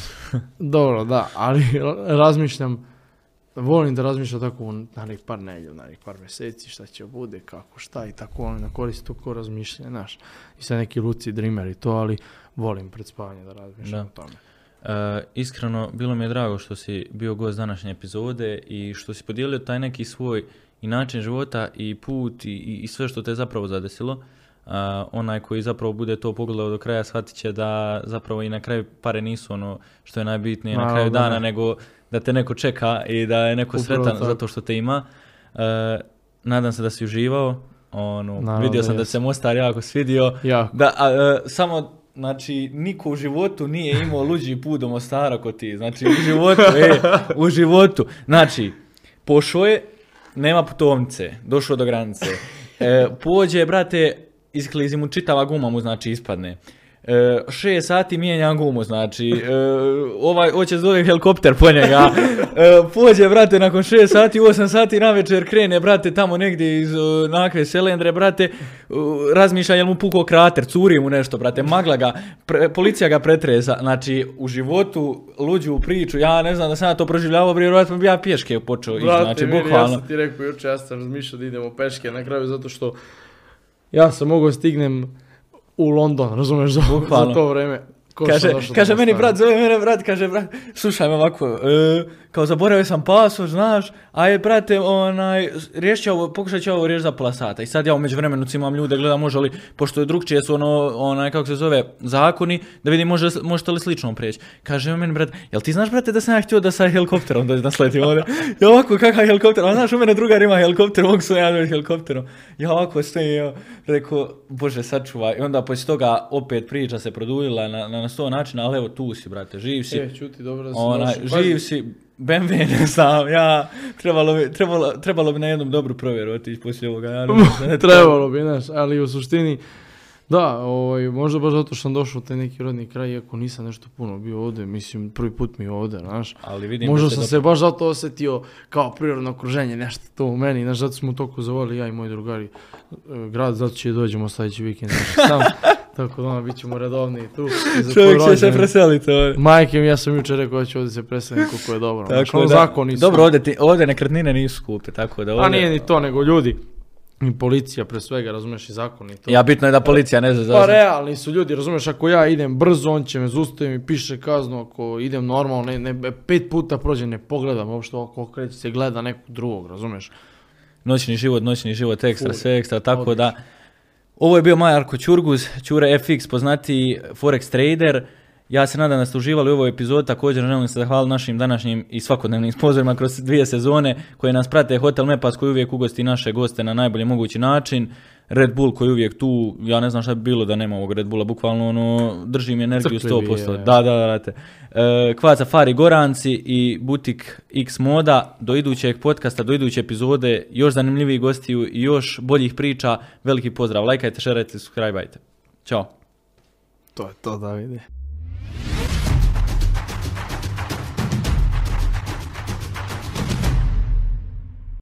dobro, da, ali ra- razmišljam, volim da razmišljam tako u narednih par nedjelja, narednih par mjeseci, šta će bude, kako, šta i tako, ono, na korist to ko razmišljanje, znaš, i sad neki luci dreamer i to, ali volim pred spavanje da razmišljam
Da.
o tome.
E, iskreno, bilo mi je drago što si bio gost današnje epizode i što si podijelio taj neki svoj i način života i put i, i, i sve što te zapravo zadesilo. A, onaj koji zapravo bude to pogledao do kraja shvatit će da zapravo i na kraju pare nisu ono što je najbitnije na
Naravno
kraju
da
dana,
ne.
nego da te neko čeka i da je neko
Upravo
sretan
tako.
zato što te ima. E, nadam se da si uživao. Ono,
Naravno
vidio sam da se Mostar jako svidio.
Jako.
Da, a, e, samo, znači, niko u životu nije imao luđi put do Mostara kod ti. Znači, u životu, e, u životu. Znači, pošao je, nema putovnice, došao do granice. E, pođe, brate, isklizi mu čitava guma mu, znači, ispadne. E, šest sati mijenja gumu, znači, e, ovaj, hoće zove helikopter po njega. E, pođe, brate, nakon šest sati, osam sati na večer krene, brate, tamo negdje iz o, nakve selendre, brate, u, razmišlja jel mu puko krater, curi mu nešto, brate, magla ga, pre- policija ga pretresa, znači, u životu, luđu priču, ja ne znam da sam ja to proživljavao, vjerojatno bi ja pješke počeo ići, znači,
meni, ja
bukvalno.
sam ti rekao juče, ja sam razmišljao da idemo peške na kraju zato što ja sam mogao stignem u London, razumeš, za, za to vreme. Ko
Kaže, kaže meni brat, zove mene brat, kaže brat, slušaj me ovako, e, kao zaboravio sam pasu, znaš, a je brate, onaj, riješit ću ovo, pokušat ću ovo riješiti za pola sata. I sad ja umeđu vremenu imam ljude, gledam može li, pošto je drugčije su ono, onaj, kako se zove, zakoni, da vidim može, možete li slično prijeći. Kaže meni brat, jel ti znaš brate da sam ja htio da sa helikopterom da nasletim ovdje? Ja ovako, kakav helikopter, a znaš u mene drugar ima helikopter, mogu sam ja helikopterom. Ja ovako stojim, ja, rekao, bože sačuvaj. I onda poslije toga opet priča se produljila na, na, na sto načina, ali evo tu si brate, živ si.
E, čuti, dobro da
Onaj,
došao.
živ si, BMW ne znam, ja, trebalo bi, trebalo, trebalo bi na jednom dobru provjeru otići poslije ovoga. Ja ne ne-
Trebalo bi, znaš, ali u suštini Da, ovaj, možda baš zato što sam došao u taj neki rodni kraj, iako nisam nešto puno bio ovdje, mislim, prvi put mi je ovdje, znaš.
Ali vidim
Možda
da
sam
se
se baš zato osjetio kao prirodno okruženje, nešto to u meni, znaš, zato smo toliko zavoli ja i moji drugari e, grad, zato će dođemo sljedeći vikend, znaš, sam, tako da ono, bit ćemo redovni tu. i za tvoj rođendan.
preseliti ovdje.
Majke mi, ja sam jučer rekao da ću ovdje se preselim koliko je dobro.
Tako
ono
da,
zakoni su.
Dobro, ovdje, ti, ovdje nekretnine nisu skupe, tako da ovdje...
A nije ni to, nego ljudi. I policija pre svega, razumeš, i zakoni. i To.
Ja, bitno je da policija ne zna
Pa
zašto.
realni su ljudi, razumeš, ako ja idem brzo, on će me zaustaviti mi piše kaznu, ako idem normalno, ne, ne, pet puta prođe, ne pogledam uopšte ako okreće se gleda nekog drugog, razumeš.
Noćni život, noćni život, ekstra,
Ful.
sve ekstra, tako da... Ovo je bio Majarko Ćurguz, Ćure FX, poznati Forex trader. Ja se nadam da ste uživali u ovoj epizodi, također želim se zahvaliti našim današnjim i svakodnevnim sponzorima kroz dvije sezone koje nas prate, Hotel Mepas koji uvijek ugosti naše goste na najbolji mogući način, Red Bull koji je uvijek tu, ja ne znam šta bi bilo da nema ovog Red Bulla, bukvalno ono, drži mi energiju
Crkli bi
100%.
je.
Da, da, da. E, Kvac Safari Goranci i Butik X Moda, do idućeg podcasta, do iduće epizode, još zanimljivih gostiju i još boljih priča, veliki pozdrav, lajkajte, šerajte, subscribeajte. Ćao.
To je to, Davide.